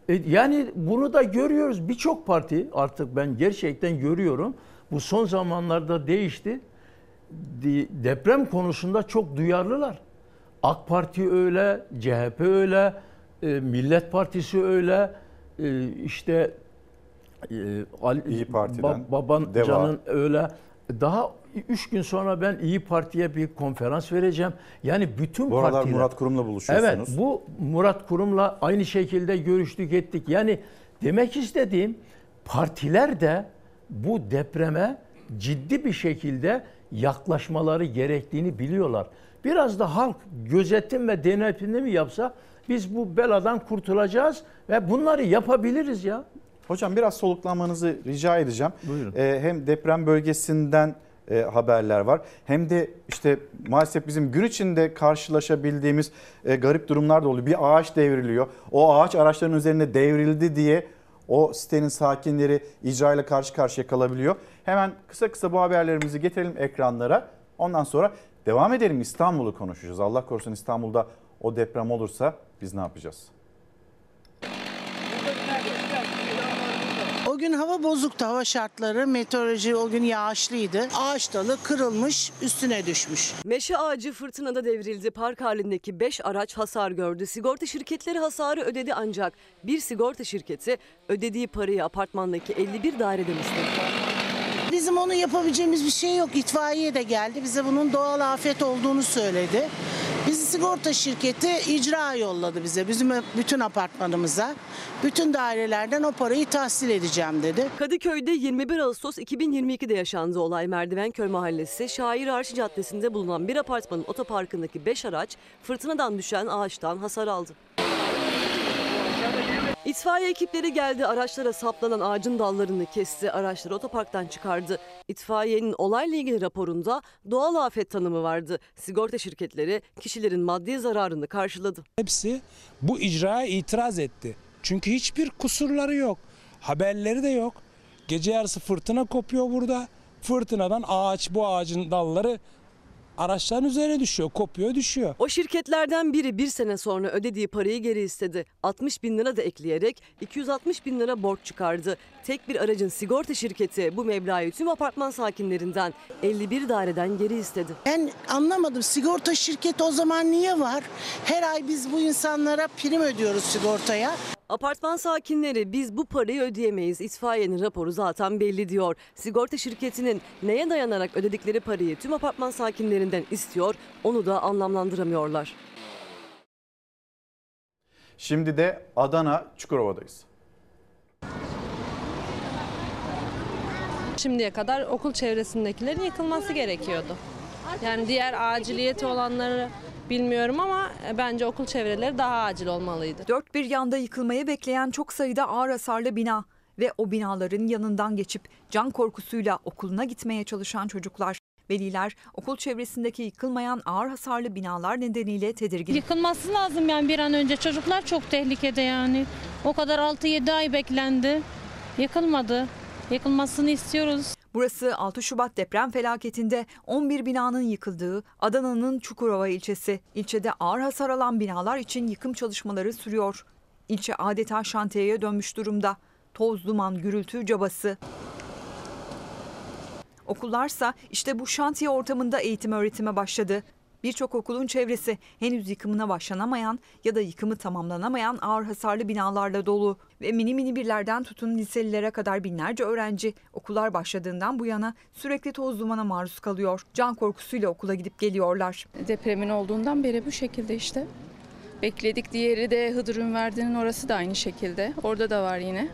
E, yani bunu da görüyoruz. Birçok parti artık ben gerçekten görüyorum. Bu son zamanlarda değişti. De- Deprem konusunda çok duyarlılar. AK Parti öyle, CHP öyle, e, Millet Partisi öyle, e, işte e, Ali, İyi Parti'den, Ba- Baban Deva. Can'ın öyle. Daha üç gün sonra ben İyi Parti'ye bir konferans vereceğim. Yani bütün Bu partiler. Murat Kurum'la buluşuyorsunuz. Evet bu Murat Kurum'la aynı şekilde görüştük ettik. Yani demek istediğim partiler de bu depreme ciddi bir şekilde yaklaşmaları gerektiğini biliyorlar. Biraz da halk gözetim ve denetimini mi yapsa biz bu beladan kurtulacağız ve bunları yapabiliriz ya. Hocam biraz soluklanmanızı rica edeceğim. Buyurun. Ee, hem deprem bölgesinden e, haberler var hem de işte maalesef bizim gün içinde karşılaşabildiğimiz e, garip durumlar da oluyor. Bir ağaç devriliyor. O ağaç araçların üzerine devrildi diye o sitenin sakinleri icra karşı karşıya kalabiliyor. Hemen kısa kısa bu haberlerimizi getirelim ekranlara. Ondan sonra devam edelim İstanbul'u konuşacağız. Allah korusun İstanbul'da o deprem olursa biz ne yapacağız? O gün hava bozuktu hava şartları. Meteoroloji o gün yağışlıydı. Ağaç dalı kırılmış üstüne düşmüş. Meşe ağacı fırtınada devrildi. Park halindeki 5 araç hasar gördü. Sigorta şirketleri hasarı ödedi ancak bir sigorta şirketi ödediği parayı apartmandaki 51 daireden istedi. Bizim onu yapabileceğimiz bir şey yok. İtfaiye de geldi. Bize bunun doğal afet olduğunu söyledi. Bizi sigorta şirketi icra yolladı bize. Bizim bütün apartmanımıza. Bütün dairelerden o parayı tahsil edeceğim dedi. Kadıköy'de 21 Ağustos 2022'de yaşandı olay. Merdivenköy Mahallesi Şair Arşi Caddesi'nde bulunan bir apartmanın otoparkındaki 5 araç fırtınadan düşen ağaçtan hasar aldı. İtfaiye ekipleri geldi. Araçlara saplanan ağacın dallarını kesti. Araçları otoparktan çıkardı. İtfaiyenin olayla ilgili raporunda doğal afet tanımı vardı. Sigorta şirketleri kişilerin maddi zararını karşıladı. Hepsi bu icraya itiraz etti. Çünkü hiçbir kusurları yok. Haberleri de yok. Gece yarısı fırtına kopuyor burada. Fırtınadan ağaç bu ağacın dalları araçların üzerine düşüyor, kopuyor, düşüyor. O şirketlerden biri bir sene sonra ödediği parayı geri istedi. 60 bin lira da ekleyerek 260 bin lira borç çıkardı. Tek bir aracın sigorta şirketi bu meblağı tüm apartman sakinlerinden 51 daireden geri istedi. Ben anlamadım sigorta şirketi o zaman niye var? Her ay biz bu insanlara prim ödüyoruz sigortaya. Apartman sakinleri biz bu parayı ödeyemeyiz. İtfaiyenin raporu zaten belli diyor. Sigorta şirketinin neye dayanarak ödedikleri parayı tüm apartman sakinlerinden istiyor onu da anlamlandıramıyorlar. Şimdi de Adana Çukurova'dayız. Şimdiye kadar okul çevresindekilerin yıkılması gerekiyordu. Yani diğer aciliyeti olanları bilmiyorum ama bence okul çevreleri daha acil olmalıydı. Dört bir yanda yıkılmayı bekleyen çok sayıda ağır hasarlı bina ve o binaların yanından geçip can korkusuyla okuluna gitmeye çalışan çocuklar. Veliler okul çevresindeki yıkılmayan ağır hasarlı binalar nedeniyle tedirgin. Yıkılması lazım yani bir an önce. Çocuklar çok tehlikede yani. O kadar 6-7 ay beklendi. Yıkılmadı. Yıkılmasını istiyoruz. Burası 6 Şubat deprem felaketinde 11 binanın yıkıldığı Adana'nın Çukurova ilçesi. İlçede ağır hasar alan binalar için yıkım çalışmaları sürüyor. İlçe adeta şantiyeye dönmüş durumda. Toz, duman, gürültü, cabası. Okullarsa işte bu şantiye ortamında eğitim öğretime başladı. Birçok okulun çevresi henüz yıkımına başlanamayan ya da yıkımı tamamlanamayan ağır hasarlı binalarla dolu ve mini mini birlerden tutun liselilere kadar binlerce öğrenci okullar başladığından bu yana sürekli toz dumana maruz kalıyor. Can korkusuyla okula gidip geliyorlar. Depremin olduğundan beri bu şekilde işte. Bekledik diğeri de Hıdır Ünverdi'nin orası da aynı şekilde. Orada da var yine.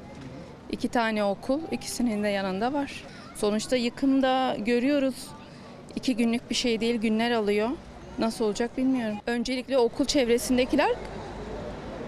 İki tane okul ikisinin de yanında var. Sonuçta yıkımda görüyoruz. İki günlük bir şey değil günler alıyor. Nasıl olacak bilmiyorum. Öncelikle okul çevresindekiler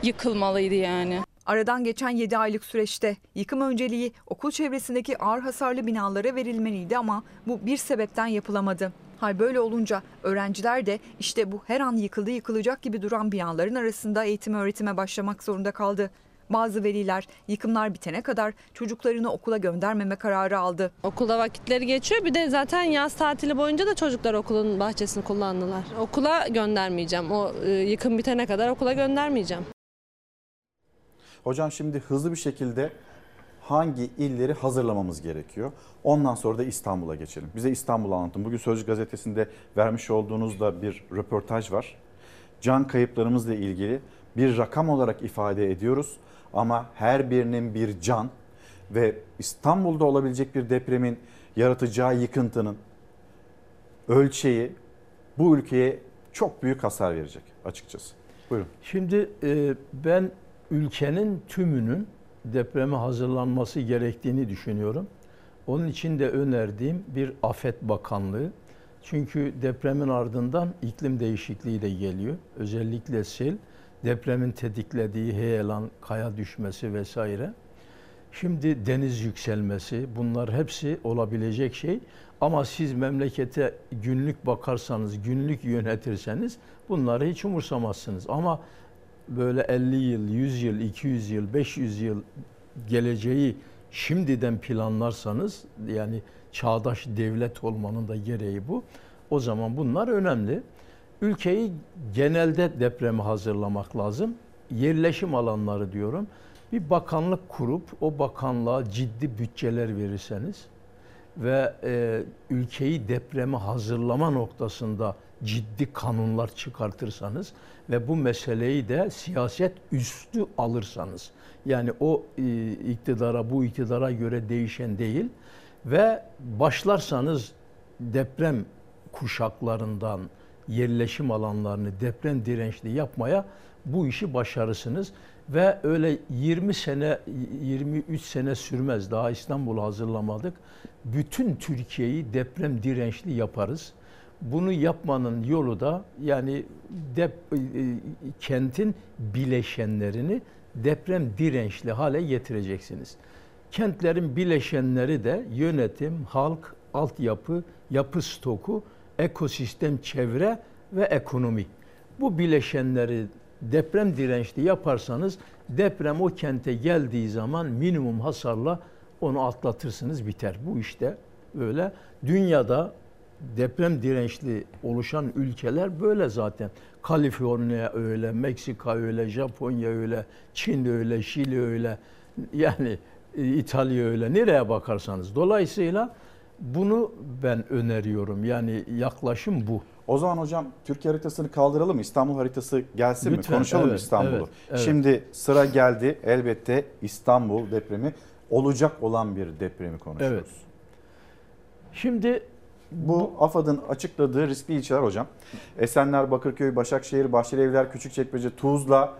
yıkılmalıydı yani. Aradan geçen 7 aylık süreçte yıkım önceliği okul çevresindeki ağır hasarlı binalara verilmeliydi ama bu bir sebepten yapılamadı. Hal böyle olunca öğrenciler de işte bu her an yıkıldı yıkılacak gibi duran binaların arasında eğitim öğretime başlamak zorunda kaldı. Bazı veliler yıkımlar bitene kadar çocuklarını okula göndermeme kararı aldı. Okulda vakitleri geçiyor. Bir de zaten yaz tatili boyunca da çocuklar okulun bahçesini kullandılar. Okula göndermeyeceğim. O e, yıkım bitene kadar okula göndermeyeceğim. Hocam şimdi hızlı bir şekilde hangi illeri hazırlamamız gerekiyor? Ondan sonra da İstanbul'a geçelim. Bize İstanbul'u anlatın. Bugün Sözcü gazetesinde vermiş olduğunuz da bir röportaj var. Can kayıplarımızla ilgili bir rakam olarak ifade ediyoruz ama her birinin bir can ve İstanbul'da olabilecek bir depremin yaratacağı yıkıntının ölçeği bu ülkeye çok büyük hasar verecek açıkçası. Buyurun. Şimdi e, ben ülkenin tümünün depreme hazırlanması gerektiğini düşünüyorum. Onun için de önerdiğim bir afet bakanlığı. Çünkü depremin ardından iklim değişikliği de geliyor. Özellikle sel, depremin tetiklediği heyelan, kaya düşmesi vesaire. Şimdi deniz yükselmesi bunlar hepsi olabilecek şey. Ama siz memlekete günlük bakarsanız, günlük yönetirseniz bunları hiç umursamazsınız. Ama böyle 50 yıl, 100 yıl, 200 yıl, 500 yıl geleceği şimdiden planlarsanız yani çağdaş devlet olmanın da gereği bu. O zaman bunlar önemli. Ülkeyi genelde depreme hazırlamak lazım. Yerleşim alanları diyorum. Bir bakanlık kurup o bakanlığa ciddi bütçeler verirseniz ve e, ülkeyi depreme hazırlama noktasında ciddi kanunlar çıkartırsanız ve bu meseleyi de siyaset üstü alırsanız yani o e, iktidara bu iktidara göre değişen değil ve başlarsanız deprem kuşaklarından yerleşim alanlarını deprem dirençli yapmaya bu işi başarısınız ve öyle 20 sene 23 sene sürmez daha İstanbul'u hazırlamadık. Bütün Türkiye'yi deprem dirençli yaparız. Bunu yapmanın yolu da yani dep, e, kentin bileşenlerini deprem dirençli hale getireceksiniz. Kentlerin bileşenleri de yönetim, halk, altyapı, yapı stoku, ekosistem, çevre ve ekonomi. Bu bileşenleri deprem dirençli yaparsanız deprem o kente geldiği zaman minimum hasarla onu atlatırsınız biter. Bu işte böyle. Dünyada deprem dirençli oluşan ülkeler böyle zaten. Kaliforniya öyle, Meksika öyle, Japonya öyle, Çin öyle, Şili öyle. Yani İtalya öyle. Nereye bakarsanız. Dolayısıyla bunu ben öneriyorum. Yani yaklaşım bu. O zaman hocam Türkiye haritasını kaldıralım mı? İstanbul haritası gelsin Lütfen, mi? Konuşalım evet, İstanbul'u. evet, evet. Şimdi sıra geldi elbette İstanbul depremi olacak olan bir depremi konuşuyoruz. Evet. Şimdi bu AFAD'ın açıkladığı riskli ilçeler hocam. Esenler, Bakırköy, Başakşehir, Bahçelievler, Küçükçekmece, Tuzla,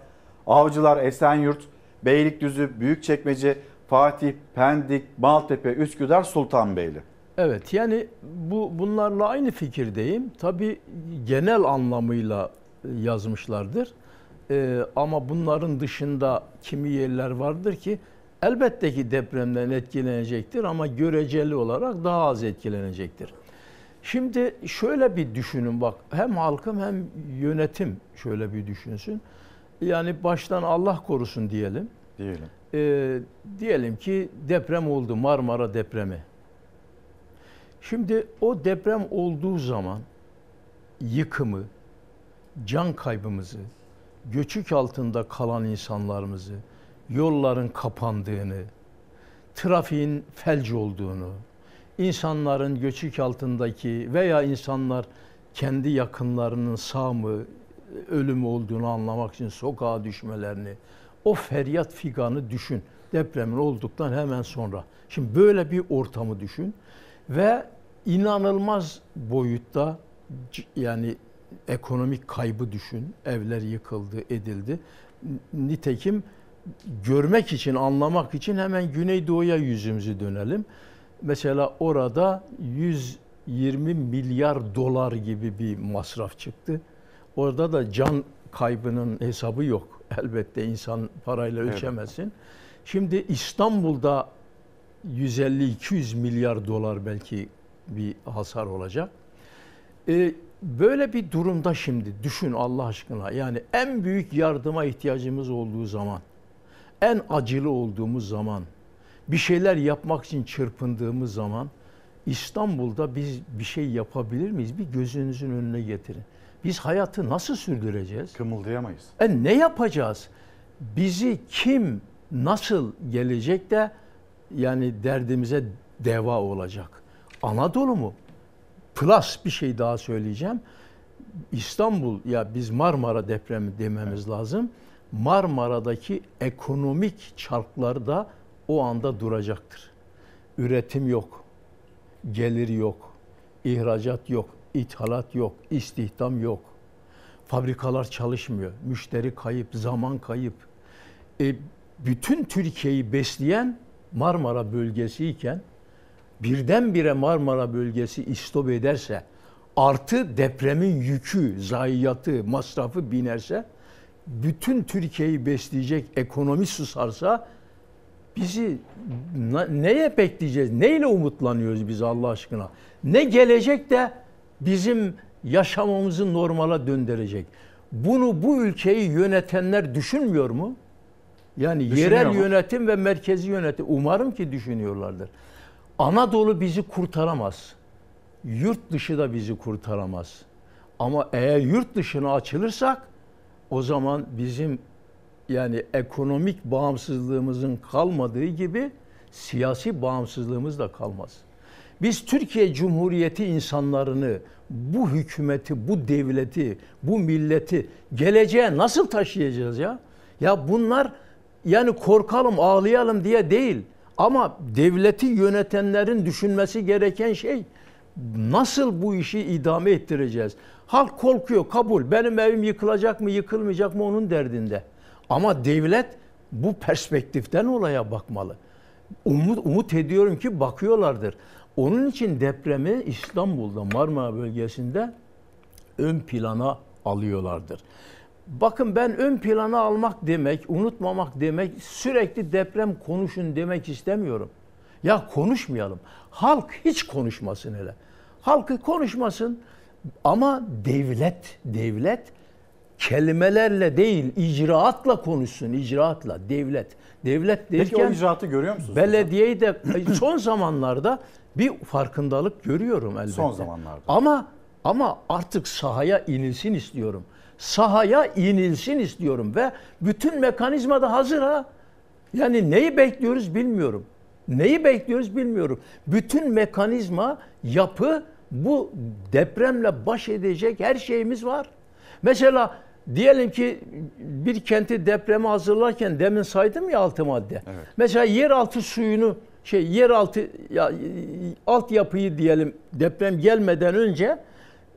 Avcılar, Esenyurt, Beylikdüzü, Büyükçekmece, Fatih, Pendik, Maltepe, Üsküdar, Sultanbeyli. Evet yani bu bunlarla aynı fikirdeyim. Tabi genel anlamıyla yazmışlardır. Ee, ama bunların dışında kimi yerler vardır ki elbette ki depremden etkilenecektir ama göreceli olarak daha az etkilenecektir. Şimdi şöyle bir düşünün bak hem halkım hem yönetim şöyle bir düşünsün. Yani baştan Allah korusun diyelim. Diyelim. Ee, diyelim ki deprem oldu Marmara depremi. Şimdi o deprem olduğu zaman yıkımı, can kaybımızı, göçük altında kalan insanlarımızı, yolların kapandığını, trafiğin felç olduğunu, insanların göçük altındaki veya insanlar kendi yakınlarının sağ mı, ölüm olduğunu anlamak için sokağa düşmelerini, o feryat figanı düşün. Depremin olduktan hemen sonra. Şimdi böyle bir ortamı düşün ve inanılmaz boyutta yani ekonomik kaybı düşün. Evler yıkıldı, edildi. Nitekim görmek için, anlamak için hemen Güneydoğu'ya yüzümüzü dönelim. Mesela orada 120 milyar dolar gibi bir masraf çıktı. Orada da can kaybının hesabı yok. Elbette insan parayla ölçemezsin. Evet. Şimdi İstanbul'da 150-200 milyar dolar belki bir hasar olacak. Ee, böyle bir durumda şimdi düşün Allah aşkına yani en büyük yardıma ihtiyacımız olduğu zaman, en acılı olduğumuz zaman, bir şeyler yapmak için çırpındığımız zaman İstanbul'da biz bir şey yapabilir miyiz? Bir gözünüzün önüne getirin. Biz hayatı nasıl sürdüreceğiz? Kımıldayamayız. E ne yapacağız? Bizi kim nasıl gelecek de yani derdimize deva olacak? Anadolu mu? Plus bir şey daha söyleyeceğim. İstanbul ya biz Marmara depremi dememiz lazım. Marmara'daki ekonomik çarklar da o anda duracaktır. Üretim yok, gelir yok, ihracat yok, ithalat yok, istihdam yok. Fabrikalar çalışmıyor, müşteri kayıp, zaman kayıp. E, bütün Türkiye'yi besleyen Marmara bölgesi iken birdenbire Marmara bölgesi istop ederse artı depremin yükü, zayiatı, masrafı binerse bütün Türkiye'yi besleyecek ekonomi susarsa bizi neye bekleyeceğiz? Neyle umutlanıyoruz biz Allah aşkına? Ne gelecek de bizim yaşamamızı normala döndürecek? Bunu bu ülkeyi yönetenler düşünmüyor mu? Yani yerel mu? yönetim ve merkezi yönetim umarım ki düşünüyorlardır. Anadolu bizi kurtaramaz. Yurt dışı da bizi kurtaramaz. Ama eğer yurt dışına açılırsak o zaman bizim yani ekonomik bağımsızlığımızın kalmadığı gibi siyasi bağımsızlığımız da kalmaz. Biz Türkiye Cumhuriyeti insanlarını, bu hükümeti, bu devleti, bu milleti geleceğe nasıl taşıyacağız ya? Ya bunlar yani korkalım, ağlayalım diye değil. Ama devleti yönetenlerin düşünmesi gereken şey nasıl bu işi idame ettireceğiz? Halk korkuyor, kabul. Benim evim yıkılacak mı, yıkılmayacak mı onun derdinde. Ama devlet bu perspektiften olaya bakmalı. Umut, umut ediyorum ki bakıyorlardır. Onun için depremi İstanbul'da Marmara bölgesinde ön plana alıyorlardır. Bakın ben ön plana almak demek, unutmamak demek, sürekli deprem konuşun demek istemiyorum. Ya konuşmayalım. Halk hiç konuşmasın hele. Halkı konuşmasın ama devlet, devlet kelimelerle değil, icraatla konuşsun, icraatla, devlet. Devlet derken... Peki o icraatı görüyor musunuz? Belediyeyi de [clears throat] son zamanlarda bir farkındalık görüyorum elbette. Son zamanlarda. Ama ama artık sahaya inilsin istiyorum. Sahaya inilsin istiyorum ve bütün mekanizma da hazır ha. Yani neyi bekliyoruz bilmiyorum. Neyi bekliyoruz bilmiyorum. Bütün mekanizma, yapı bu depremle baş edecek her şeyimiz var. Mesela diyelim ki bir kenti depreme hazırlarken demin saydım ya altı madde. Mesela yeraltı suyunu şey yeraltı ya, altyapıyı diyelim deprem gelmeden önce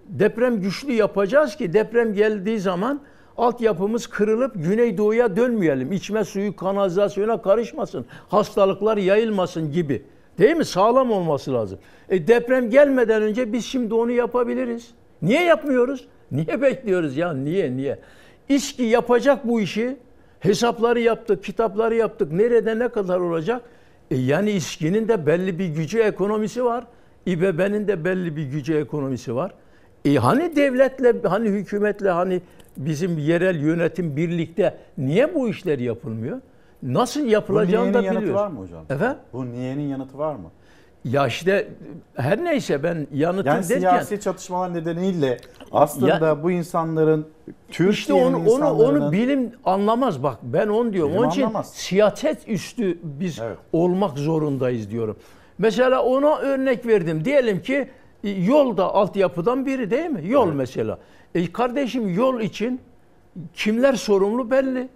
deprem güçlü yapacağız ki deprem geldiği zaman altyapımız kırılıp güneydoğuya dönmeyelim. İçme suyu kanalizasyona karışmasın. Hastalıklar yayılmasın gibi. Değil mi? Sağlam olması lazım. E deprem gelmeden önce biz şimdi onu yapabiliriz. Niye yapmıyoruz? [laughs] Niye bekliyoruz ya? Niye? Niye? İSKİ yapacak bu işi. Hesapları yaptık, kitapları yaptık. Nerede ne kadar olacak? E yani İSKİ'nin de belli bir gücü, ekonomisi var. İBB'nin de belli bir gücü, ekonomisi var. E hani devletle, hani hükümetle, hani bizim yerel yönetim birlikte niye bu işler yapılmıyor? Nasıl Bu yapılacağını niyenin da yanıtı biliyoruz. var mı hocam? Efendim? Bu niyenin yanıtı var mı? Ya işte her neyse ben yanıtım Yani derken siyasi çatışmalar nedeniyle aslında Ya- bu insanların Türkiye'nin işte onu onu onu bilim anlamaz bak ben onu diyorum. Bilim Onun için anlamaz. siyaset üstü biz olmak zorundayız diyorum. Mesela ona örnek verdim. Diyelim ki yol da altyapıdan biri değil mi? Yol mesela. E kardeşim yol için kimler sorumlu belli.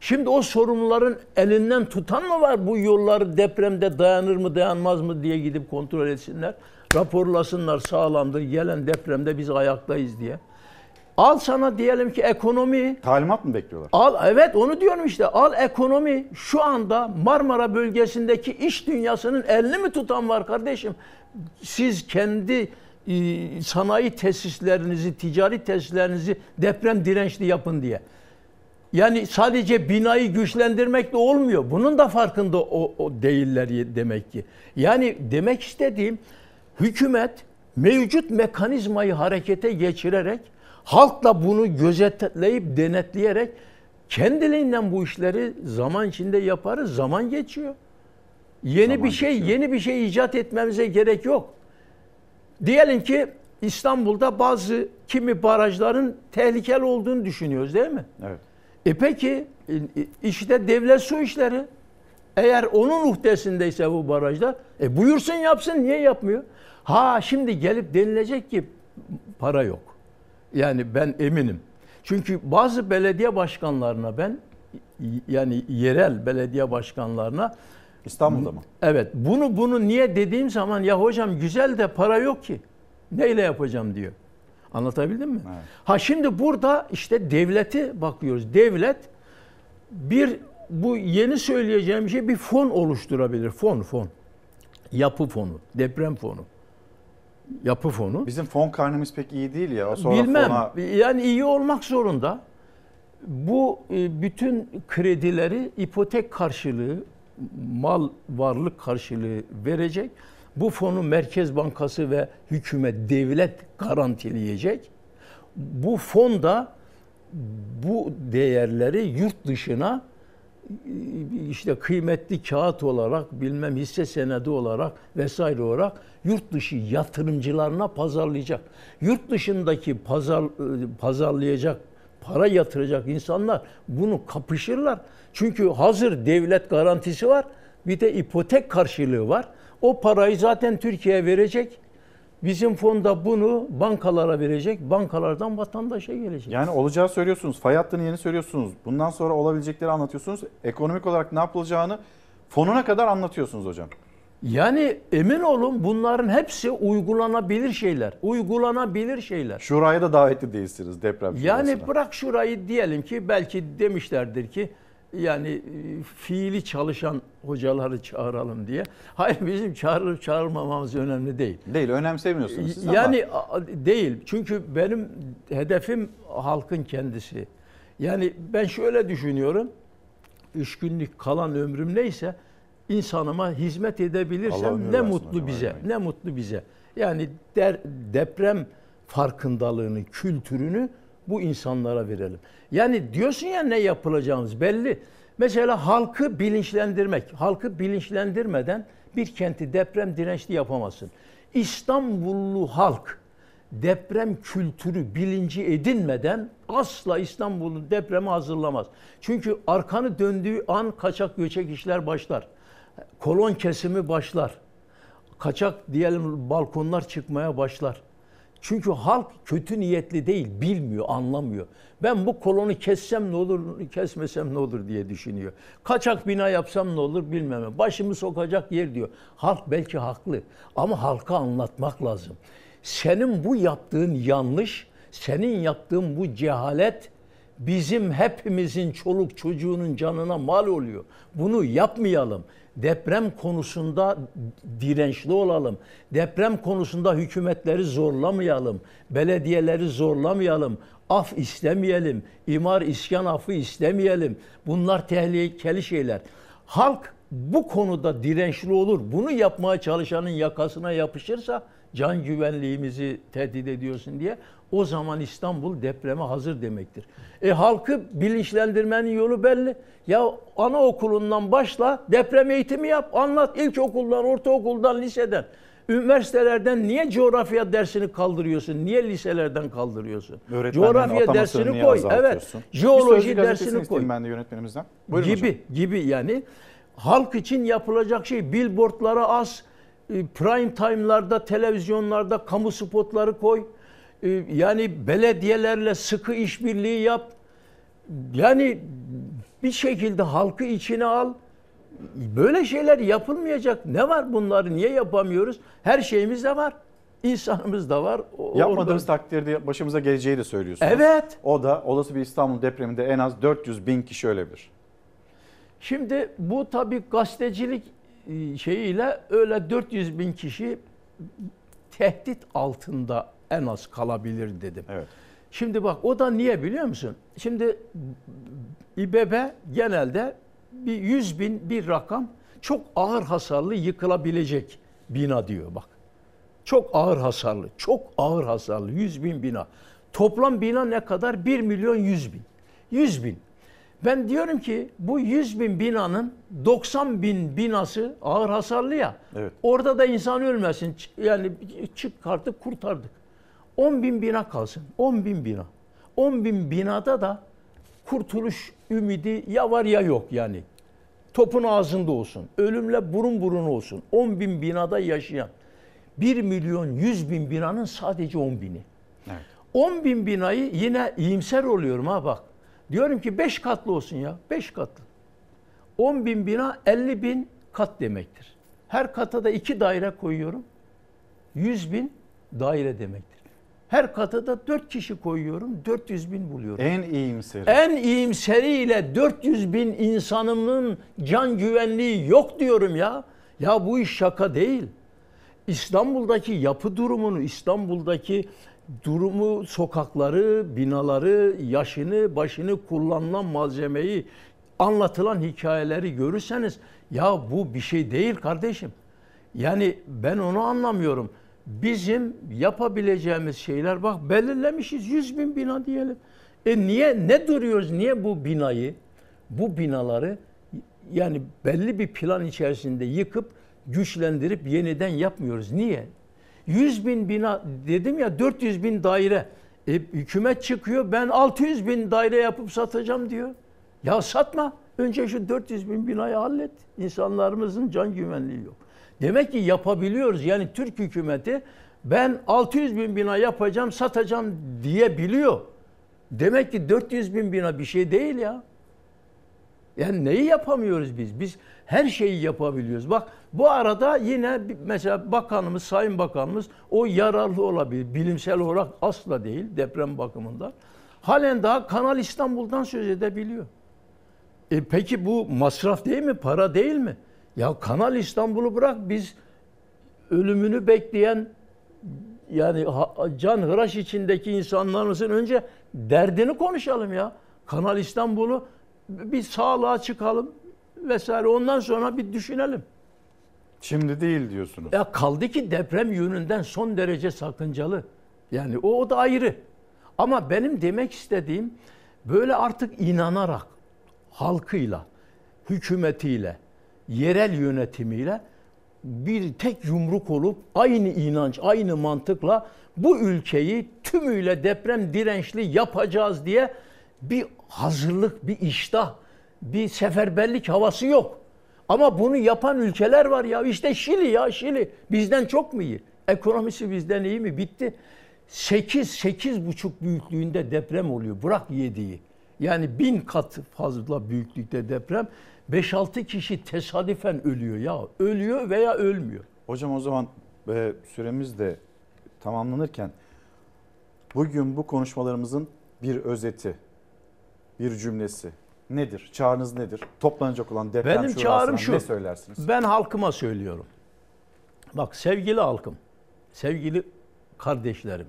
Şimdi o sorumluların elinden tutan mı var bu yolları depremde dayanır mı dayanmaz mı diye gidip kontrol etsinler. Raporlasınlar sağlamdır gelen depremde biz ayaktayız diye. Al sana diyelim ki ekonomi. Talimat mı bekliyorlar? Al evet onu diyorum işte. Al ekonomi şu anda Marmara bölgesindeki iş dünyasının elini mi tutan var kardeşim? Siz kendi e, sanayi tesislerinizi, ticari tesislerinizi deprem dirençli yapın diye. Yani sadece binayı güçlendirmekle olmuyor. Bunun da farkında o, o değiller demek ki. Yani demek istediğim hükümet mevcut mekanizmayı harekete geçirerek halkla bunu gözetleyip denetleyerek kendiliğinden bu işleri zaman içinde yaparız. Zaman geçiyor. Yeni Zaman bir şey, geçiyor. yeni bir şey icat etmemize gerek yok. Diyelim ki İstanbul'da bazı kimi barajların tehlikeli olduğunu düşünüyoruz değil mi? Evet. E peki e, e, işte devlet su işleri eğer onun uhdesindeyse bu barajlar e buyursun yapsın niye yapmıyor? Ha şimdi gelip denilecek ki para yok. Yani ben eminim. Çünkü bazı belediye başkanlarına ben yani yerel belediye başkanlarına İstanbul'da mı? Evet. Bunu bunu niye dediğim zaman ya hocam güzel de para yok ki. Neyle yapacağım diyor. Anlatabildim mi? Ha şimdi burada işte devleti bakıyoruz. Devlet bir bu yeni söyleyeceğim şey bir fon oluşturabilir. Fon fon. Yapı fonu, deprem fonu. Yapı fonu. Bizim fon karnemiz pek iyi değil ya. Sonra Bilmem. fona... Yani iyi olmak zorunda. Bu e, bütün kredileri ipotek karşılığı, mal varlık karşılığı verecek. Bu fonu Merkez Bankası ve hükümet, devlet garantileyecek. Bu fon da bu değerleri yurt dışına işte kıymetli kağıt olarak bilmem hisse senedi olarak vesaire olarak yurt dışı yatırımcılarına pazarlayacak. Yurt dışındaki pazar pazarlayacak para yatıracak insanlar bunu kapışırlar. Çünkü hazır devlet garantisi var. Bir de ipotek karşılığı var. O parayı zaten Türkiye verecek. Bizim fonda bunu bankalara verecek. Bankalardan vatandaşa gelecek. Yani olacağı söylüyorsunuz. Fay hattını yeni söylüyorsunuz. Bundan sonra olabilecekleri anlatıyorsunuz. Ekonomik olarak ne yapılacağını fonuna kadar anlatıyorsunuz hocam. Yani emin olun bunların hepsi uygulanabilir şeyler. Uygulanabilir şeyler. Şuraya da davetli değilsiniz deprem Yani şurasına. bırak şurayı diyelim ki belki demişlerdir ki yani e, fiili çalışan hocaları çağıralım diye. Hayır bizim çağırıp çağırmamamız önemli değil. Değil önemsemiyorsunuz siz Yani ama. değil. Çünkü benim hedefim halkın kendisi. Yani ben şöyle düşünüyorum. Üç günlük kalan ömrüm neyse insanıma hizmet edebilirsem ne mutlu hocam, bize. ölmeyin. Ne mutlu bize. Yani der, deprem farkındalığını, kültürünü bu insanlara verelim. Yani diyorsun ya ne yapılacağımız belli. Mesela halkı bilinçlendirmek. Halkı bilinçlendirmeden bir kenti deprem dirençli yapamazsın. İstanbullu halk deprem kültürü bilinci edinmeden asla İstanbul'u depreme hazırlamaz. Çünkü arkanı döndüğü an kaçak göçek işler başlar. Kolon kesimi başlar. Kaçak diyelim balkonlar çıkmaya başlar. Çünkü halk kötü niyetli değil, bilmiyor, anlamıyor. Ben bu kolonu kessem ne olur, kesmesem ne olur diye düşünüyor. Kaçak bina yapsam ne olur bilmem. Başımı sokacak yer diyor. Halk belki haklı ama halka anlatmak lazım. Senin bu yaptığın yanlış, senin yaptığın bu cehalet bizim hepimizin çoluk çocuğunun canına mal oluyor. Bunu yapmayalım. Deprem konusunda dirençli olalım. Deprem konusunda hükümetleri zorlamayalım. Belediyeleri zorlamayalım. Af istemeyelim. İmar iskan affı istemeyelim. Bunlar tehlikeli şeyler. Halk bu konuda dirençli olur. Bunu yapmaya çalışanın yakasına yapışırsa can güvenliğimizi tehdit ediyorsun diye o zaman İstanbul depreme hazır demektir. E halkı bilinçlendirmenin yolu belli. Ya anaokulundan başla deprem eğitimi yap, anlat ilkokuldan, ortaokuldan, liseden. Üniversitelerden niye coğrafya dersini kaldırıyorsun? Niye liselerden kaldırıyorsun? Coğrafya dersini koy. Evet. Jeoloji dersini koy ben de yönetmenimizden. Buyurun gibi hocam. gibi yani halk için yapılacak şey billboardlara az e, prime time'larda televizyonlarda kamu spotları koy. E, yani belediyelerle sıkı işbirliği yap. Yani bir şekilde halkı içine al. Böyle şeyler yapılmayacak. Ne var bunları? Niye yapamıyoruz? Her şeyimiz de var. İnsanımız da var. O- Yapmadığınız orada- takdirde başımıza geleceği de söylüyorsunuz. Evet. O da olası bir İstanbul depreminde en az 400 bin kişi ölebilir. Şimdi bu tabii gazetecilik e, şeyiyle öyle 400 bin kişi tehdit altında en az kalabilir dedim. Evet. Şimdi bak o da niye biliyor musun? Şimdi İBB genelde bir 100 bin bir rakam çok ağır hasarlı yıkılabilecek bina diyor bak. Çok ağır hasarlı, çok ağır hasarlı 100 bin bina. Toplam bina ne kadar? 1 milyon 100 bin. 100 bin. Ben diyorum ki bu 100 bin binanın 90 bin binası ağır hasarlı ya. Evet. Orada da insan ölmesin. Yani çıkarttık kurtardık. 10 bin bina kalsın. 10 bin bina. 10 bin binada da kurtuluş ümidi ya var ya yok yani. Topun ağzında olsun. Ölümle burun burun olsun. 10 bin binada yaşayan. 1 milyon 100 bin binanın sadece 10 bini. Evet. 10 bin binayı yine iyimser oluyorum ha bak. Diyorum ki 5 katlı olsun ya. 5 katlı. 10 bin bina 50 bin kat demektir. Her kata da 2 daire koyuyorum. 100 bin daire demektir. Her kata da 4 kişi koyuyorum. 400 bin buluyorum. En iyimseri. En iyimseriyle 400 bin insanımın can güvenliği yok diyorum ya. Ya bu iş şaka değil. İstanbul'daki yapı durumunu, İstanbul'daki durumu, sokakları, binaları, yaşını, başını kullanılan malzemeyi, anlatılan hikayeleri görürseniz ya bu bir şey değil kardeşim. Yani ben onu anlamıyorum. Bizim yapabileceğimiz şeyler bak belirlemişiz 100 bin bina diyelim. E niye ne duruyoruz? Niye bu binayı, bu binaları yani belli bir plan içerisinde yıkıp güçlendirip yeniden yapmıyoruz. Niye? 100 bin bina dedim ya 400 bin daire. E, hükümet çıkıyor ben 600 bin daire yapıp satacağım diyor. Ya satma. Önce şu 400 bin binayı hallet. İnsanlarımızın can güvenliği yok. Demek ki yapabiliyoruz. Yani Türk hükümeti ben 600 bin bina yapacağım, satacağım diyebiliyor. Demek ki 400 bin bina bir şey değil ya. Yani neyi yapamıyoruz biz? Biz her şeyi yapabiliyoruz. Bak bu arada yine mesela bakanımız, sayın bakanımız o yararlı olabilir. Bilimsel olarak asla değil deprem bakımından. Halen daha Kanal İstanbul'dan söz edebiliyor. E peki bu masraf değil mi? Para değil mi? Ya Kanal İstanbul'u bırak biz ölümünü bekleyen yani can hıraş içindeki insanlarımızın önce derdini konuşalım ya. Kanal İstanbul'u bir sağlığa çıkalım vesaire ondan sonra bir düşünelim. Şimdi değil diyorsunuz. Ya kaldı ki deprem yönünden son derece sakıncalı. Yani o, o da ayrı. Ama benim demek istediğim böyle artık inanarak halkıyla, hükümetiyle, yerel yönetimiyle bir tek yumruk olup aynı inanç, aynı mantıkla bu ülkeyi tümüyle deprem dirençli yapacağız diye bir hazırlık, bir iştah, bir seferberlik havası yok. Ama bunu yapan ülkeler var ya. İşte Şili ya Şili. Bizden çok mu iyi? Ekonomisi bizden iyi mi? Bitti. 8 8 buçuk büyüklüğünde deprem oluyor. Bırak yediği. Yani bin kat fazla büyüklükte deprem. 5-6 kişi tesadüfen ölüyor ya. Ölüyor veya ölmüyor. Hocam o zaman e, süremiz de tamamlanırken bugün bu konuşmalarımızın bir özeti, bir cümlesi nedir? Çağrınız nedir? Toplanacak olan deprem Benim çağrım şu. ne söylersiniz? Ben halkıma söylüyorum. Bak sevgili halkım, sevgili kardeşlerim.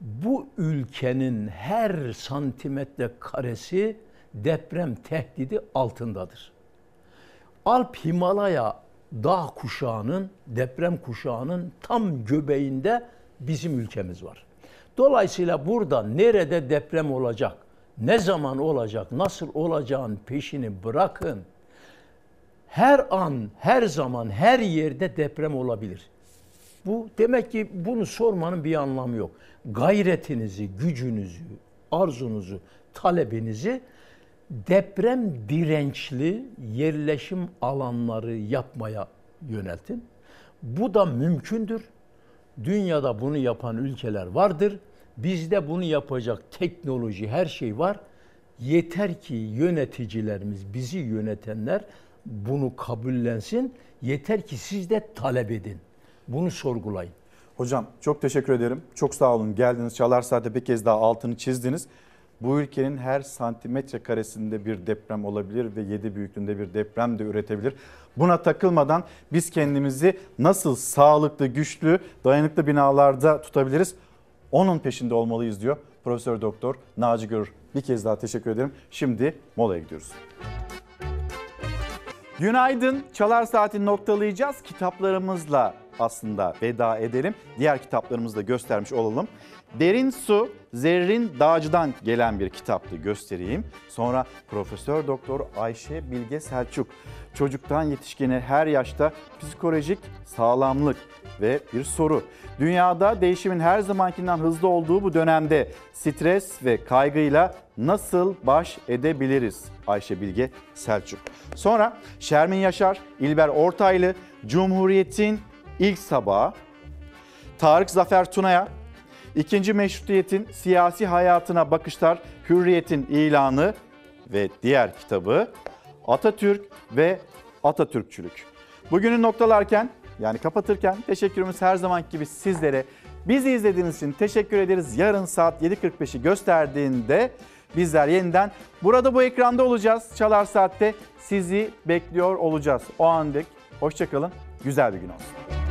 Bu ülkenin her santimetre karesi deprem tehdidi altındadır. Alp Himalaya dağ kuşağının, deprem kuşağının tam göbeğinde bizim ülkemiz var. Dolayısıyla burada nerede deprem olacak, ne zaman olacak, nasıl olacağın peşini bırakın. Her an, her zaman, her yerde deprem olabilir. Bu demek ki bunu sormanın bir anlamı yok. Gayretinizi, gücünüzü, arzunuzu, talebinizi deprem dirençli yerleşim alanları yapmaya yöneltin. Bu da mümkündür. Dünyada bunu yapan ülkeler vardır. Bizde bunu yapacak teknoloji, her şey var. Yeter ki yöneticilerimiz, bizi yönetenler bunu kabullensin. Yeter ki siz de talep edin. Bunu sorgulayın. Hocam çok teşekkür ederim. Çok sağ olun. Geldiniz Çalar Saat'te bir kez daha altını çizdiniz. Bu ülkenin her santimetre karesinde bir deprem olabilir ve 7 büyüklüğünde bir deprem de üretebilir. Buna takılmadan biz kendimizi nasıl sağlıklı, güçlü, dayanıklı binalarda tutabiliriz? Onun peşinde olmalıyız diyor Profesör Doktor Naci Görür. Bir kez daha teşekkür ederim. Şimdi molaya gidiyoruz. Günaydın. Çalar Saati noktalayacağız. Kitaplarımızla aslında veda edelim. Diğer kitaplarımızı da göstermiş olalım. Derin Su, Zerrin Dağcı'dan gelen bir kitaptı göstereyim. Sonra Profesör Doktor Ayşe Bilge Selçuk, çocuktan yetişkine her yaşta psikolojik sağlamlık ve bir soru. Dünyada değişimin her zamankinden hızlı olduğu bu dönemde stres ve kaygıyla nasıl baş edebiliriz? Ayşe Bilge Selçuk. Sonra Şermin Yaşar, İlber Ortaylı, Cumhuriyet'in ilk sabahı, Tarık Zafer Tuna'ya, İkinci Meşrutiyet'in siyasi hayatına bakışlar, Hürriyet'in ilanı ve diğer kitabı Atatürk ve Atatürkçülük. Bugünü noktalarken yani kapatırken teşekkürümüz her zaman gibi sizlere. Bizi izlediğiniz için teşekkür ederiz. Yarın saat 7.45'i gösterdiğinde bizler yeniden burada bu ekranda olacağız. Çalar Saat'te sizi bekliyor olacağız. O andaki Hoşçakalın. Güzel bir gün olsun.